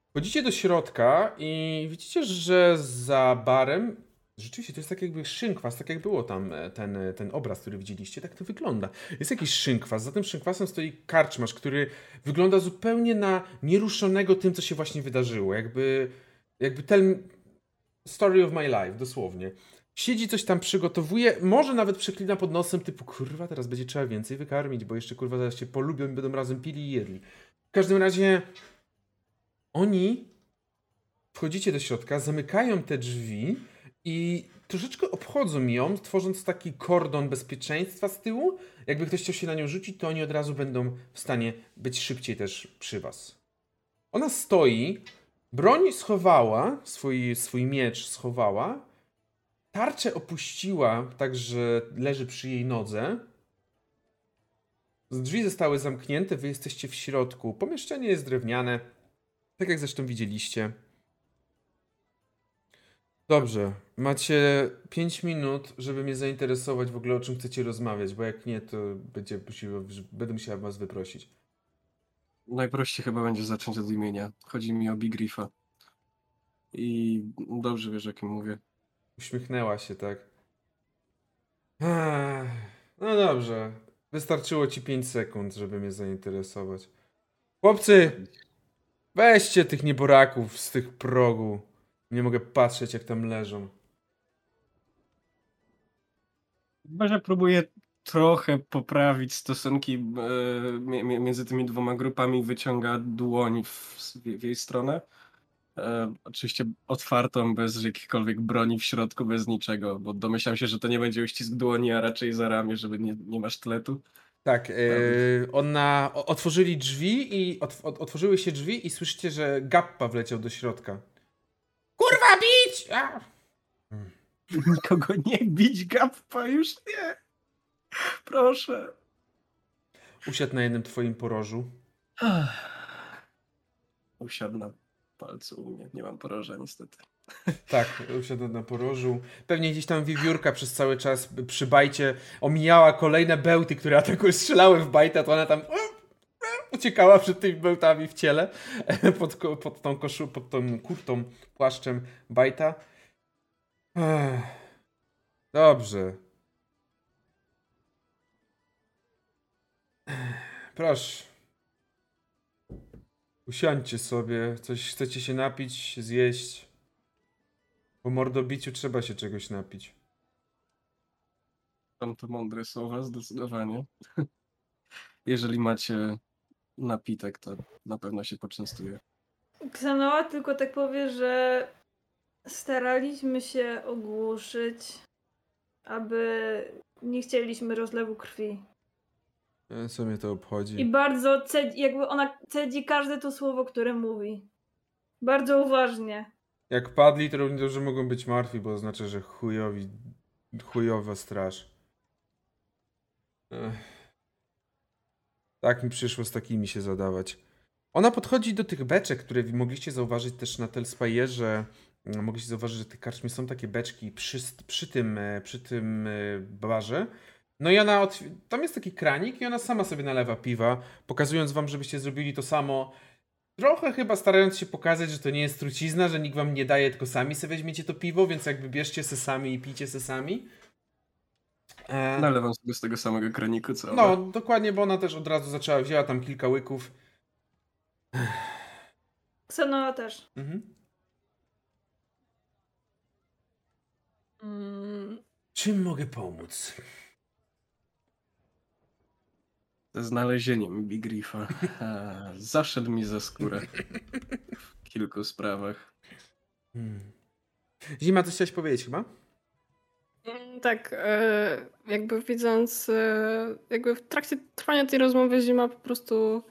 Wchodzicie do środka i widzicie, że za barem rzeczywiście to jest tak jakby szynkwas, tak jak było tam e, ten, e, ten obraz, który widzieliście, tak to wygląda. Jest jakiś szynkwas, za tym szynkwasem stoi karczmasz, który wygląda zupełnie na nieruszonego tym, co się właśnie wydarzyło. Jakby, jakby ten story of my life, dosłownie. Siedzi, coś tam przygotowuje, może nawet przeklina pod nosem, typu kurwa, teraz będzie trzeba więcej wykarmić, bo jeszcze kurwa zaraz się polubią i będą razem pili i jedli. W każdym razie oni wchodzicie do środka, zamykają te drzwi i troszeczkę obchodzą ją, tworząc taki kordon bezpieczeństwa z tyłu. Jakby ktoś chciał się na nią rzucić, to oni od razu będą w stanie być szybciej też przy was. Ona stoi, broń schowała, swój, swój miecz schowała, tarczę opuściła, tak że leży przy jej nodze. Drzwi zostały zamknięte, wy jesteście w środku. Pomieszczenie jest drewniane, tak jak zresztą widzieliście. Dobrze, macie 5 minut, żeby mnie zainteresować w ogóle o czym chcecie rozmawiać, bo jak nie, to będzie, musiała- będę musiała was wyprosić. Najprościej chyba będzie zacząć od imienia. Chodzi mi o Big Riffa. I dobrze wiesz, o kim mówię. Uśmiechnęła się, tak? Ech, No dobrze, wystarczyło ci 5 sekund, żeby mnie zainteresować. Chłopcy, weźcie tych nieboraków z tych progu. Nie mogę patrzeć, jak tam leżą. Chyba, że próbuję trochę poprawić stosunki e, mi- mi- między tymi dwoma grupami, wyciąga dłoń w, w jej stronę. E, oczywiście otwartą, bez jakichkolwiek broni w środku, bez niczego, bo domyślam się, że to nie będzie uścisk dłoni, a raczej za ramię, żeby nie, nie ma sztyletu. Tak, yy, ona, otworzyli drzwi i ot, ot, otworzyły się drzwi i słyszycie, że Gappa wleciał do środka. Bić! A! Nikogo nie bić, gappa, już nie. Proszę. Usiadł na jednym twoim porożu. Usiadł na palcu u mnie. Nie mam poroża niestety. Tak, usiadł na porożu. Pewnie gdzieś tam wiewiórka przez cały czas przy bajcie omijała kolejne bełty, które atakują, strzelały w bajta, to ona tam uciekała przed tymi bełtami w ciele pod, pod tą koszu, pod tą kurtą, płaszczem bajta. Dobrze. Proszę. Usiądźcie sobie. Coś chcecie się napić, zjeść? Po mordobiciu trzeba się czegoś napić. Są to mądre słowa, zdecydowanie. Jeżeli macie napitek, to na pewno się poczęstuje. Ksanoa tylko tak powie, że staraliśmy się ogłuszyć, aby nie chcieliśmy rozlewu krwi. E, Co mnie to obchodzi? I bardzo cedzi, jakby ona cedzi każde to słowo, które mówi. Bardzo uważnie. Jak padli, to równie dobrze mogą być martwi, bo oznacza, że chujowi, chujowa straż. Ech. Tak mi przyszło z takimi się zadawać. Ona podchodzi do tych beczek, które mogliście zauważyć też na Telspire, mogliście zauważyć, że te karczmy są takie beczki przy, przy tym, e, przy tym e, barze. No i ona, tam jest taki kranik i ona sama sobie nalewa piwa, pokazując wam, żebyście zrobili to samo. Trochę chyba starając się pokazać, że to nie jest trucizna, że nikt wam nie daje, tylko sami sobie weźmiecie to piwo, więc jakby bierzcie se sami i pijcie se sami. E, Nalewam sobie z tego samego kraniku, co no, dokładnie, bo ona też od razu zaczęła, wzięła tam kilka łyków. Ksanoa też. Mhm. Mm, Czym mogę pomóc? Ze znalezieniem Big Riffa. A, Zaszedł mi za skórę w kilku sprawach. Hmm. Zima, coś chciałeś powiedzieć chyba? Mm, Tak, e, jakby widząc, e, jakby w trakcie trwania tej rozmowy Zima po prostu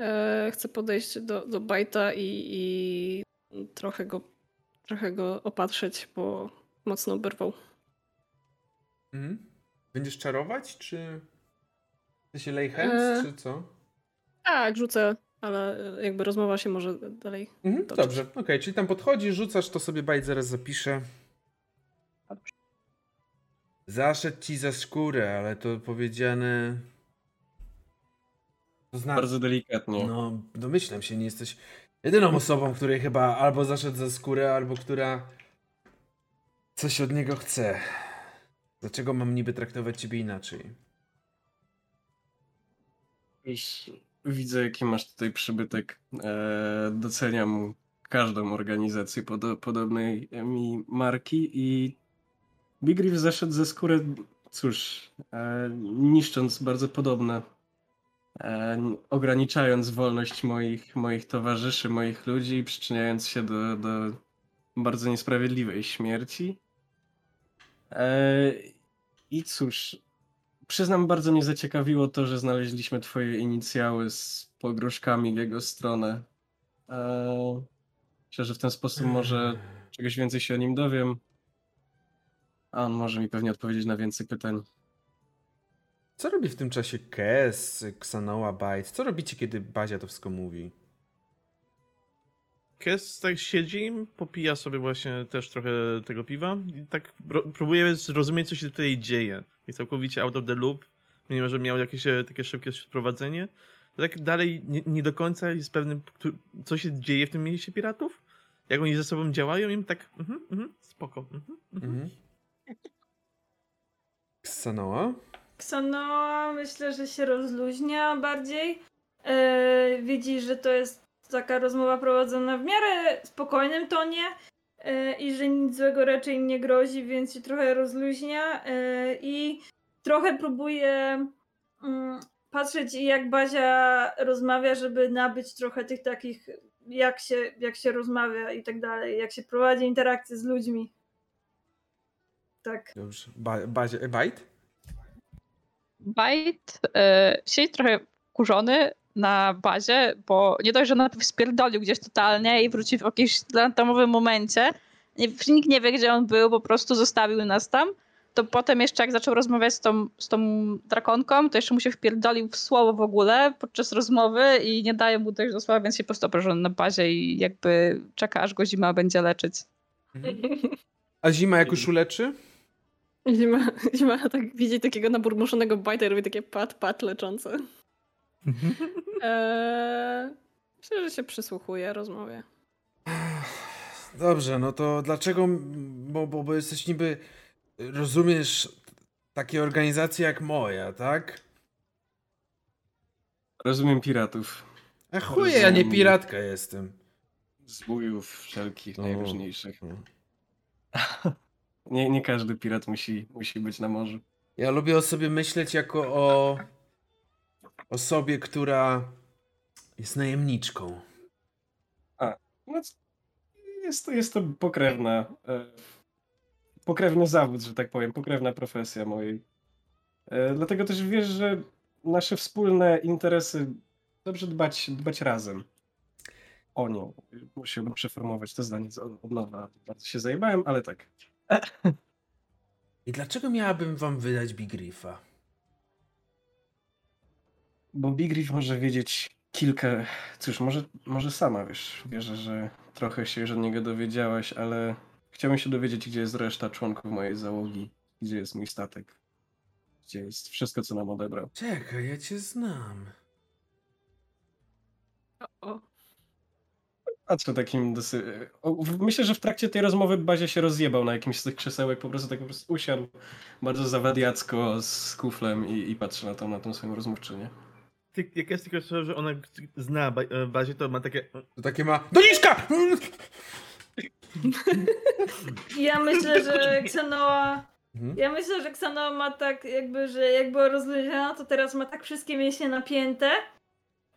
e, chce podejść do, do Bajta i, i trochę, go, trochę go opatrzeć, bo mocno oberwał. Mhm. Będziesz czarować, czy... Się lay hands, E. czy co? Tak, rzucę, ale jakby rozmowa się może dalej. Mhm, dobrze, okej, czyli tam podchodzisz, rzucasz, to sobie bajt zaraz zapiszę. Zaszedł ci za skórę, ale to powiedziane... To znaczy... Bardzo delikatnie. No, domyślam się, nie jesteś jedyną osobą, której chyba albo zaszedł za skórę, albo która coś od niego chce. Dlaczego mam niby traktować ciebie inaczej? Już widzę, jaki masz tutaj przybytek. E, doceniam każdą organizację podo podobnej mi marki i Big Reef zeszedł ze skóry, cóż, e, niszcząc bardzo podobne, e, ograniczając wolność moich, moich towarzyszy, moich ludzi przyczyniając się do, do bardzo niesprawiedliwej śmierci. E, I cóż, Przyznam, bardzo mnie zaciekawiło to, że znaleźliśmy twoje inicjały z pogróżkami w jego stronę. Eee, myślę, że w ten sposób może czegoś więcej się o nim dowiem. A on może mi pewnie odpowiedzieć na więcej pytań. Co robi w tym czasie Kes, Xanoa, Byte? Co robicie, kiedy Bazia to wszystko mówi? Kes tak siedzi, popija sobie właśnie też trochę tego piwa i tak próbuje zrozumieć, co się tutaj dzieje. Jest całkowicie out of the loop, mimo że miał jakieś takie szybkie wprowadzenie. To tak dalej nie, nie do końca jest pewny, co się dzieje w tym mieście piratów. Jak oni ze sobą działają, im tak, mhm, mhm, spoko. Mhm, mhm. Mhm. Ksanoa myślę, że się rozluźnia bardziej. E, widzi, że to jest taka rozmowa prowadzona w miarę spokojnym tonie e, i że nic złego raczej nie grozi, więc się trochę rozluźnia e, i trochę próbuje mm, patrzeć jak Bazia rozmawia, żeby nabyć trochę tych takich jak się, jak się rozmawia i tak dalej, jak się prowadzi interakcje z ludźmi. Tak. Dobrze. Ba Bazia, e, Byte? Bajt e, siedzi trochę kurzony na bazie, bo nie dość, że najpierw spierdolił gdzieś totalnie i wrócił w jakimś randomowym momencie. Nikt nie wie, gdzie on był, po prostu zostawił nas tam. To potem jeszcze jak zaczął rozmawiać z tą, z tą drakonką, to jeszcze mu się wpierdolił w słowo w ogóle podczas rozmowy i nie daje mu dojść do słowa, więc się po prostu obrażony na bazie i jakby czeka, aż go zima będzie leczyć. A Zima jak już uleczy? Zima, zima tak widzi takiego naburmuszonego bajta i robi takie pat, pat leczące. Eee, myślę, że się przysłuchuje rozmowie. Dobrze, no to dlaczego, bo, bo, bo jesteś niby, rozumiesz, takie organizacje jak moja, tak? Rozumiem piratów. A chuje, ja nie piratka jestem. Zbójów wszelkich O. najróżniejszych. No. Nie, nie każdy pirat musi, musi być na morzu. Ja lubię o sobie myśleć jako o osobie, która jest najemniczką. No, c- jest, to, jest to pokrewna, e, pokrewny zawód, że tak powiem, pokrewna profesja mojej. E, dlatego też wiesz, że nasze wspólne interesy dobrze dbać, dbać razem o nią. Musiałbym przeformować to zdanie od nowa. Bardzo się zajebałem, ale tak. I dlaczego miałabym wam wydać Big Riffa? Bo Big Reef może wiedzieć kilka. Cóż, może, może sama wiesz. Wierzę, że trochę się już od niego dowiedziałaś, ale chciałbym się dowiedzieć, gdzie jest reszta członków mojej załogi, gdzie jest mój statek, gdzie jest wszystko, co nam odebrał. Czekaj, ja cię znam. O, o. A co takim dosy... Myślę, że w trakcie tej rozmowy Bazia się rozjebał na jakimś z tych krzesełek, po prostu tak po prostu usiadł bardzo zawadiacko z kuflem i, i patrzy na tą, na tą swoją rozmówczynię. Ty, jak jest tylko to, że ona zna e, bazie, to ma takie... To takie ma... Doniczka! Ja myślę, że Xenoa. Mhm. Ja myślę, że Xenoa ma tak jakby, że jak była rozluźniona, to teraz ma tak wszystkie mięśnie napięte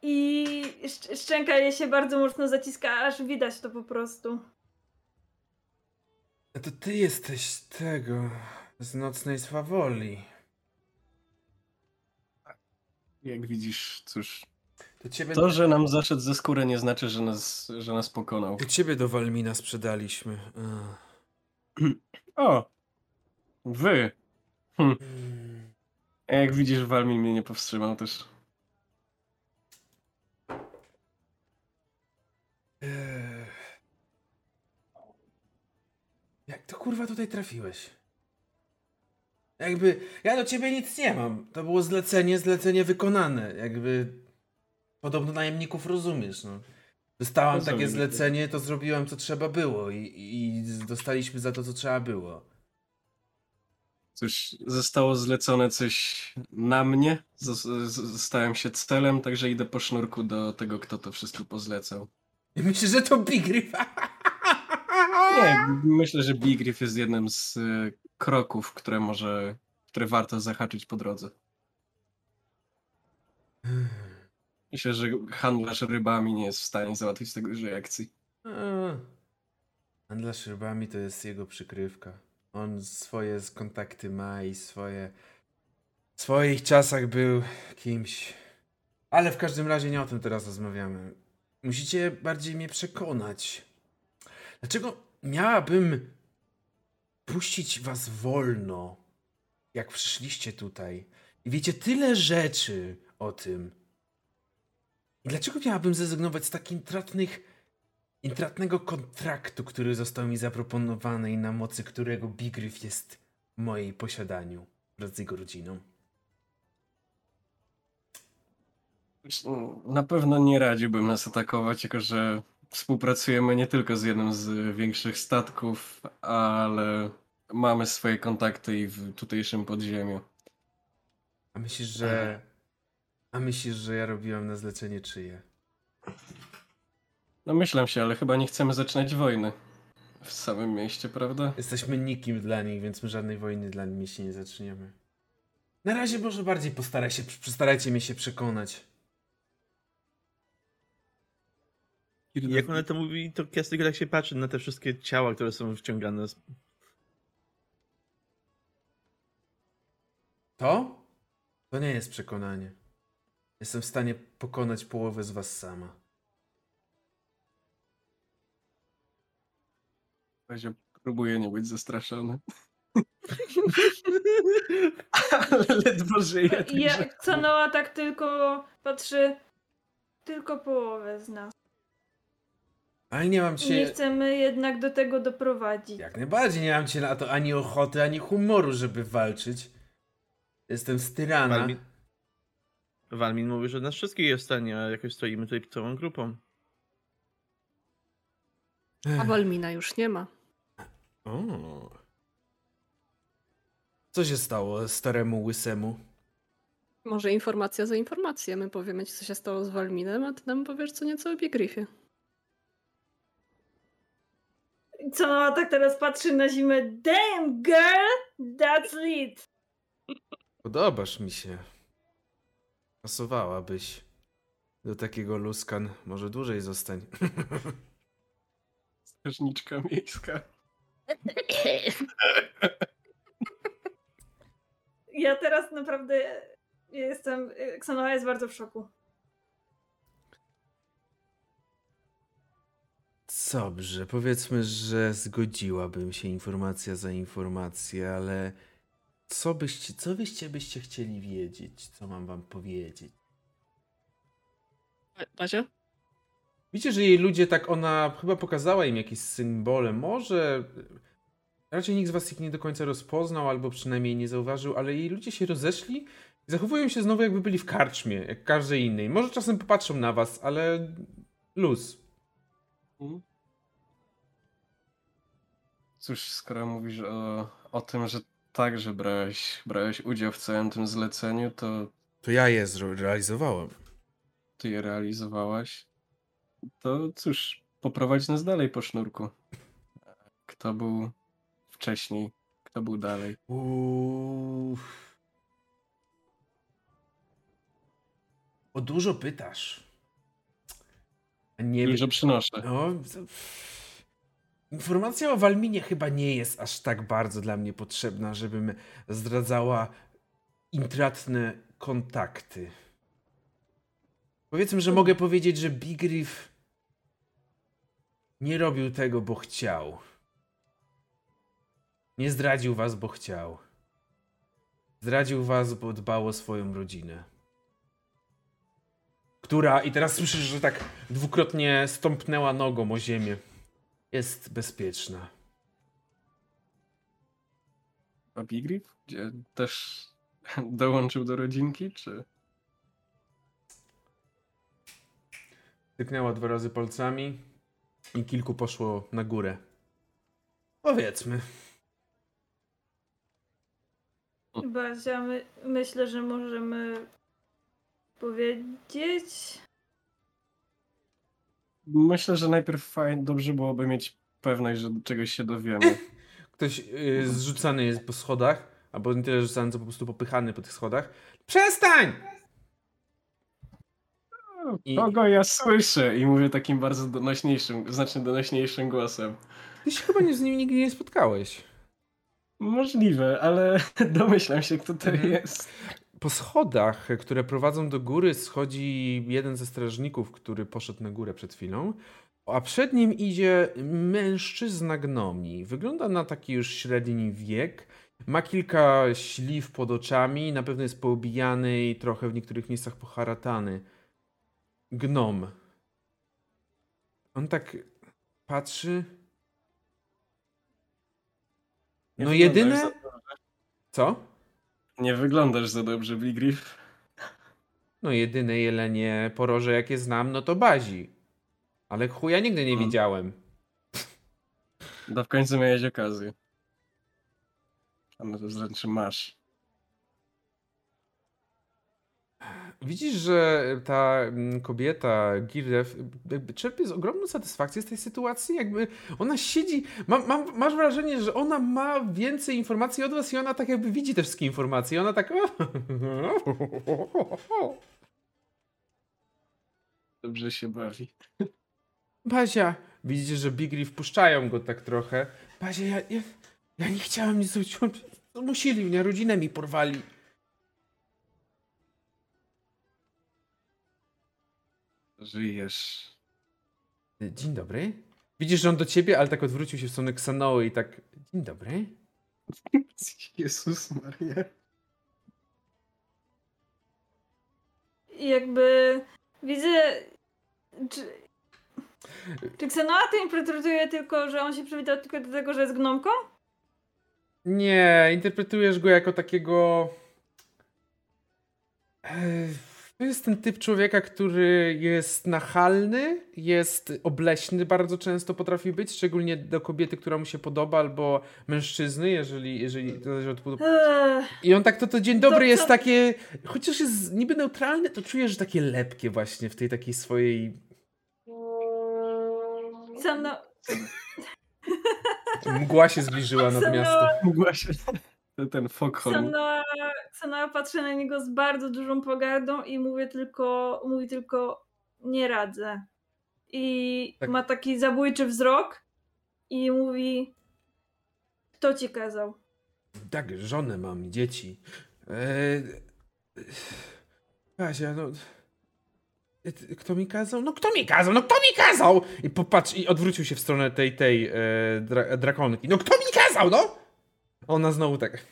i szcz- szczęka jej się bardzo mocno zaciska, aż widać to po prostu. A to ty jesteś tego, z nocnej swawoli. Jak widzisz, cóż, To ciebie, to, że nam zaszedł ze skóry nie znaczy, że nas, że nas pokonał. to ciebie do Walmina sprzedaliśmy. O! Wy! Mm. A Jak widzisz, Walmin mnie nie powstrzymał też. Jak to kurwa tutaj trafiłeś? Jakby, ja do ciebie nic nie mam. To było zlecenie, zlecenie wykonane. Jakby, podobno najemników rozumiesz, no. Dostałam Rozumiem. takie zlecenie, to zrobiłem co trzeba było i, i dostaliśmy za to co trzeba było. Cóż, zostało zlecone coś na mnie. Zos- z- Stałem się celem, także idę po sznurku do tego, kto to wszystko pozlecał. I myślę, że to Big Riff. Nie, myślę, że Big Riff jest jednym z y, kroków, które może, które warto zahaczyć po drodze. Myślę, że handlarz rybami nie jest w stanie załatwić tego akcji. A, Handlarz rybami to jest jego przykrywka. On swoje kontakty ma i swoje. W swoich czasach był kimś. Ale w każdym razie nie o tym teraz rozmawiamy. Musicie bardziej mnie przekonać. Dlaczego miałabym puścić was wolno, jak przyszliście tutaj i wiecie tyle rzeczy o tym? I dlaczego miałabym zrezygnować z tak intratnych intratnego kontraktu, który został mi zaproponowany i na mocy którego Big Riff jest w mojej posiadaniu wraz z jego rodziną. Na pewno nie radziłbym nas atakować, jako że współpracujemy nie tylko z jednym z większych statków, ale mamy swoje kontakty i w tutejszym podziemiu. A myślisz, że... A myślisz, że ja robiłem na zlecenie czyje? No myślę się, ale chyba nie chcemy zaczynać wojny w samym mieście, prawda? Jesteśmy nikim dla nich, więc my żadnej wojny dla nich się nie zaczniemy. Na razie może bardziej postaraj się, postarajcie mnie się przekonać. I jak ona to mówi, to ja tylko tak się patrzy na te wszystkie ciała, które są wciągane. To? To nie jest przekonanie. Jestem w stanie pokonać połowę z was sama. W razie próbuję nie być zastraszony. ale ledwo żyję. Ja, Canoa tak tylko patrzy, tylko połowę z nas. Ale nie mam Nie cię... chcemy jednak do tego doprowadzić. Jak najbardziej nie mam cię na to ani ochoty, ani humoru, żeby walczyć. Jestem z tyrana. Walmin, Walmin mówi, że nas wszystkich jest w stanie, a jakoś stoimy tutaj całą grupą. A Walmina już nie ma. O. Co się stało staremu łysemu? Może informacja za informację. My powiemy ci, co się stało z Walminem, a ty nam powiesz co nieco o Big Canoa tak teraz patrzy na zimę. Damn girl, that's it. Podobasz mi się. Pasowałabyś do takiego luskan. Może dłużej zostań. Strażniczka miejska. Ja teraz naprawdę jestem. Xanoa jest bardzo w szoku. Dobrze, powiedzmy, że zgodziłabym się informacja za informację, ale co byście, co byście byście chcieli wiedzieć? Co mam wam powiedzieć? Bazia? Widzicie, że jej ludzie tak, ona chyba pokazała im jakieś symbole. Może raczej nikt z was ich nie do końca rozpoznał, albo przynajmniej nie zauważył, ale jej ludzie się rozeszli i zachowują się znowu jakby byli w karczmie, jak każdy innej. Może czasem popatrzą na was, ale luz. Mhm. Cóż, skoro mówisz o, o tym, że także brałeś, brałeś udział w całym tym zleceniu, to To ja je zrealizowałem. ty je realizowałaś, to cóż, poprowadź nas dalej po sznurku. Kto był wcześniej, kto był dalej. Uff. O dużo pytasz. Nie Dużo przynoszę. No, Informacja o Walminie chyba nie jest aż tak bardzo dla mnie potrzebna, żebym zdradzała intratne kontakty. Powiedzmy, że mogę powiedzieć, że Big Riff nie robił tego, bo chciał. Nie zdradził was, bo chciał. Zdradził was, bo dbał o swoją rodzinę. Która, i teraz słyszysz, że tak dwukrotnie stąpnęła nogą o ziemię. Jest bezpieczna. A Bigriff? Gdzie też dołączył do rodzinki, czy... Tyknęła dwa razy palcami i kilku poszło na górę. Powiedzmy. Bazia, my, myślę, że możemy powiedzieć. Myślę, że najpierw fajnie, dobrze byłoby mieć pewność, że czegoś się dowiemy. Ktoś yy, zrzucany jest po schodach, albo nie tyle rzucany, co po prostu popychany po tych schodach. Przestań! I- Kogo ja słyszę? I mówię takim bardzo donośniejszym, znacznie donośniejszym głosem. Ty się chyba nie, z nim nigdy nie spotkałeś. Możliwe, ale domyślam się, kto to Mhm. jest. Po schodach, które prowadzą do góry, schodzi jeden ze strażników, który poszedł na górę przed chwilą. A przed nim idzie mężczyzna gnomi. Wygląda na taki już średni wiek. Ma kilka śliw pod oczami, na pewno jest poobijany i trochę w niektórych miejscach poharatany. Gnom. On tak patrzy. No jedyne. Co? Nie wyglądasz za dobrze, Bigriff. No jedyne jelenie poroże jakie znam, no to bazi. Ale chuja nigdy nie Mm. widziałem. Da w końcu miałeś okazję. A no to znaczy masz. Widzisz, że ta mm, kobieta, jakby czerpie z ogromną satysfakcję z tej sytuacji, jakby ona siedzi, mam, mam, masz wrażenie, że ona ma więcej informacji od was i ona tak jakby widzi te wszystkie informacje i ona tak... Dobrze się bawi. Bazia, widzicie, że Bigri wpuszczają go tak trochę. Bazia, ja, ja, ja nie chciałem nic zrobić, musili mnie, rodzinę mi porwali. Żyjesz. Dzień dobry. Widzisz, że on do ciebie, ale tak odwrócił się w stronę Ksanoły i tak... Dzień dobry. Jezus Maria. Jakby widzę. Czy, czy Xenoa to interpretuje tylko, że on się przywitał tylko do tego, że jest gnomką? Nie, interpretujesz go jako takiego... Ech, To jest ten typ człowieka, który jest nachalny, jest obleśny bardzo często potrafi być, szczególnie do kobiety, która mu się podoba, albo mężczyzny, jeżeli, jeżeli to zależy od Eee, I on tak to, to dzień dobry To jest co- takie, chociaż jest niby neutralny, to czujesz, że takie lepkie właśnie w tej takiej swojej Xeno, mgła się zbliżyła nad miasto. Mgła się. Ten, foghorn. Xenoa, Xenoa patrzy na niego z bardzo dużą pogardą i mówię tylko, mówi tylko nie radzę. I Tak. ma taki zabójczy wzrok i mówi kto ci kazał? Tak, żonę mam, i dzieci. Eee... Kasia, no... Ty- Kto mi kazał? No kto mi kazał? No kto mi kazał? I popatrz, i odwrócił się w stronę tej, tej e, dra, drakonki. No kto mi kazał, no? Ona znowu tak.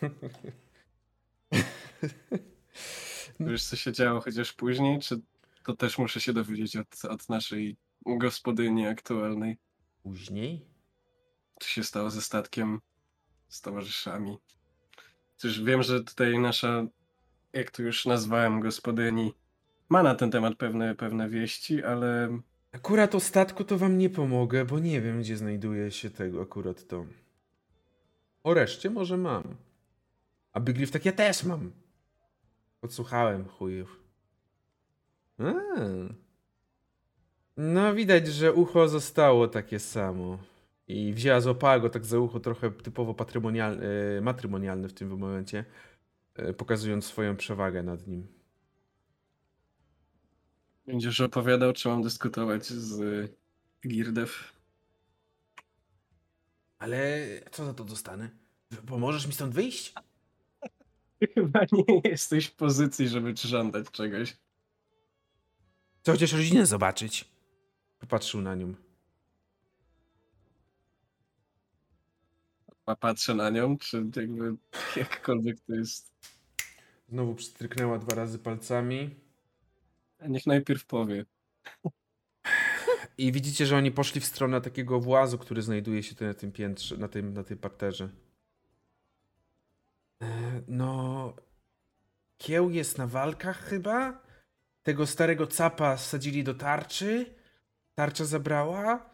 Wiesz, co się działo chociaż później, czy to też muszę się dowiedzieć od, od naszej gospodyni aktualnej? Później? Co się stało ze statkiem, z towarzyszami? Cóż, wiem, że tutaj nasza, jak tu już nazwałem, gospodyni ma na ten temat pewne, pewne wieści, ale Akurat o statku to wam nie pomogę, bo nie wiem, gdzie znajduje się tego akurat to. O reszcie może mam. A Bigriff tak ja też mam. Podsłuchałem chujów. No widać, że ucho zostało takie samo. I wzięła, złapała go tak za ucho trochę typowo patrymonial, e, matrymonialne w tym momencie, e, pokazując swoją przewagę nad nim. będziesz opowiadał, czy mam dyskutować z Girdew? Ale co za to dostanę? Pomożesz mi stąd wyjść? Chyba nie jesteś w pozycji, żeby żądać czegoś. Chcę chociaż rodzinę zobaczyć. Popatrzył na nią. A patrzę na nią, czy jakby jakkolwiek to jest. Znowu przystryknęła dwa razy palcami. A niech najpierw powie. I widzicie, że oni poszli w stronę takiego włazu, który znajduje się tu na tym piętrze, na tym, na tym parterze. No. Kieł jest na walkach chyba? Tego starego capa wsadzili do tarczy. Tarcza zabrała.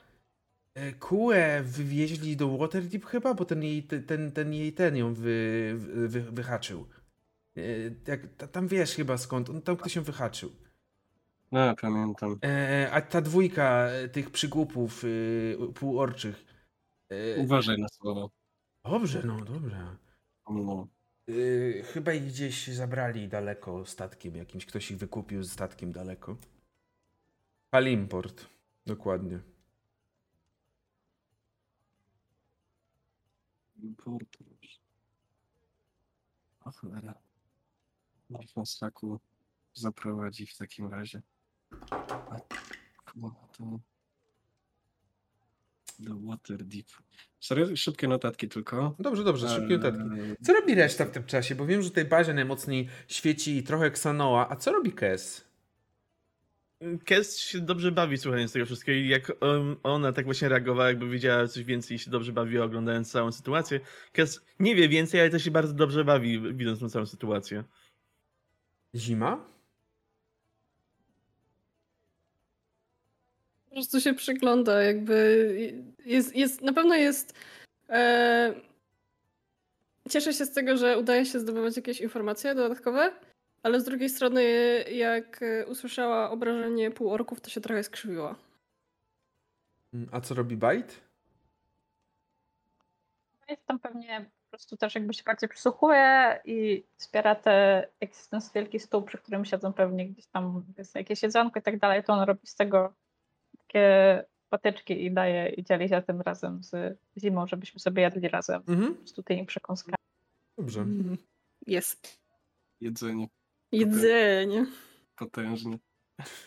E, Kułę wywieźli do Waterdeep chyba, bo ten jej ten, ten, jej ten ją wy, wy, wyhaczył. E, Jak, tam wiesz chyba skąd, on tam ktoś ją wyhaczył. No, pamiętam. E, a ta dwójka tych przygłupów y, półorczych. Uważaj na słowo. dobrze, no dobrze. No. Y, chyba ich gdzieś zabrali daleko statkiem jakimś. Ktoś ich wykupił z statkiem daleko. Palimport. Dokładnie. Importujesz. O cholera. Niech nas taku zaprowadzi w takim razie. A, to... Do Waterdeep. Serio? Szybkie notatki tylko. Dobrze, dobrze, szybkie notatki. Co robi reszta w tym czasie? Bo wiem, że tej bazie najmocniej świeci trochę Xanoa. A co robi Kes? Kes się dobrze bawi słuchając tego wszystkiego i jak ona tak właśnie reagowała, jakby wiedziała coś więcej i się dobrze bawiła oglądając całą sytuację. Kes nie wie więcej, ale też się bardzo dobrze bawi widząc tą całą sytuację. Zima? Po prostu się przygląda, jakby jest, jest na pewno jest. E, cieszę się z tego, że udaje się zdobywać jakieś informacje dodatkowe, ale z drugiej strony, jak usłyszała obrażenie półorków, to się trochę skrzywiła. Mm, A co robi Bite? Jest tam pewnie po prostu też jakby się bardziej przysłuchuje i wspiera te, jak jest ten wielki stół, przy którym siedzą pewnie gdzieś tam jest jakieś jedzonko i tak dalej, to on robi z tego takie patyczki i daje i dzieli się tym razem z zimą, żebyśmy sobie jadli razem Mhm. prostu tymi przekąskami. Dobrze. Jest. Jedzenie Jedzenie. potężne.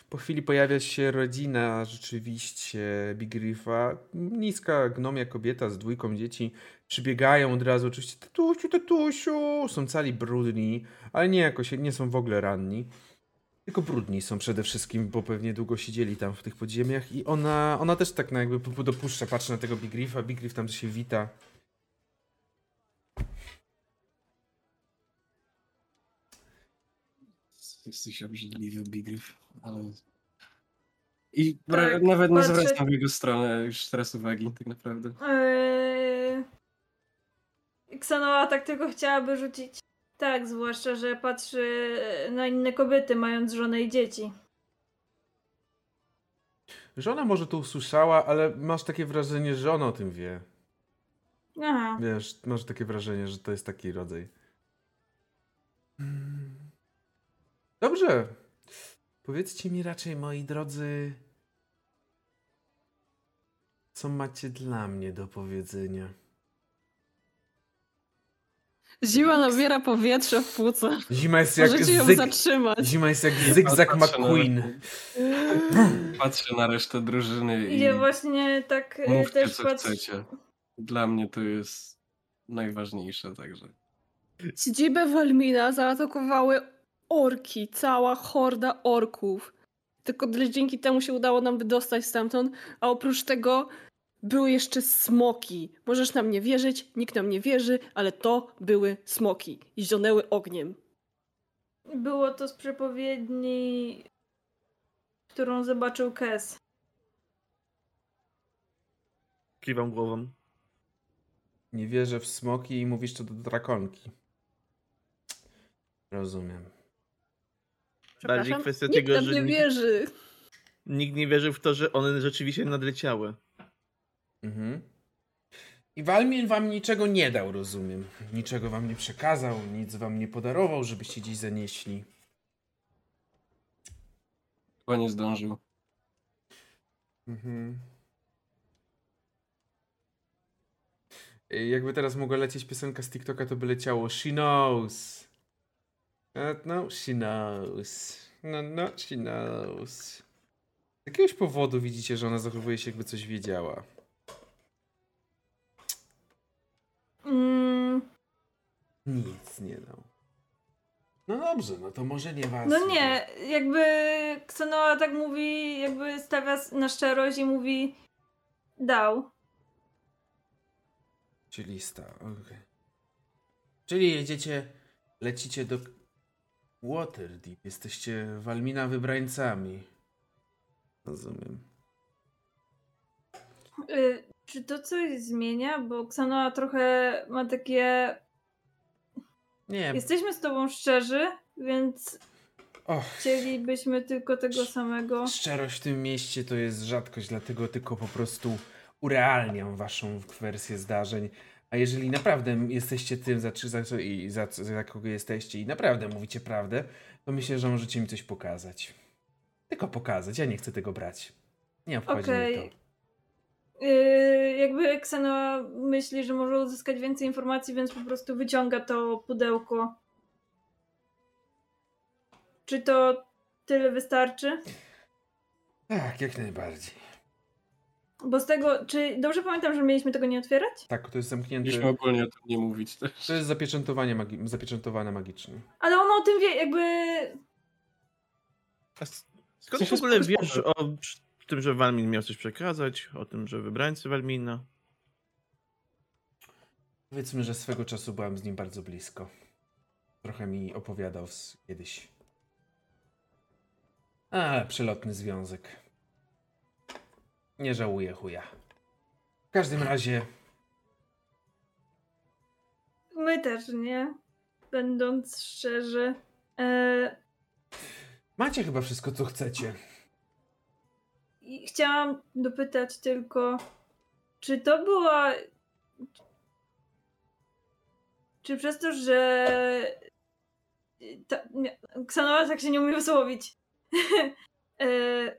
Po chwili pojawia się rodzina rzeczywiście Big Riffa. Niska gnomia kobieta z dwójką dzieci. Przybiegają od razu oczywiście tatusiu, tatusiu. Są cali brudni, ale nie jakoś, nie są w ogóle ranni. Tylko brudni są przede wszystkim, bo pewnie długo siedzieli tam w tych podziemiach i ona, ona też tak na jakby pu- pu- dopuszcza, patrzy na tego Big Riffa. Big Riff tam się wita. Jesteś obrzydliwy, Bigryf, ale... I Tak, nawet nie patrzę- zwracam w jego stronę już teraz uwagi, tak naprawdę. Eee... Xanoa tak tylko chciałaby rzucić. Tak, zwłaszcza, że patrzy na inne kobiety, mając żonę i dzieci. Żona może to usłyszała, ale masz takie wrażenie, że ona o tym wie. Aha. Wiesz, masz takie wrażenie, że to jest taki rodzaj. Dobrze. Powiedzcie mi raczej, moi drodzy, co macie dla mnie do powiedzenia. Zima nabiera powietrze w płuca. Zima jest jak Możecie ją zyg... zatrzymać. Zima jest jak zygzak Patrzę na- McQueen. Patrzę na resztę drużyny i Ja właśnie tak e, mówcie też co patrzę. chcecie. Dla mnie to jest najważniejsze, także... Siedzibę Walmina zaatakowały orki, cała horda orków. Tylko dzięki temu się udało nam wydostać stamtąd, a oprócz tego były jeszcze smoki. Możesz nam nie wierzyć, nikt nam nie wierzy, ale to były smoki i zionęły ogniem. Było to z przepowiedni, którą zobaczył Kes. Kiwam głową. Nie wierzę w smoki i mówisz to do drakonki. Rozumiem. Bardziej kwestia nikt tego, nam że nie nikt- wierzy. Nikt nie wierzył w to, że one rzeczywiście nadleciały. Mhm. I Walmin wam niczego nie dał, rozumiem. Niczego wam nie przekazał, nic wam nie podarował, żebyście gdzieś zanieśli. Chyba nie zdążył. Mhm. Y, Jakby teraz mogła lecieć piosenka z TikToka, to by leciało She knows. Uh, no, she knows. No, no, she knows. Z jakiegoś powodu widzicie, że ona zachowuje się jakby coś wiedziała. Nic nie dał. No dobrze, no to może nie was. no nie, jakby Ksenoa tak mówi, jakby stawia na szczerość i mówi dał. Czyli lista, okej. Czyli jedziecie, lecicie do Waterdeep. Jesteście Walmina wybrańcami. Rozumiem. Y, czy to coś zmienia? Bo Ksanoa trochę ma takie. Nie, Jesteśmy z tobą szczerzy, więc och, chcielibyśmy tylko tego samego. szczerość w tym mieście to jest rzadkość, dlatego tylko po prostu urealniam waszą wersję zdarzeń. A jeżeli naprawdę jesteście tym, za, za, co- i za, za kogo jesteście i naprawdę mówicie prawdę, to myślę, że możecie mi coś pokazać. Tylko pokazać, ja nie chcę tego brać. Nie obchodzi mnie Okej. to. Yy, jakby Ksanoa myśli, że może uzyskać więcej informacji, więc po prostu wyciąga to pudełko. Czy to tyle wystarczy? Tak, jak najbardziej. Bo z tego, czy dobrze pamiętam, że mieliśmy tego nie otwierać? Tak, to jest zamknięte. Mieliśmy ogólnie o tym nie mówić też. To jest zapieczętowanie magi- zapieczętowane magicznie. Ale ona o tym wie, jakby. A skąd w ogóle wiesz o tym, że Walmin miał coś przekazać, o tym, że wybrańcy Walmina? Powiedzmy, że swego czasu byłam z nim bardzo blisko. Trochę mi opowiadał z, kiedyś. Ale przelotny związek. Nie żałuję chuja. W każdym razie, My też, nie? Będąc szczerzy. E, macie chyba wszystko, co chcecie. I chciałam dopytać tylko, czy to była. Czy przez to, że. Ta, nie, Ksanoa tak się nie umie wysłowić. e,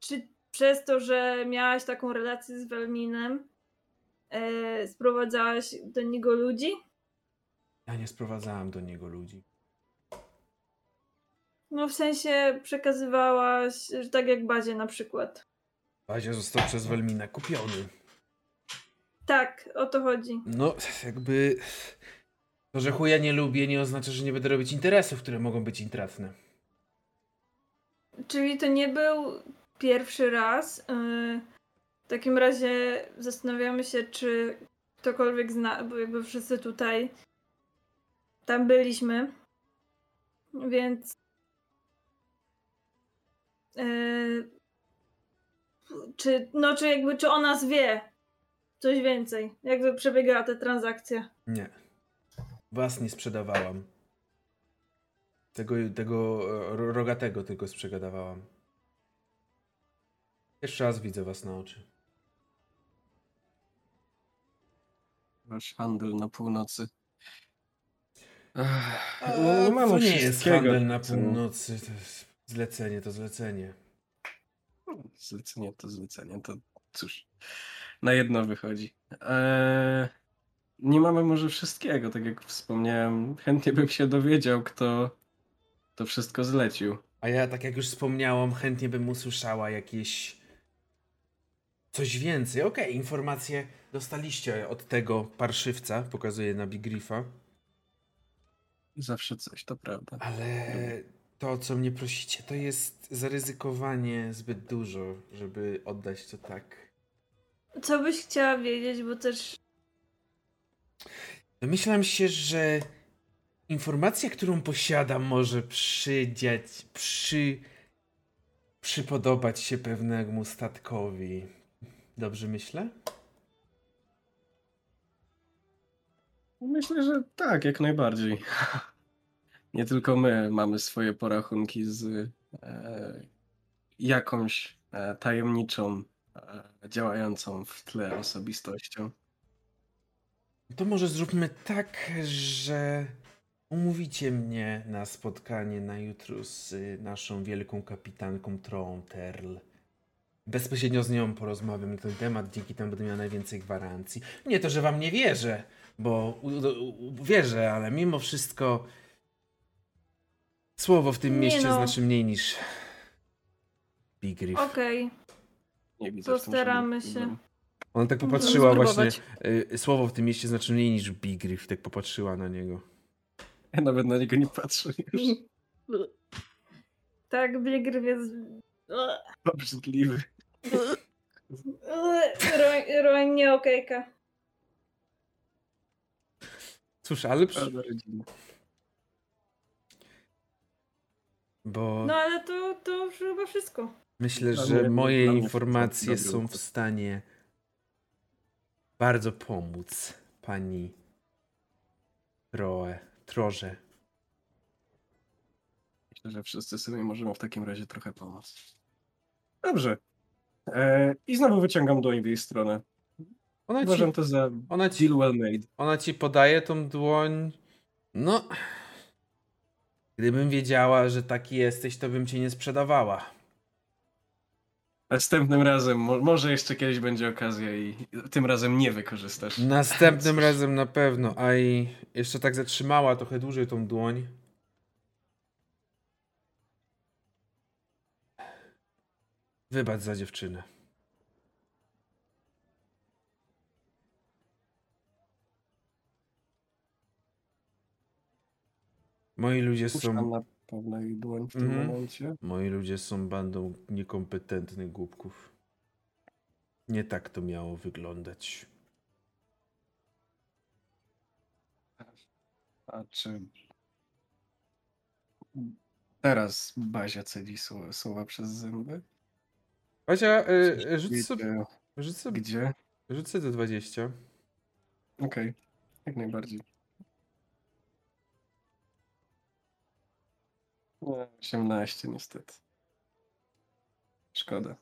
czy przez to, że miałaś taką relację z Welminem, e, sprowadzałaś do niego ludzi? Ja nie sprowadzałam do niego ludzi. No w sensie przekazywałaś, że tak jak Bazie na przykład. Bazia został przez Welmina kupiony. Tak, o to chodzi. No, jakby... To, że chuja nie lubię, nie oznacza, że nie będę robić interesów, które mogą być intratne. Czyli to nie był pierwszy raz. Yy, W takim razie zastanawiamy się, czy ktokolwiek zna, bo jakby wszyscy tutaj tam byliśmy. Więc czy, no, czy jakby, czy o nas wie coś więcej? Jakby przebiegała ta transakcja? Nie. Was nie sprzedawałam. Tego, tego ro- rogatego tylko sprzedawałam. Jeszcze raz widzę was na oczy. Wasz handel na północy. Ech, A, no mamy to nie jest handel na północy. To jest zlecenie, to zlecenie. Zlecenie to zlecenie, to cóż, na jedno wychodzi. Eee, nie mamy może wszystkiego, tak jak wspomniałem. Chętnie bym się dowiedział, kto to wszystko zlecił. A ja, tak jak już wspomniałam, chętnie bym usłyszała jakieś coś więcej. Okej, informacje dostaliście od tego parszywca, pokazuję na Big Griffa, Zawsze coś, to prawda. ale to, o co mnie prosicie, to jest zaryzykowanie zbyt dużo, żeby oddać to tak. Co byś chciała wiedzieć, bo też Domyślam się, że informacja, którą posiadam, może przydziać, przy, przypodobać się pewnemu statkowi. Dobrze myślę? Myślę, że tak, jak najbardziej. Nie tylko my mamy swoje porachunki z e, jakąś e, tajemniczą, e, działającą w tle osobistością. To może zróbmy tak, że umówicie mnie na spotkanie na jutro z y, naszą wielką kapitanką Troą Terl. bezpośrednio z nią porozmawiam na ten temat, dzięki temu będę miał najwięcej gwarancji. Nie to, że wam nie wierzę, bo u, u, u, wierzę, ale mimo wszystko słowo w tym Nie mieście no. znaczy mniej niż Big Riff. Okej, Nie widzę w tym postaramy się. Ona tak popatrzyła właśnie, y, słowo w tym mieście znaczy mniej niż Big Riff, tak popatrzyła na niego. Ja nawet na niego nie patrzę już. Tak, biegr jest... Obrzydliwy. Roń, roń nie okejka. Cóż, ale przy... bo No ale to, to już chyba wszystko. myślę, Dla że mnie- moje informacje są w stanie bardzo pomóc pani Troe, Troże. Myślę, że wszyscy sobie możemy w takim razie trochę pomóc. Dobrze. E, I znowu wyciągam dłoń w jej stronę. Ona ci, to za ona, ci, deal well made. ona ci podaje tą dłoń. No. Gdybym wiedziała, że taki jesteś, to bym cię nie sprzedawała. Następnym razem, mo- może jeszcze kiedyś będzie okazja i tym razem nie wykorzystasz. Następnym razem na pewno. A i jeszcze tak zatrzymała trochę dłużej tą dłoń. Wybacz za dziewczynę. Moi ludzie są. Na pewno jej dłoń w tym Mhm. momencie. Moi ludzie są bandą niekompetentnych głupków. Nie tak to miało wyglądać. A czy teraz Bazia cedzi słowa, słowa przez zęby? Basia, y, rzuć sobie, wiecie, rzuć sobie, Gdzie? rzuć sobie do 20. Okej, jak najbardziej. 18 niestety. Szkoda.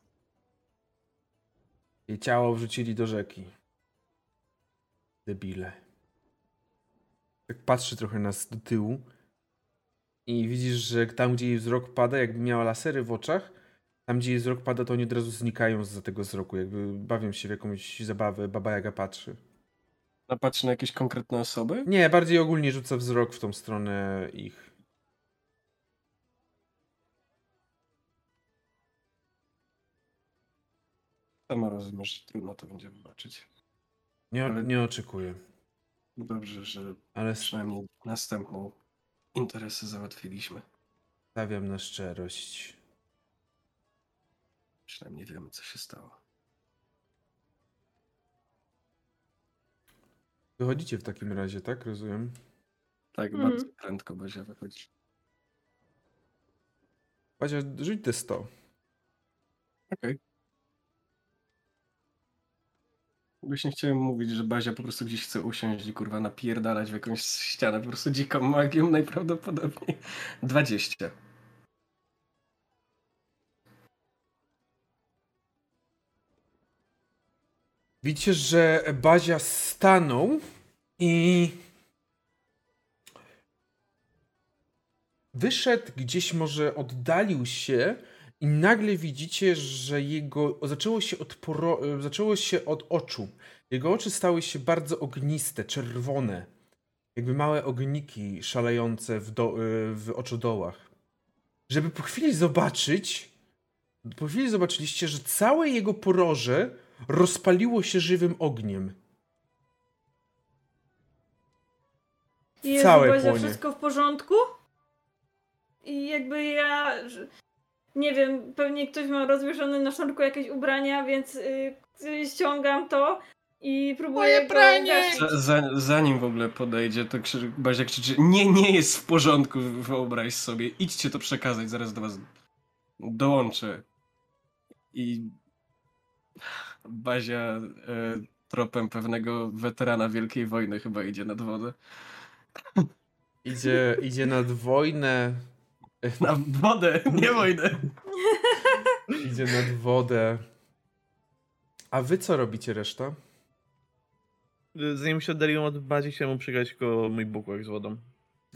Jej ciało wrzucili do rzeki. Debile. Tak patrzy trochę nas do tyłu i widzisz, że tam, gdzie jej wzrok pada, jakby miała lasery w oczach, tam, gdzie jej wzrok pada, to oni od razu znikają za tego wzroku, jakby bawią się w jakąś zabawę, Baba Jaga patrzy. Napatrzy na jakieś konkretne osoby? Nie, bardziej ogólnie rzuca wzrok w tą stronę ich. Sama rozumiem, że trudno to będzie wybaczyć. Nie, Ale- nie oczekuję. Dobrze, że Ale przynajmniej następną interesy załatwiliśmy. stawiam na szczerość. Przynajmniej wiemy, co się stało. Wychodzicie w takim razie, tak? Rozumiem. Tak, Mhm. bardzo prędko Bazia wychodzi. Bazia, rzuć te 100. Okej. Właśnie chciałem mówić, że Bazia po prostu gdzieś chce usiąść i kurwa napierdalać w jakąś ścianę, po prostu dziką magią najprawdopodobniej. 20. Widzicie, że Bazia stanął i wyszedł gdzieś, może oddalił się i nagle widzicie, że jego zaczęło się od, poro... zaczęło się od oczu. Jego oczy stały się bardzo ogniste, czerwone. Jakby małe ogniki szalejące w, do... w oczodołach. Żeby po chwili zobaczyć, po chwili zobaczyliście, że całe jego poroże rozpaliło się żywym ogniem. Jezu, Całe Bazia, płonie. wszystko w porządku? I jakby ja... Nie wiem, pewnie ktoś ma rozwieszone na sznurku jakieś ubrania, więc y, ściągam to i próbuję Moje pranie! za, zanim w ogóle podejdzie, to krzy, Bazia krzyczy, nie, nie jest w porządku, wyobraź sobie, idźcie to przekazać, zaraz do was dołączę. I Bazia e, tropem pewnego weterana Wielkiej Wojny chyba idzie nad wodę. Idzie, idzie nad wojnę. Na wodę, nie wojnę. Idzie nad wodę. A wy co robicie reszta? Zanim się oddaliłem od bazi, chciałem mu przygrać go mój bukłak z wodą.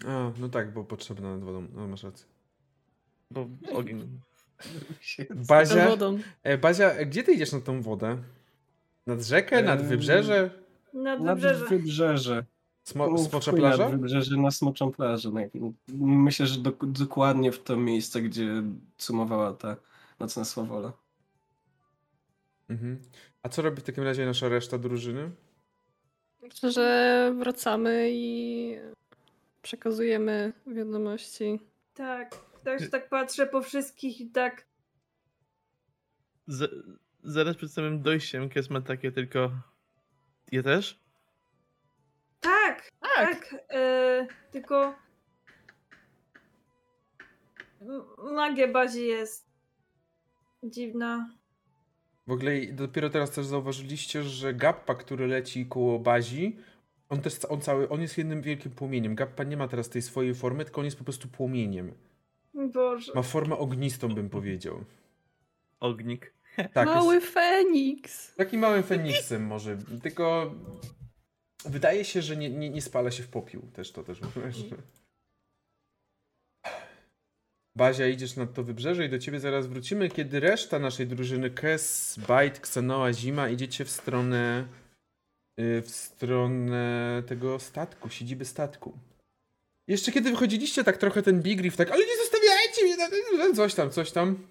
A, no tak, bo potrzebna nad wodą. No, masz rację. Bo ogień. Bazia, wodą. e, Bazia, gdzie ty idziesz na tą wodę? Nad rzekę, nad wybrzeże? Nad Nad wybrzeże. Smo, plaża? Nad wybrzeże na smoczą plażę. No, Myślę, że dok- dokładnie w to miejsce, gdzie sumowała ta nocna sławola. Mhm. A co robi w takim razie nasza reszta drużyny? Myślę, że wracamy i przekazujemy wiadomości. Tak, tak, tak patrzę po wszystkich i tak. Z, zaraz przed samym dojściem Kes ma takie tylko... Je też? Tak, tak. e, tylko. Magia bazi jest dziwna. W ogóle i dopiero teraz też zauważyliście, że Gappa, który leci koło bazi, on też on cały, on jest jednym wielkim płomieniem. Gappa nie ma teraz tej swojej formy, tylko on jest po prostu płomieniem. Boże. Ma formę ognistą, bym powiedział. Ognik. Tak, Mały jest Feniks! takim małym feniksem może, tylko wydaje się, że nie, nie, nie spala się w popiół. Też to też mówisz. Bazia, idziesz nad to wybrzeże i do ciebie zaraz wrócimy, kiedy reszta naszej drużyny, Kes, Bite, Xenoa, Zima, idziecie w stronę y, w stronę tego statku, siedziby statku. Jeszcze kiedy wychodziliście, tak trochę ten Big Riff, tak, ale nie zostawiajcie mnie, coś tam, coś tam.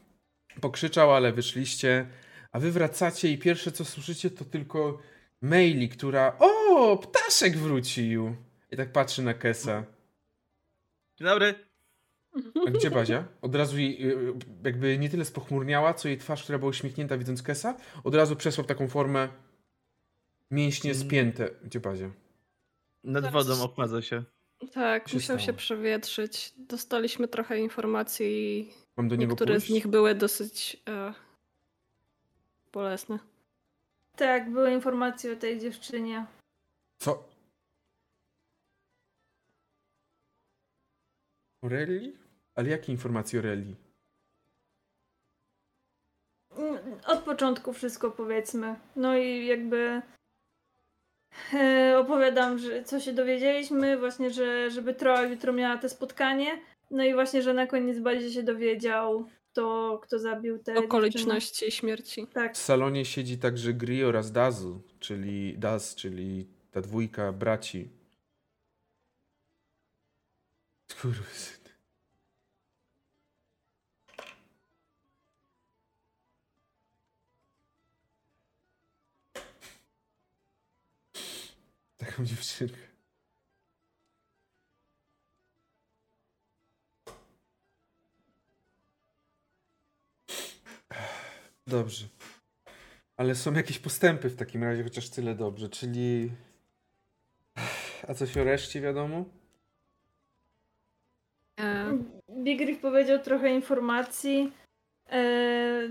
Pokrzyczał, ale wyszliście, a wy wracacie i pierwsze co słyszycie to tylko Maili, która, o, ptaszek wrócił. I tak patrzy na Kesa. Dzień dobry. A gdzie Bazia? Od razu jej, y, jakby nie tyle spochmurniała, co jej twarz, która była uśmiechnięta widząc Kesa, od razu przeszła w taką formę mięśnie Mm. spięte. Gdzie Bazia? Nad Zaraz- wodą okładza się. Tak, się musiał stało? się przewietrzyć. Dostaliśmy trochę informacji. Mam do niego Niektóre pójść? z nich były dosyć e, bolesne. Tak, były informacje o tej dziewczynie. Co? Oreli? Ale jakie informacje o Oreli? Mm, Od początku wszystko powiedzmy. No i jakby e, opowiadam, że co się dowiedzieliśmy, właśnie, że żeby Troa jutro miała te spotkanie. No i właśnie, że na koniec bardziej się dowiedział, kto, kto zabił te Okoliczności śmierci. dziewczyny. Tak. W salonie siedzi także Gri oraz Dazu, czyli Daz, czyli ta dwójka braci. Skurwysyn. Taką dziewczynkę. Dobrze. Ale są jakieś postępy w takim razie, chociaż tyle dobrze, czyli... A coś o reszcie wiadomo? E, Big Riff powiedział trochę informacji, e,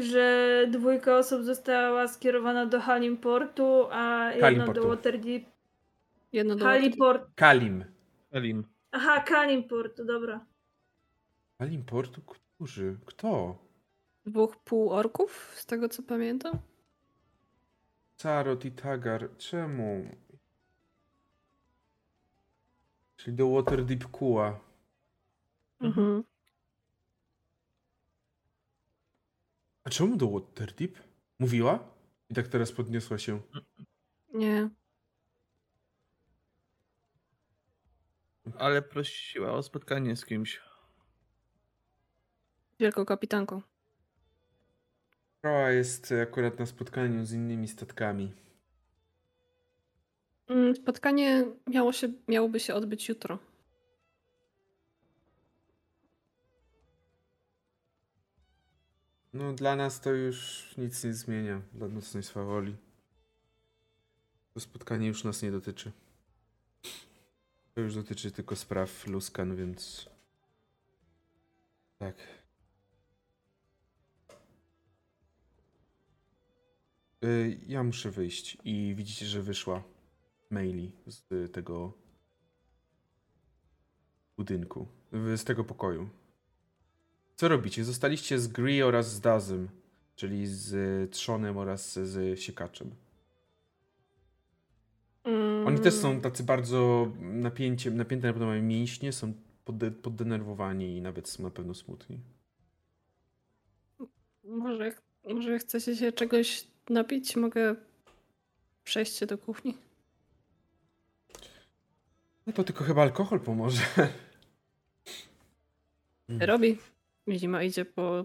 że dwójka osób została skierowana do Halimportu, a jedna do Waterdeep. jedno do Haliport. Kalim. Elim. Aha, Kalimportu, dobra. Kalim Portu? Którzy? Kto? Dwóch półorków, z tego co pamiętam. Sarot i Tagar. Czemu? Czyli do Waterdeep Kua. Mhm. A czemu do Waterdeep? Mówiła? I tak teraz podniosła się. Nie. Ale prosiła o spotkanie z kimś. Wielką kapitanką. Kroa jest akurat na spotkaniu z innymi statkami. Mm, Spotkanie miało się, miałoby się odbyć jutro. No dla nas to już nic nie zmienia. Dla nocnej swawoli. To spotkanie już nas nie dotyczy. To już dotyczy tylko spraw Luskan, więc... Tak. Y, Ja muszę wyjść i widzicie, że wyszła maili z tego budynku, z tego pokoju. Co robicie? Zostaliście z Gree oraz z Dazem, czyli z Trzonem oraz z Siekaczem. Oni też są tacy bardzo napięcie, napięte na pewno mają mięśnie, są podde, poddenerwowani i nawet s- na pewno smutni. Może, może chcecie się czegoś napić? Mogę przejść się do kuchni. No to tylko chyba alkohol pomoże. Mm. Robi. Zima idzie po,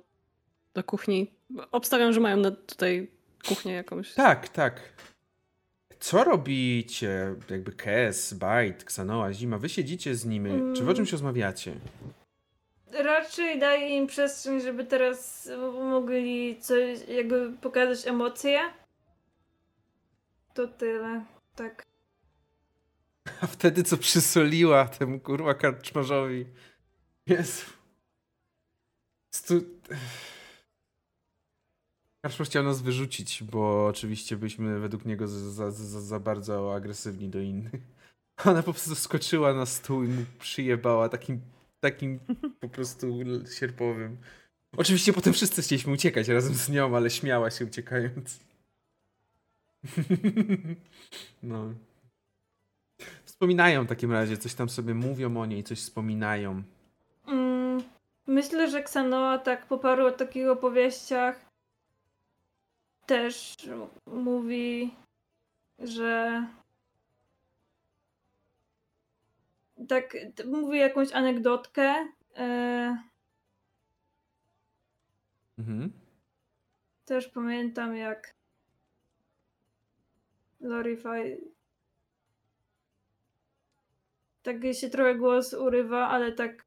do kuchni. Obstawiam, że mają tutaj kuchnię jakąś. Tak, tak. Co robicie? Jakby Kes, Bite, Xanoa, Zima, wy siedzicie z nimi. Czy wy o czymś rozmawiacie? Raczej daję im przestrzeń, żeby teraz mogli coś, jakby pokazać emocje. To tyle. Tak. A wtedy co przysoliła temu kurwa karczmarzowi. Jezu. Stu... Karczmarz chciał nas wyrzucić, bo oczywiście byliśmy według niego za, za, za bardzo agresywni do innych. Ona po prostu skoczyła na stół i mu przyjebała takim, takim po prostu sierpowym. Oczywiście potem wszyscy chcieliśmy uciekać razem z nią, ale śmiała się uciekając. No. Wspominają w takim razie, coś tam sobie mówią o niej, coś wspominają. Mm, myślę, że Xanoa tak po paru takich opowieściach też mówi, że tak t- mówi jakąś anegdotkę. E, Mhm. też pamiętam jak Lorify tak się trochę głos urywa, ale tak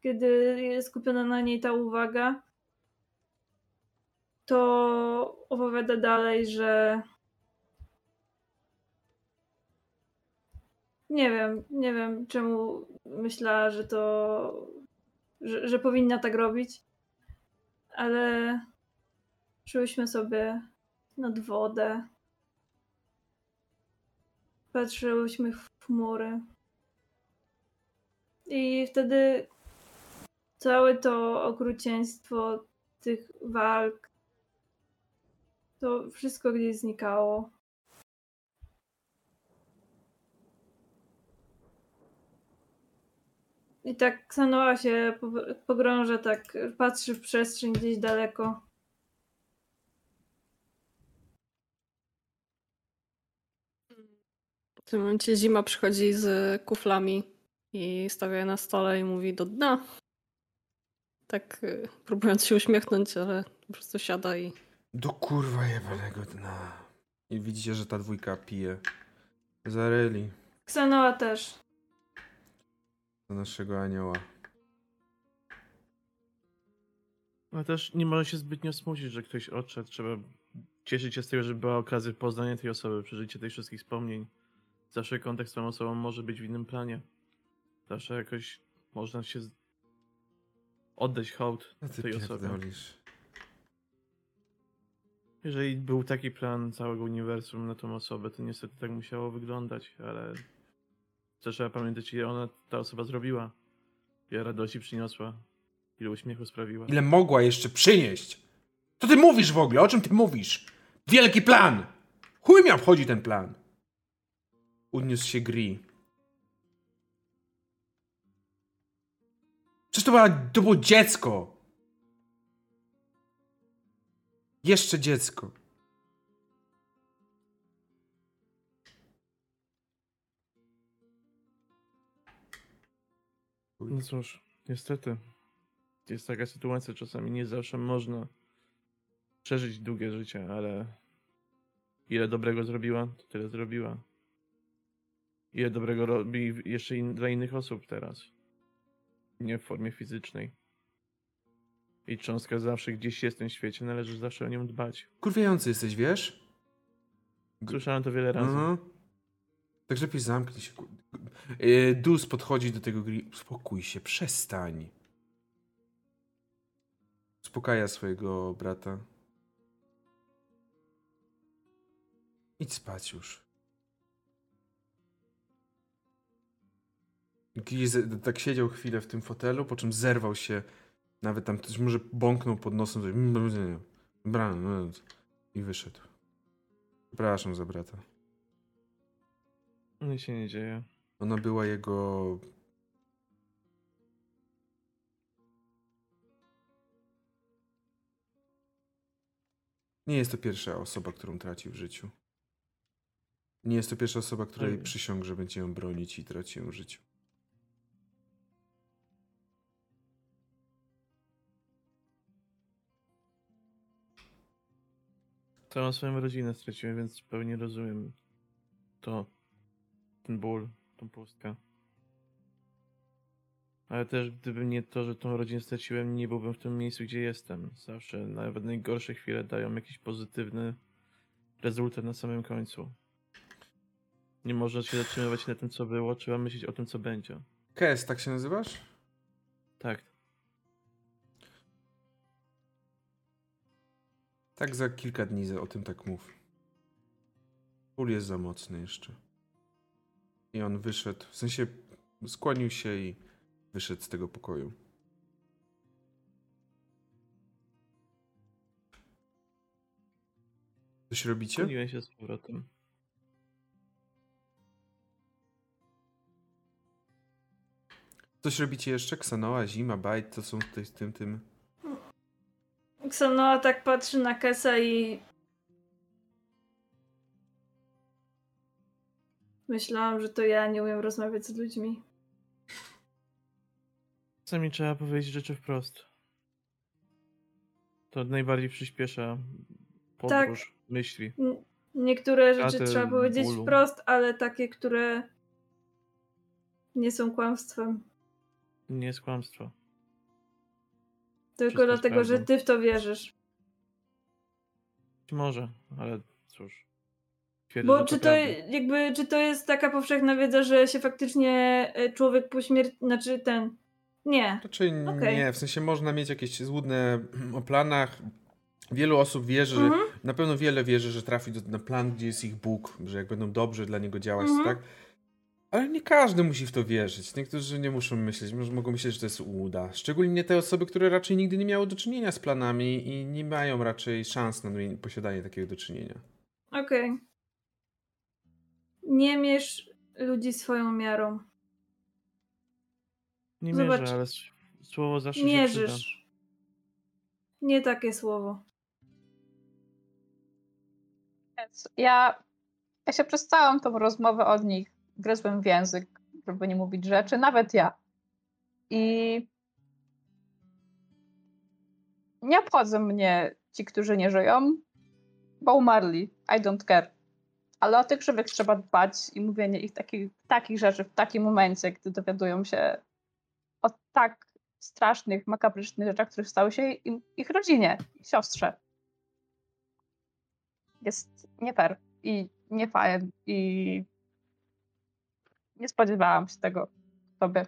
kiedy jest skupiona na niej ta uwaga, to opowiada dalej, że nie wiem, nie wiem czemu myślała, że to, że, że powinna tak robić, ale szłyśmy sobie nad wodę. Patrzyłyśmy w chmury. I wtedy całe to okrucieństwo tych walk, to wszystko gdzieś znikało. I tak Ksanoa się po- pogrąża, tak patrzy w przestrzeń gdzieś daleko. W tym momencie zima przychodzi z kuflami i stawia je na stole i mówi do dna. Tak y, próbując się uśmiechnąć, ale po prostu siada i Do kurwa jebanego dna. I widzicie, że ta dwójka pije. Zaryli Ksanoa też. Do naszego anioła. Ale też nie może się zbytnio smucić, że ktoś odszedł. Trzeba cieszyć się z tego, że była okazja poznania tej osoby, przeżycie tych wszystkich wspomnień. Zawsze kontakt z tą osobą może być w innym planie. Zawsze jakoś można się oddać hołd tej osobie. Jeżeli był taki plan całego uniwersum na tą osobę, to niestety tak musiało wyglądać, ale też trzeba pamiętać, ile ona, ta osoba zrobiła. Ile radości przyniosła, ile uśmiechu sprawiła. Ile mogła jeszcze przynieść? Co ty mówisz w ogóle? O czym ty mówisz? Wielki plan! Chuj mnie obchodzi ten plan! Uniósł się Gri. Przecież to, była, to było dziecko! Jeszcze dziecko. No cóż, niestety. Jest taka sytuacja, czasami nie zawsze można przeżyć długie życie, ale ile dobrego zrobiła, to tyle zrobiła. Ile dobrego robi jeszcze in, dla innych osób teraz. Nie w formie fizycznej. I cząstka zawsze gdzieś jest w tym świecie, należy zawsze o nią dbać. Kurwiający jesteś, wiesz? Słyszałem to wiele razy. Mhm. Tak lepiej zamknij się. Yy, Dus podchodzi do tego Gri. Uspokój się, przestań. Uspokaja swojego brata. Idź spać już. Gri z- tak siedział chwilę w tym fotelu, po czym zerwał się. Nawet tam coś może bąknął pod nosem. No, I wyszedł. Przepraszam za brata. No Nic się nie dzieje. Ona była jego. Nie jest to pierwsza osoba, którą tracił w życiu. Nie jest to pierwsza osoba, której przysiąg, że będzie ją bronić i traci ją w życiu. Całą swoją rodzinę straciłem, więc pewnie rozumiem to ten ból, tą pustkę. Ale też gdyby nie to, że tą rodzinę straciłem, nie byłbym w tym miejscu, gdzie jestem. Zawsze, nawet najgorsze chwile dają jakiś pozytywny rezultat na samym końcu. Nie można się zatrzymywać na tym, co było, trzeba myśleć o tym, co będzie. Kes, tak się nazywasz? Tak. Tak za kilka dni o tym tak mów. Ból jest za mocny jeszcze. I on wyszedł, w sensie skłonił się i wyszedł z tego pokoju. Coś robicie? Skłoniłem się z powrotem. Coś robicie jeszcze? Ksanoa, Zima, Bajt, to są tutaj z tym, tym. Ksanoa tak patrzy na Kesa i... Myślałam, że to ja nie umiem rozmawiać z ludźmi. Czasami trzeba powiedzieć rzeczy wprost. To najbardziej przyspiesza podróż myśli. N- Niektóre rzeczy trzeba powiedzieć bólu. wprost, ale takie, które nie są kłamstwem. Nie jest kłamstwo. Tylko Wszystko dlatego, że ty w to wierzysz. Być może, ale cóż. Twierdzę, Bo czy to, prawda. jakby, czy to jest taka powszechna wiedza, że się faktycznie e, człowiek po śmierci, znaczy ten, nie. Raczej Okej. nie, w sensie można mieć jakieś złudne o planach. Wielu osób wierzy, Mhm. na pewno wiele wierzy, że trafi do, na plan, gdzie jest ich Bóg, że jak będą dobrze dla niego działać, Mhm. tak? Ale nie każdy musi w to wierzyć. Niektórzy nie muszą myśleć, może mogą myśleć, że to jest ułuda. Szczególnie te osoby, które raczej nigdy nie miały do czynienia z planami i nie mają raczej szans na mie- posiadanie takiego do czynienia. Okej. Nie mierz ludzi swoją miarą. Nie Zobacz. mierzę, ale słowo zawsze się przyda. Mierzysz. Nie takie słowo. Więc ja, ja się przez całą tą rozmowę od nich gryzłem w język, żeby nie mówić rzeczy, nawet ja. I nie obchodzą mnie ci, którzy nie żyją, bo umarli. I don't care. Ale o tych żywych trzeba dbać i mówienie ich takich, takich rzeczy w takim momencie, gdy dowiadują się o tak strasznych, makabrycznych rzeczach, które stały się im, ich rodzinie, siostrze jest nie fair i nie i nie spodziewałam się tego sobie.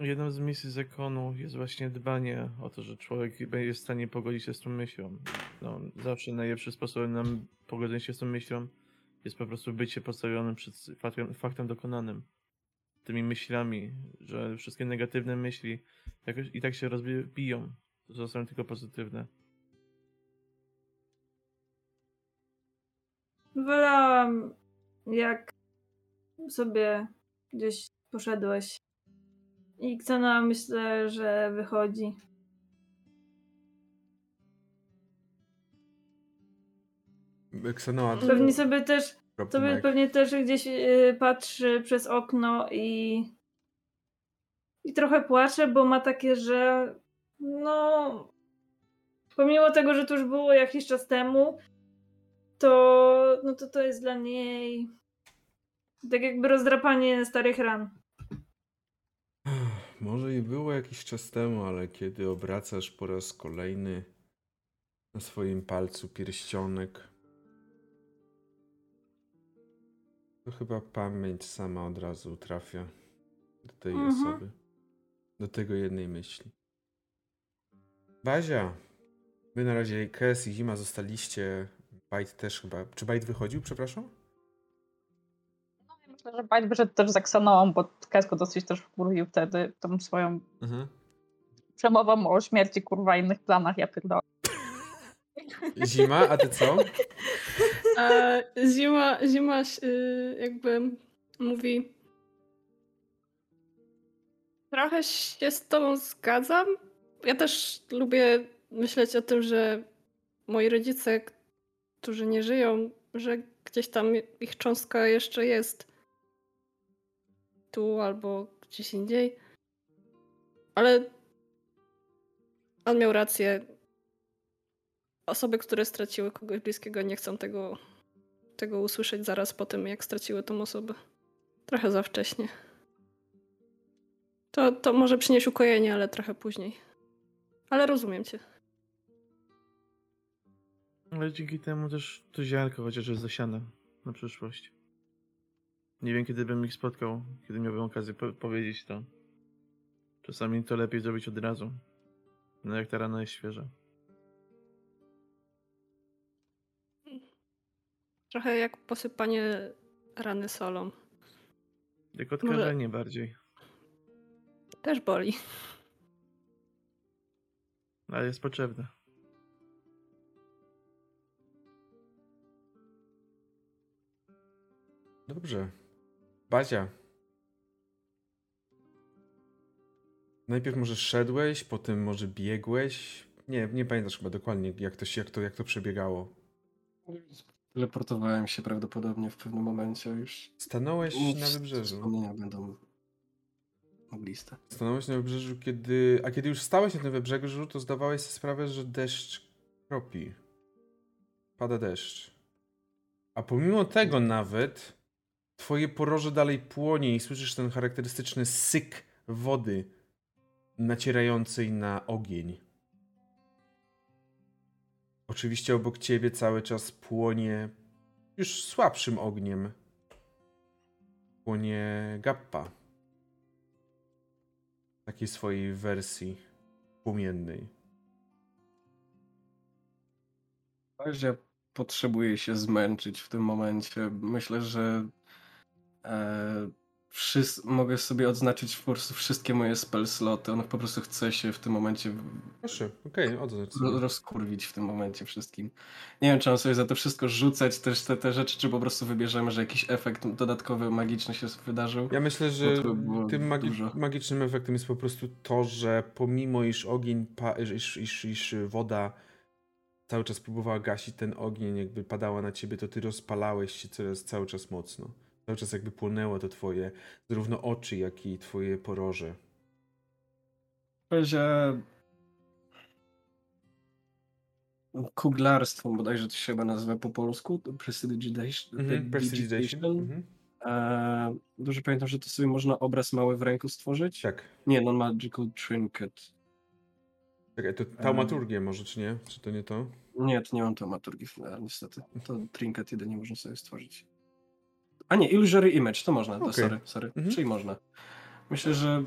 Jedną z misji zakonu jest właśnie dbanie o to, że człowiek będzie w stanie pogodzić się z tą myślą. No, zawsze najlepszym sposobem na pogodzenie się z tą myślą jest po prostu bycie postawionym przed faktem, faktem dokonanym. Tymi myślami, że wszystkie negatywne myśli jakoś i tak się rozbiją. To zostaną tylko pozytywne. Wolałam, jak sobie gdzieś poszedłeś. I Ksana myślę, że wychodzi. Ksanoa, Pewnie sobie też, sobie pewnie też gdzieś y, patrzy przez okno i i trochę płacze, bo ma takie, że no pomimo tego, że to już było jakiś czas temu, to no to to jest dla niej tak jakby rozdrapanie starych ran. Może i było jakiś czas temu, ale kiedy obracasz po raz kolejny na swoim palcu pierścionek, to chyba pamięć sama od razu trafia do tej Mhm. osoby, do tego jednej myśli. Bazia, wy na razie Kes i Zima zostaliście, Bajt też chyba. Czy Bajt wychodził, przepraszam? Myślę, że Bajt wyszedł też za Ksaną, bo Kesko dosyć też wkurwił wtedy tą swoją Mhm. przemową o śmierci, kurwa, innych planach, ja pierdolę. Zima, a ty co? A zima, zima y, jakby mówi. Trochę się z tobą zgadzam. Ja też lubię myśleć o tym, że moi rodzice, którzy nie żyją, że gdzieś tam ich cząstka jeszcze jest. Tu albo gdzieś indziej. Ale on miał rację. Osoby, które straciły kogoś bliskiego, nie chcą tego, tego usłyszeć zaraz po tym, jak straciły tą osobę. Trochę za wcześnie. To, to może przynieść ukojenie, ale trochę później. Ale rozumiem cię. Ale dzięki temu też to ziarnko chociaż jest zasiane na przyszłość. Nie wiem, kiedy bym ich spotkał, kiedy miałbym okazję po powiedzieć to. Czasami to lepiej zrobić od razu. No jak ta rana jest świeża. Trochę jak posypanie rany solą. Jak odkażenie bardziej. Też boli. Ale jest potrzebne. Dobrze. Bazia. Najpierw może szedłeś, potem może biegłeś. Nie, nie pamiętasz chyba dokładnie, jak to, się, jak to, jak to przebiegało. Teleportowałem się prawdopodobnie w pewnym momencie już. Stanąłeś na wybrzeżu. Wspomnienia będą ogliste. Stanąłeś na wybrzeżu, kiedy. A kiedy już stałeś na tym wybrzeżu, to zdawałeś sobie sprawę, że deszcz kropi. Pada deszcz. A pomimo tego nawet twoje poroże dalej płonie i słyszysz ten charakterystyczny syk wody nacierającej na ogień. Oczywiście obok ciebie cały czas płonie już słabszym ogniem. Płonie Gappa. Takiej swojej wersji płomiennej. Bazia potrzebuje się zmęczyć w tym momencie. Myślę, że wszys- mogę sobie odznaczyć po prostu wszystkie moje spell sloty. On po prostu chce się w tym momencie Proszę, okej, sobie. rozkurwić w tym momencie wszystkim. Nie wiem, czy mam sobie za to wszystko rzucać też te, te rzeczy, czy po prostu wybierzemy, że jakiś efekt dodatkowy, magiczny się wydarzył. Ja myślę, że by tym magi- dużo. magicznym efektem jest po prostu to, że pomimo iż ogień, iż, iż, iż woda cały czas próbowała gasić ten ogień, jakby padała na ciebie, to ty rozpalałeś się coraz, cały czas mocno. Cały czas jakby płonęło to twoje, zarówno oczy, jak i twoje poroże. Bazia kuglarstwo, bodajże to się chyba nazywa po polsku, prestidigitation. Mhm, prestidigitation. Mhm. E, Dobrze pamiętam, że to sobie można obraz mały w ręku stworzyć? Tak. Nie, non-magical trinket. Czekaj, to taumaturgię może, czy nie? Czy to nie to? Nie, to nie mam taumaturgii, niestety. To trinket jedynie można sobie stworzyć. A nie, illusory image, to można, to Okej. sorry, sorry, Mhm. czyli można. Myślę, że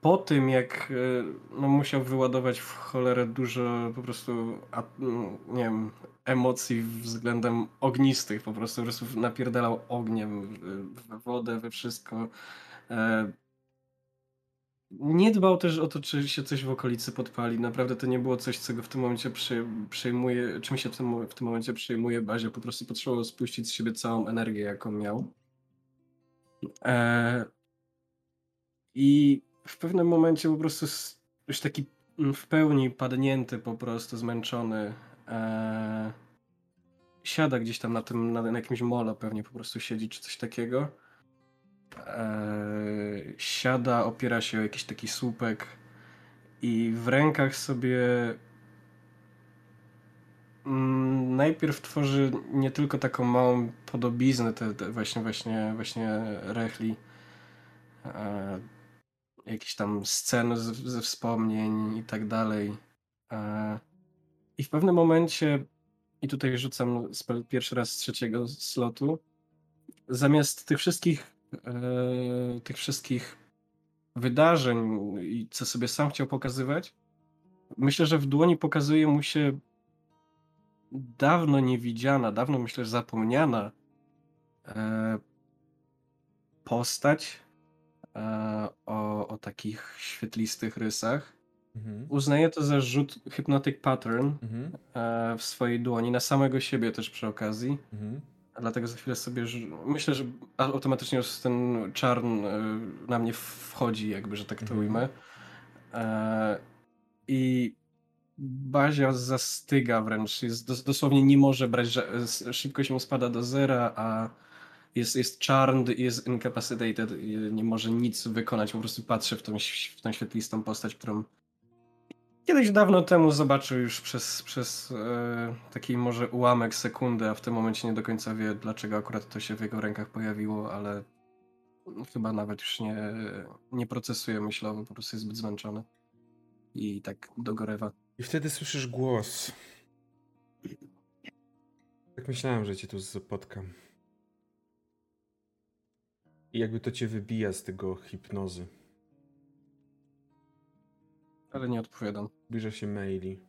po tym, jak e, no, musiał wyładować w cholerę dużo po prostu, a, mm, nie wiem, emocji względem ognistych, po prostu, po prostu napierdalał ogniem w- we wodę, we wszystko. Nie dbał też o to, czy się coś w okolicy podpali. Naprawdę to nie było coś, co go w tym momencie przy, czym się w tym, w tym momencie przejmuje bazie. Po prostu potrzebował spuścić z siebie całą energię, jaką miał. E, I w pewnym momencie po prostu już taki mm, w pełni padnięty, po prostu zmęczony, e, siada gdzieś tam na tym, na, na jakimś molo pewnie po prostu siedzi, czy coś takiego. Eee, siada, opiera się o jakiś taki słupek i w rękach sobie mm, najpierw tworzy nie tylko taką małą podobiznę, te, te właśnie, właśnie, właśnie rechli, e, jakieś tam sceny z, ze wspomnień i tak dalej. E, I w pewnym momencie, i tutaj rzucam pierwszy raz z trzeciego slotu, zamiast tych wszystkich e, tych wszystkich wydarzeń i co sobie sam chciał pokazywać, myślę, że w dłoni pokazuje mu się dawno niewidziana, dawno myślę, że zapomniana e, postać e, o, o takich świetlistych rysach. Mhm. Uznaje to za rzut Hypnotic Pattern Mhm. e, w swojej dłoni, na samego siebie też przy okazji. Mhm. Dlatego za chwilę sobie. Myślę, że automatycznie już ten czarn y, na mnie wchodzi, jakby, że tak to Mhm. ujmę. E, I Bazia zastyga wręcz. Jest, dos- dosłownie nie może brać, ża- s- szybkość mu spada do zera, a jest, jest charmed, jest incapacitated, i nie może nic wykonać, po prostu patrzy w tą, w tą świetlistą postać, którą kiedyś dawno temu zobaczył już przez, przez e, taki może ułamek sekundy, a w tym momencie nie do końca wie, dlaczego akurat to się w jego rękach pojawiło, ale chyba nawet już nie, nie procesuje myślowo, po prostu jest zbyt zmęczony i tak dogorewa. I wtedy słyszysz głos. Tak myślałem, że cię tu spotkam. I jakby to cię wybija z tego hipnozy. Ale nie odpowiadam. Zbliża się maili.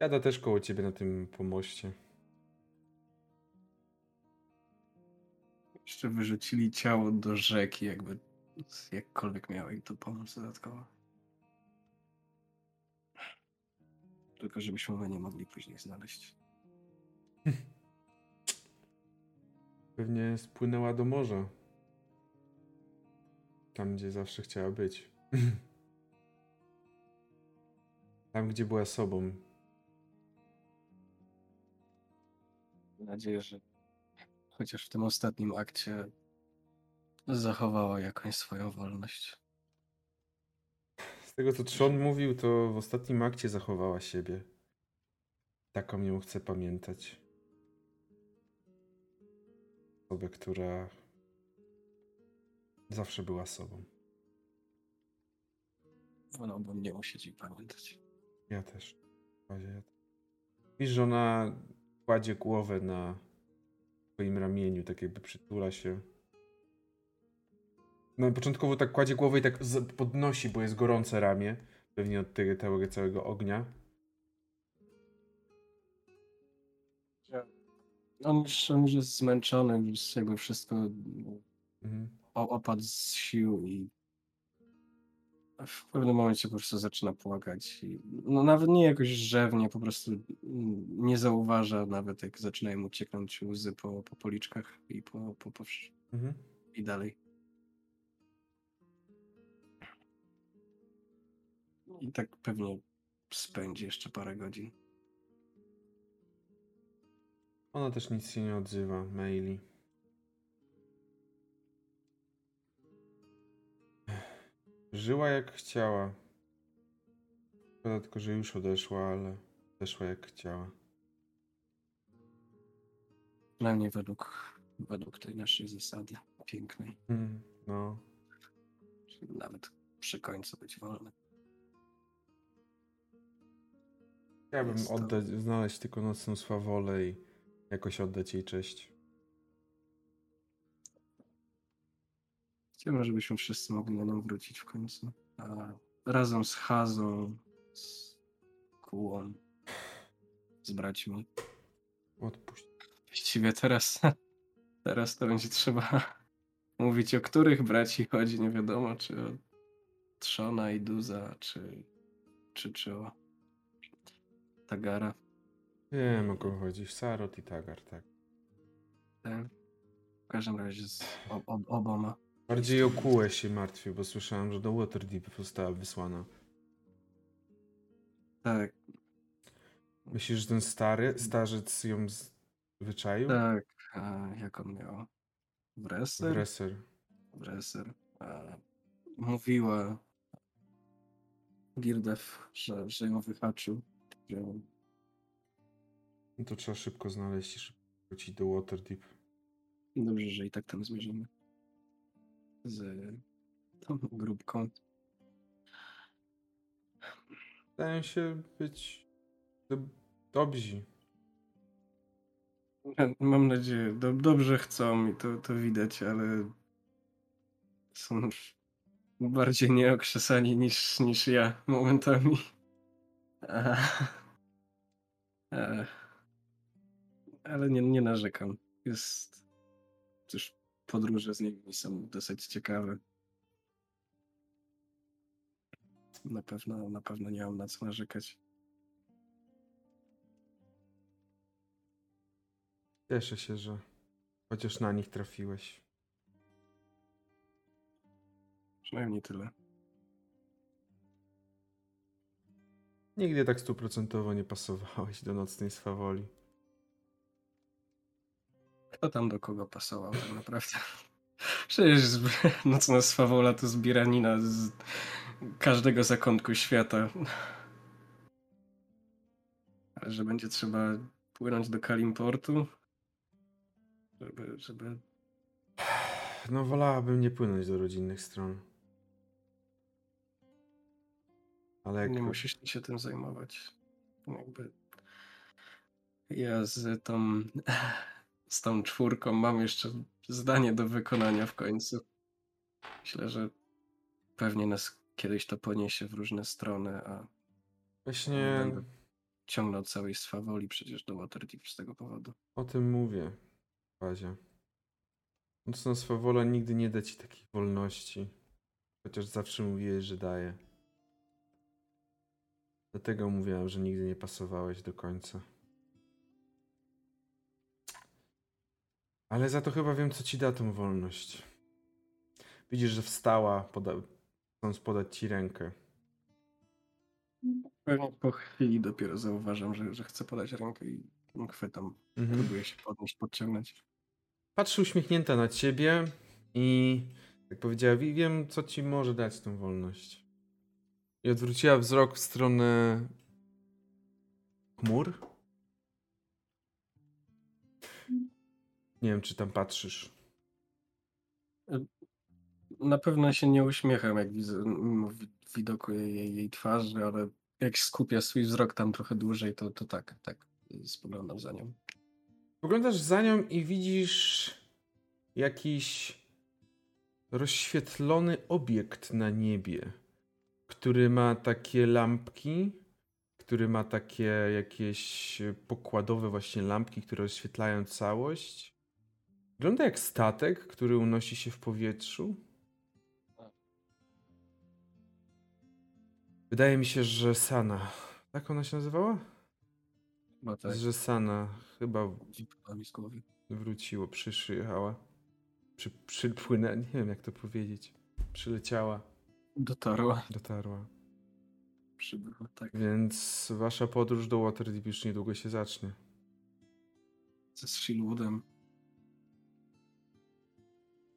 Jada też koło ciebie na tym pomoście. Jeszcze wyrzucili ciało do rzeki, jakby jakkolwiek miało im to pomóc dodatkowo. Tylko żebyśmy my nie mogli później znaleźć. Pewnie spłynęła do morza. Tam, gdzie zawsze chciała być. Tam, gdzie była sobą. Mam nadzieję, że chociaż w tym ostatnim akcie zachowała jakąś swoją wolność. Z tego, co Trzon mówił, to w ostatnim akcie zachowała siebie. Taką ją chcę pamiętać. Osobę, która zawsze była sobą. Wolałbym nie musieć jej pamiętać. Ja też. Widzisz, że ona kładzie głowę na swoim ramieniu, tak jakby przytula się. No, początkowo tak kładzie głowę i tak podnosi, bo jest gorące ramię. Pewnie od tego całego, całego ognia. On już, on już jest zmęczony, już jakby wszystko Mhm. opadł z sił i w pewnym momencie po prostu zaczyna płakać. I, no nawet nie jakoś rzewnie, po prostu nie zauważa nawet jak zaczynają mu cieknąć łzy po, po policzkach i po, po, po Mhm. i dalej. I tak pewnie spędzi jeszcze parę godzin. Ona też nic się nie odzywa, maili. Żyła jak chciała. Szkoda tylko, że już odeszła, ale odeszła jak chciała. Przynajmniej według, według tej naszej zasady pięknej. Mm, no. Czyli nawet przy końcu być wolny. Chciałbym Jest to- oddać, znaleźć tylko nocną swawolę i jakoś oddać jej cześć. Chciałbym, żebyśmy wszyscy mogli na nią wrócić w końcu. A razem z Hazą, z Kułą, z braćmi. Odpuść. Właściwie teraz, teraz to będzie trzeba mówić, o których braci chodzi. Nie wiadomo, czy o Trzona i Duza, czy, czy, czy o Tagara. Wiem o kogo chodzi. Sarot i Tagar, tak. Tak? W każdym razie z ob, ob, oboma. Bardziej o Kułę się martwię, bo słyszałem, że do Waterdeep została wysłana. Tak, Myślisz, że ten stary, starzec ją z... wyczaił? tak. A jak on miał? Wreser? Wreser. Wreser. Mówiła Girdew, że, że ją wyhaczył. Że No to trzeba szybko znaleźć i szybko wrócić do Waterdeep. dobrze, że i tak tam zmierzymy. Z tą grupką. Wydają się być do... dobrzy. Mam nadzieję, do, dobrze chcą i to, to widać, ale są już bardziej nieokrzesani niż, niż ja momentami. Ale nie, nie narzekam. Jest też podróże z nimi są dosyć ciekawe. Na pewno, na pewno nie mam na co narzekać. Cieszę się, że chociaż na nich trafiłeś. Przynajmniej tyle. Nigdy tak stuprocentowo nie pasowałeś do nocnej swawoli. Kto tam do kogo pasował tak naprawdę? Przecież nocna swawola to zbieranina z każdego zakątku świata. Ale że będzie trzeba płynąć do Kalimportu, żeby, żeby No wolałabym nie płynąć do rodzinnych stron. Ale jak... nie musisz się tym zajmować. Jakby ja z tą, z tą czwórką mam jeszcze zdanie do wykonania w końcu. Myślę, że pewnie nas kiedyś to poniesie w różne strony, a Właśnie będę ciągnął całej swawoli przecież do Waterdeep z tego powodu. o tym mówię, Bazia. Nocna swawola nigdy nie da ci takiej wolności. Chociaż zawsze mówiłeś, że daje. Dlatego mówiłem, że nigdy nie pasowałeś do końca. Ale za to chyba wiem, co ci da tą wolność. Widzisz, że wstała, poda... chcąc podać ci rękę. Po chwili dopiero zauważam, że, że chcę podać rękę i chwytam. Mhm. Próbuję się podnieść, podciągnąć. Patrzy uśmiechnięta na ciebie i jak powiedziała, "Wi- wiem, co ci może dać tą wolność. I odwróciła wzrok w stronę chmur. Nie wiem, czy tam patrzysz. Na pewno się nie uśmiecham, jak widzę widoku jej, jej, jej twarzy, ale jak skupia swój wzrok tam trochę dłużej, to, to tak, tak, spoglądam za nią. Poglądasz za nią i widzisz jakiś rozświetlony obiekt na niebie, który ma takie lampki, który ma takie jakieś pokładowe właśnie lampki, które oświetlają całość. Wygląda jak statek, który unosi się w powietrzu. Wydaje mi się, że Sana. Tak ona się nazywała? Chyba tak, Że Sana chyba wróciło, przyjechała. Przy, przypłynęła, nie wiem jak to powiedzieć. Przyleciała, Dotarła, dotarła. przybyła, tak. Więc wasza podróż do Waterdeep już niedługo się zacznie. Ze Shieldwoodem.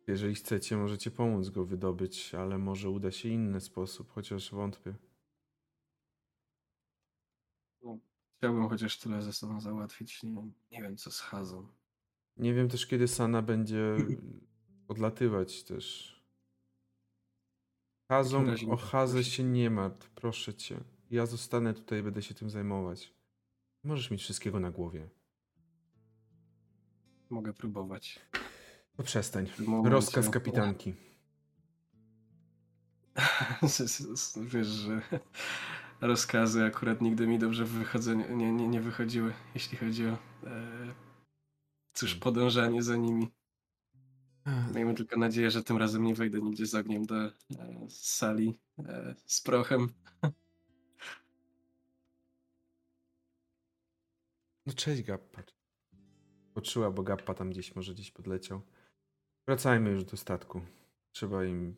Jeżeli chcecie, możecie pomóc go wydobyć, ale może uda się inny sposób, chociaż wątpię. Chciałbym chociaż tyle ze sobą załatwić. Nie, nie wiem, co z Hazą. Nie wiem też, kiedy Sana będzie odlatywać też. Hazą, o Hazę się nie martw, proszę cię. Ja zostanę tutaj, będę się tym zajmować. Możesz mieć wszystkiego na głowie. Mogę próbować. No przestań. Rozkaz kapitanki. Z- z- Wiesz, że rozkazy akurat nigdy mi dobrze wychodzą, nie, nie, nie wychodziły, jeśli chodzi o e, cóż, podążanie za nimi. Miejmy tylko nadzieję, że tym razem nie wejdę nigdzie z ogniem do e, sali e, z prochem. No cześć Gappa. Poczuła, bo Gappa tam gdzieś może gdzieś podleciał. Wracajmy już do statku. Trzeba im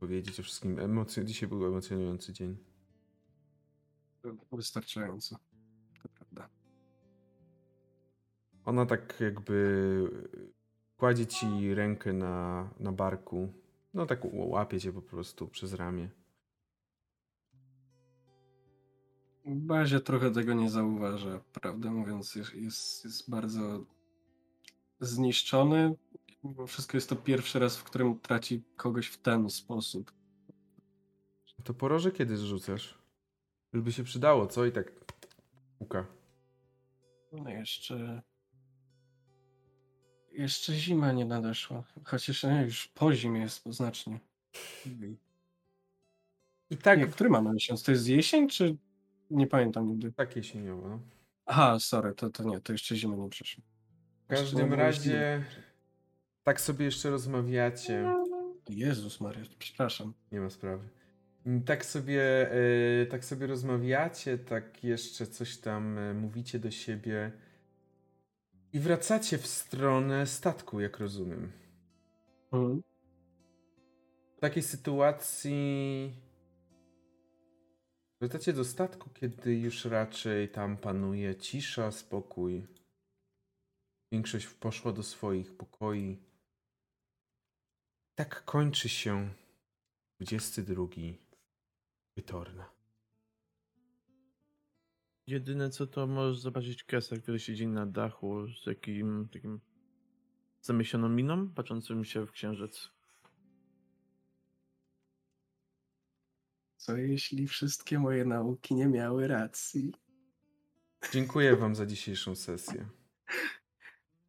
powiedzieć o wszystkim. Emocje... Dzisiaj był emocjonujący dzień. Wystarczająco. To prawda. Ona tak jakby kładzie ci rękę na, na barku. No tak łapie cię po prostu przez ramię. W bazie trochę tego nie zauważa, prawdę mówiąc, jest, jest, jest bardzo zniszczony. Mimo wszystko jest to pierwszy raz, w którym traci kogoś w ten sposób. To poroże kiedy zrzucasz? Żeby się przydało, co? I tak puka. No jeszcze. Jeszcze zima nie nadeszła. Chociaż nie, już po zimie jest znacznie. I tak, Nie, który mamy miesiąc? To jest jesień, czy nie pamiętam nigdy? tak jesieniowo. No. Aha, sorry, to, to nie, to jeszcze zimy nie przeszło. W każdym razie tak sobie jeszcze rozmawiacie. Jezus Maria, przepraszam. Nie ma sprawy. Mm, Tak sobie, e, tak sobie rozmawiacie, tak jeszcze coś tam e, mówicie do siebie i wracacie w stronę statku, jak rozumiem. Mhm. W takiej sytuacji Wracacie do statku, kiedy już raczej tam panuje cisza, spokój. Większość poszła do swoich pokoi. Tak kończy się 22 Wytorna. Jedyne co to możesz zobaczyć Kesa, który siedzi na dachu z takim takim zamyśloną miną, patrzącym się w księżyc. Co jeśli wszystkie moje nauki nie miały racji? Dziękuję wam za dzisiejszą sesję.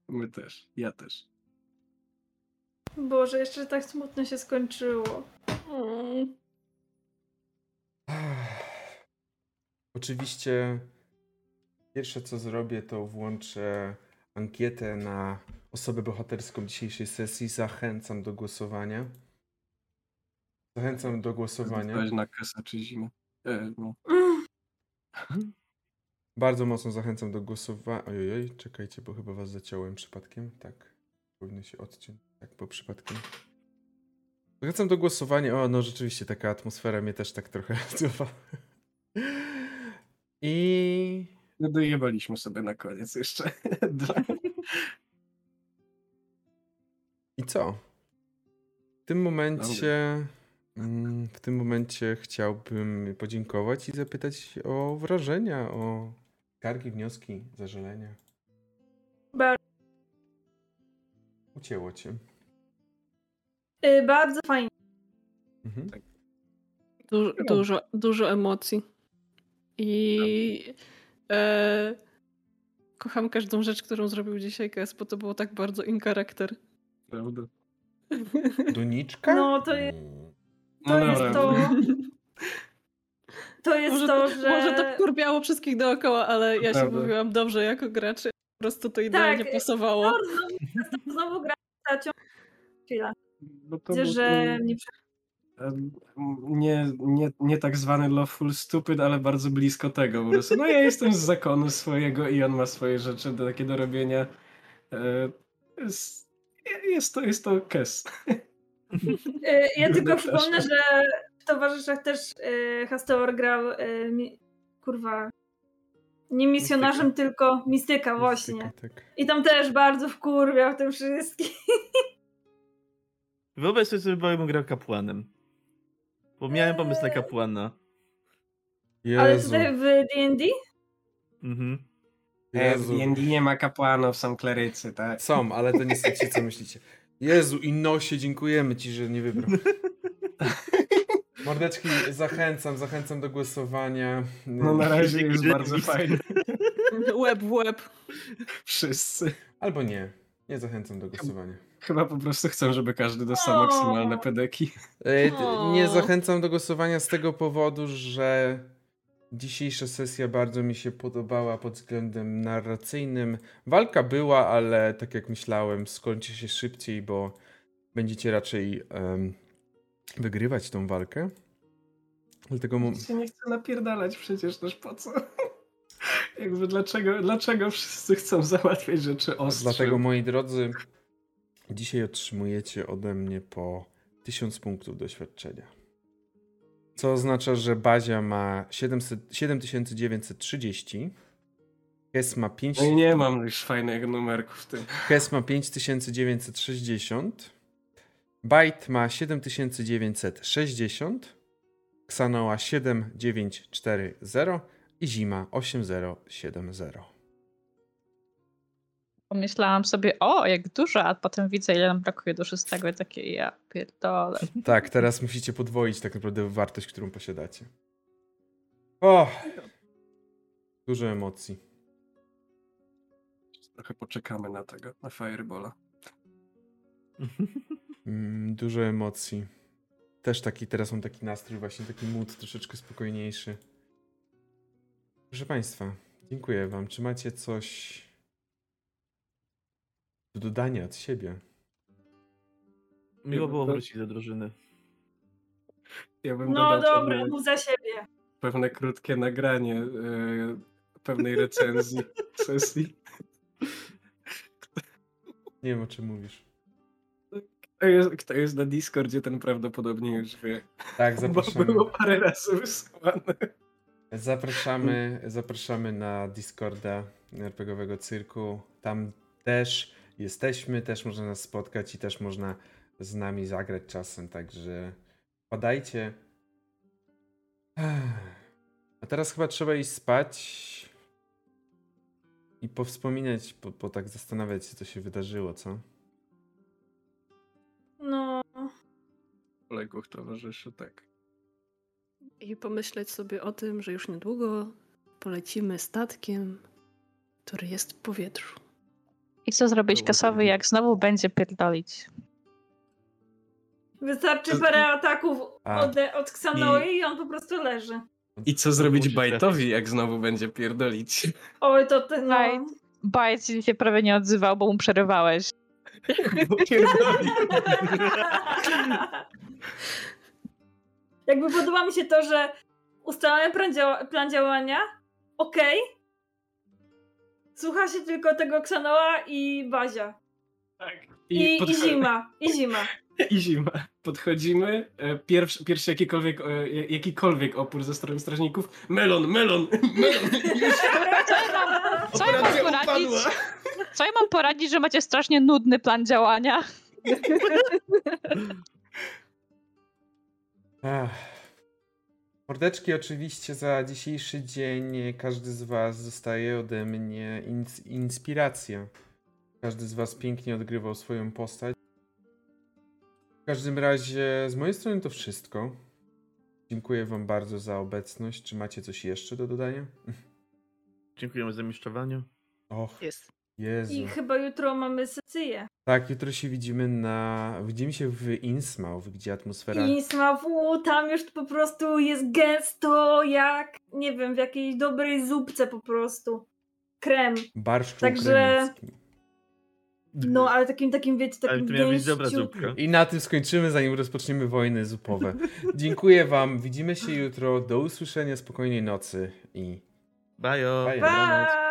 My też, ja też. Boże, jeszcze tak smutno się skończyło. Mm. Oczywiście pierwsze co zrobię to włączę ankietę na osobę bohaterską dzisiejszej sesji. Zachęcam do głosowania. Zachęcam do głosowania. Na kasę czy zimę. E, no. Bardzo mocno zachęcam do głosowania. Ojej, czekajcie, bo chyba was zaciąłem przypadkiem. Tak. Powinno się odciąć. Tak, bo przypadkiem. Zachęcam do głosowania. O, no rzeczywiście taka atmosfera mnie też tak trochę cofa. I No dojebaliśmy sobie na koniec jeszcze. I co? W tym momencie. mm, W tym momencie chciałbym podziękować i zapytać o wrażenia, o skargi, wnioski, zażalenia. Bar- Ucięło cię. Y, bardzo fajnie. Mhm. Dużo, dużo, dużo emocji. I e, kocham każdą rzecz, którą zrobił dzisiaj Kes, bo to było tak bardzo in charakter. Prawda? Doniczka? No, to jest- Mm. To No jest to. To jest Może, to, że. może to wkurwiało wszystkich dookoła, ale ja się Prawda. mówiłam dobrze jako graczy. Po prostu to idealnie Tak, pasowało. No, znowu, znowu gra postacią. Chwila. Bo to Widzę, że nie nie, nie, nie tak zwany lawful stupid, ale bardzo blisko tego po prostu. No ja jestem z zakonu swojego i on ma swoje rzeczy do, takie do robienia. E, Jest, jest to, jest to kes. Y, Ja tylko przypomnę, że w towarzyszach też y, Hastoor grał kurwa. Nie misjonarzem, Mistyka. tylko mistyka, właśnie. Mistyka, tak. I tam też bardzo wkurwiał tym wszystkim. Wyobraź sobie, że bym grał kapłanem. Bo miałem pomysł na kapłana. Ale Jezu, tutaj w D&D? Mhm. E, W Jezu. D&D nie ma kapłanów, są klerycy, tak? Są, ale to nie słuchajcie, co myślicie. Jezu, Innosie, dziękujemy ci, że nie wybrał. Mordeczki, zachęcam, zachęcam do głosowania. No na razie jest bardzo fajny. Łeb w łeb. Wszyscy. Albo nie. Nie zachęcam do głosowania. Chyba po prostu chcą, żeby każdy dostał maksymalne pedeki. Nie zachęcam do głosowania z tego powodu, że dzisiejsza sesja bardzo mi się podobała pod względem narracyjnym. Walka była, ale tak jak myślałem, skończy się szybciej, bo będziecie raczej em, wygrywać tą walkę. Dlatego mu- się nie chcę napierdalać przecież też po co? Jakby dlaczego, dlaczego wszyscy chcą załatwiać rzeczy ostre? Dlatego, moi drodzy, dzisiaj otrzymujecie ode mnie po 1000 punktów doświadczenia. Co oznacza, że Bazia ma 700, 7930, Kes ma, 5, No nie mam już fajnego numerku w tym. Kes ma 5960, Byte ma 7960, Xanoa 7940 i Zima 8070. Pomyślałam sobie, o, jak dużo, a potem widzę, ile nam brakuje do szóstego i takie, ja pierdolę. Tak, teraz musicie podwoić tak naprawdę wartość, którą posiadacie. O! Dużo emocji. Trochę poczekamy na tego, na Firebola. Mm, dużo emocji. Też taki, teraz mam taki nastrój, właśnie taki mood troszeczkę spokojniejszy. Proszę Państwa, dziękuję Wam. Czy macie coś do dodania od siebie? Miło było wrócić do drużyny. Ja bym No dobra, pewne, mów za siebie. pewne krótkie nagranie e, pewnej recenzji sesji. Nie wiem, o czym mówisz. Kto jest, kto jest na Discordzie, ten prawdopodobnie już wie. Tak, Bo zapraszamy. było parę razy wysyłane. Zapraszamy, zapraszamy na Discorda RPGowego Cyrku. Tam też jesteśmy, też można nas spotkać i też można z nami zagrać czasem, także wpadajcie. A teraz chyba trzeba iść spać i powspominać, po, po tak zastanawiać się, co się wydarzyło, co? No, Kolegów towarzyszy, tak. I pomyśleć sobie o tym, że już niedługo polecimy statkiem, który jest w powietrzu. I co zrobić kasowy, jak znowu będzie pierdolić? wystarczy parę ataków od, od Xanoi i on po prostu leży. I co zrobić Bajtowi, jak znowu będzie pierdolić? Oj, to ty, no. Bajt. Bajt się prawie nie odzywał, bo mu przerywałeś. Bo pierdoli. Jakby podoba mi się to, że ustalamy plan, plan działania, okej. Słucha się tylko tego Xanoa i Bazia. Tak. I, i, podcho- zima, i zima. I zima. Podchodzimy. e, Pierwszy, pierwszy jakikolwiek, e, jakikolwiek opór ze strony strażników. Melon, melon, melon. Już Co ja mam poradzić? upadła. Co ja mam poradzić, że macie strasznie nudny plan działania? Ach. Mordeczki, oczywiście za dzisiejszy dzień każdy z Was dostaje ode mnie ins- inspirację. Każdy z Was pięknie odgrywał swoją postać. W każdym razie, z mojej strony to wszystko. Dziękuję Wam bardzo za obecność. Czy macie coś jeszcze do dodania? Dziękujemy za mistrzowanie. Och, Jest. Jezu. I chyba jutro mamy sesję. Tak, jutro się widzimy na... Widzimy się w Innsmouth, gdzie atmosfera... I Smawu, tam już po prostu jest gęsto, jak, nie wiem, w jakiejś dobrej zupce po prostu. Krem. Barszczu Także-. No, ale takim, takim, wiecie, Ale takim to miała być dobra zupka. I na tym skończymy, zanim rozpoczniemy wojny zupowe. Dziękuję Wam, widzimy się jutro. Do usłyszenia, spokojnej nocy i Bajo. Bye.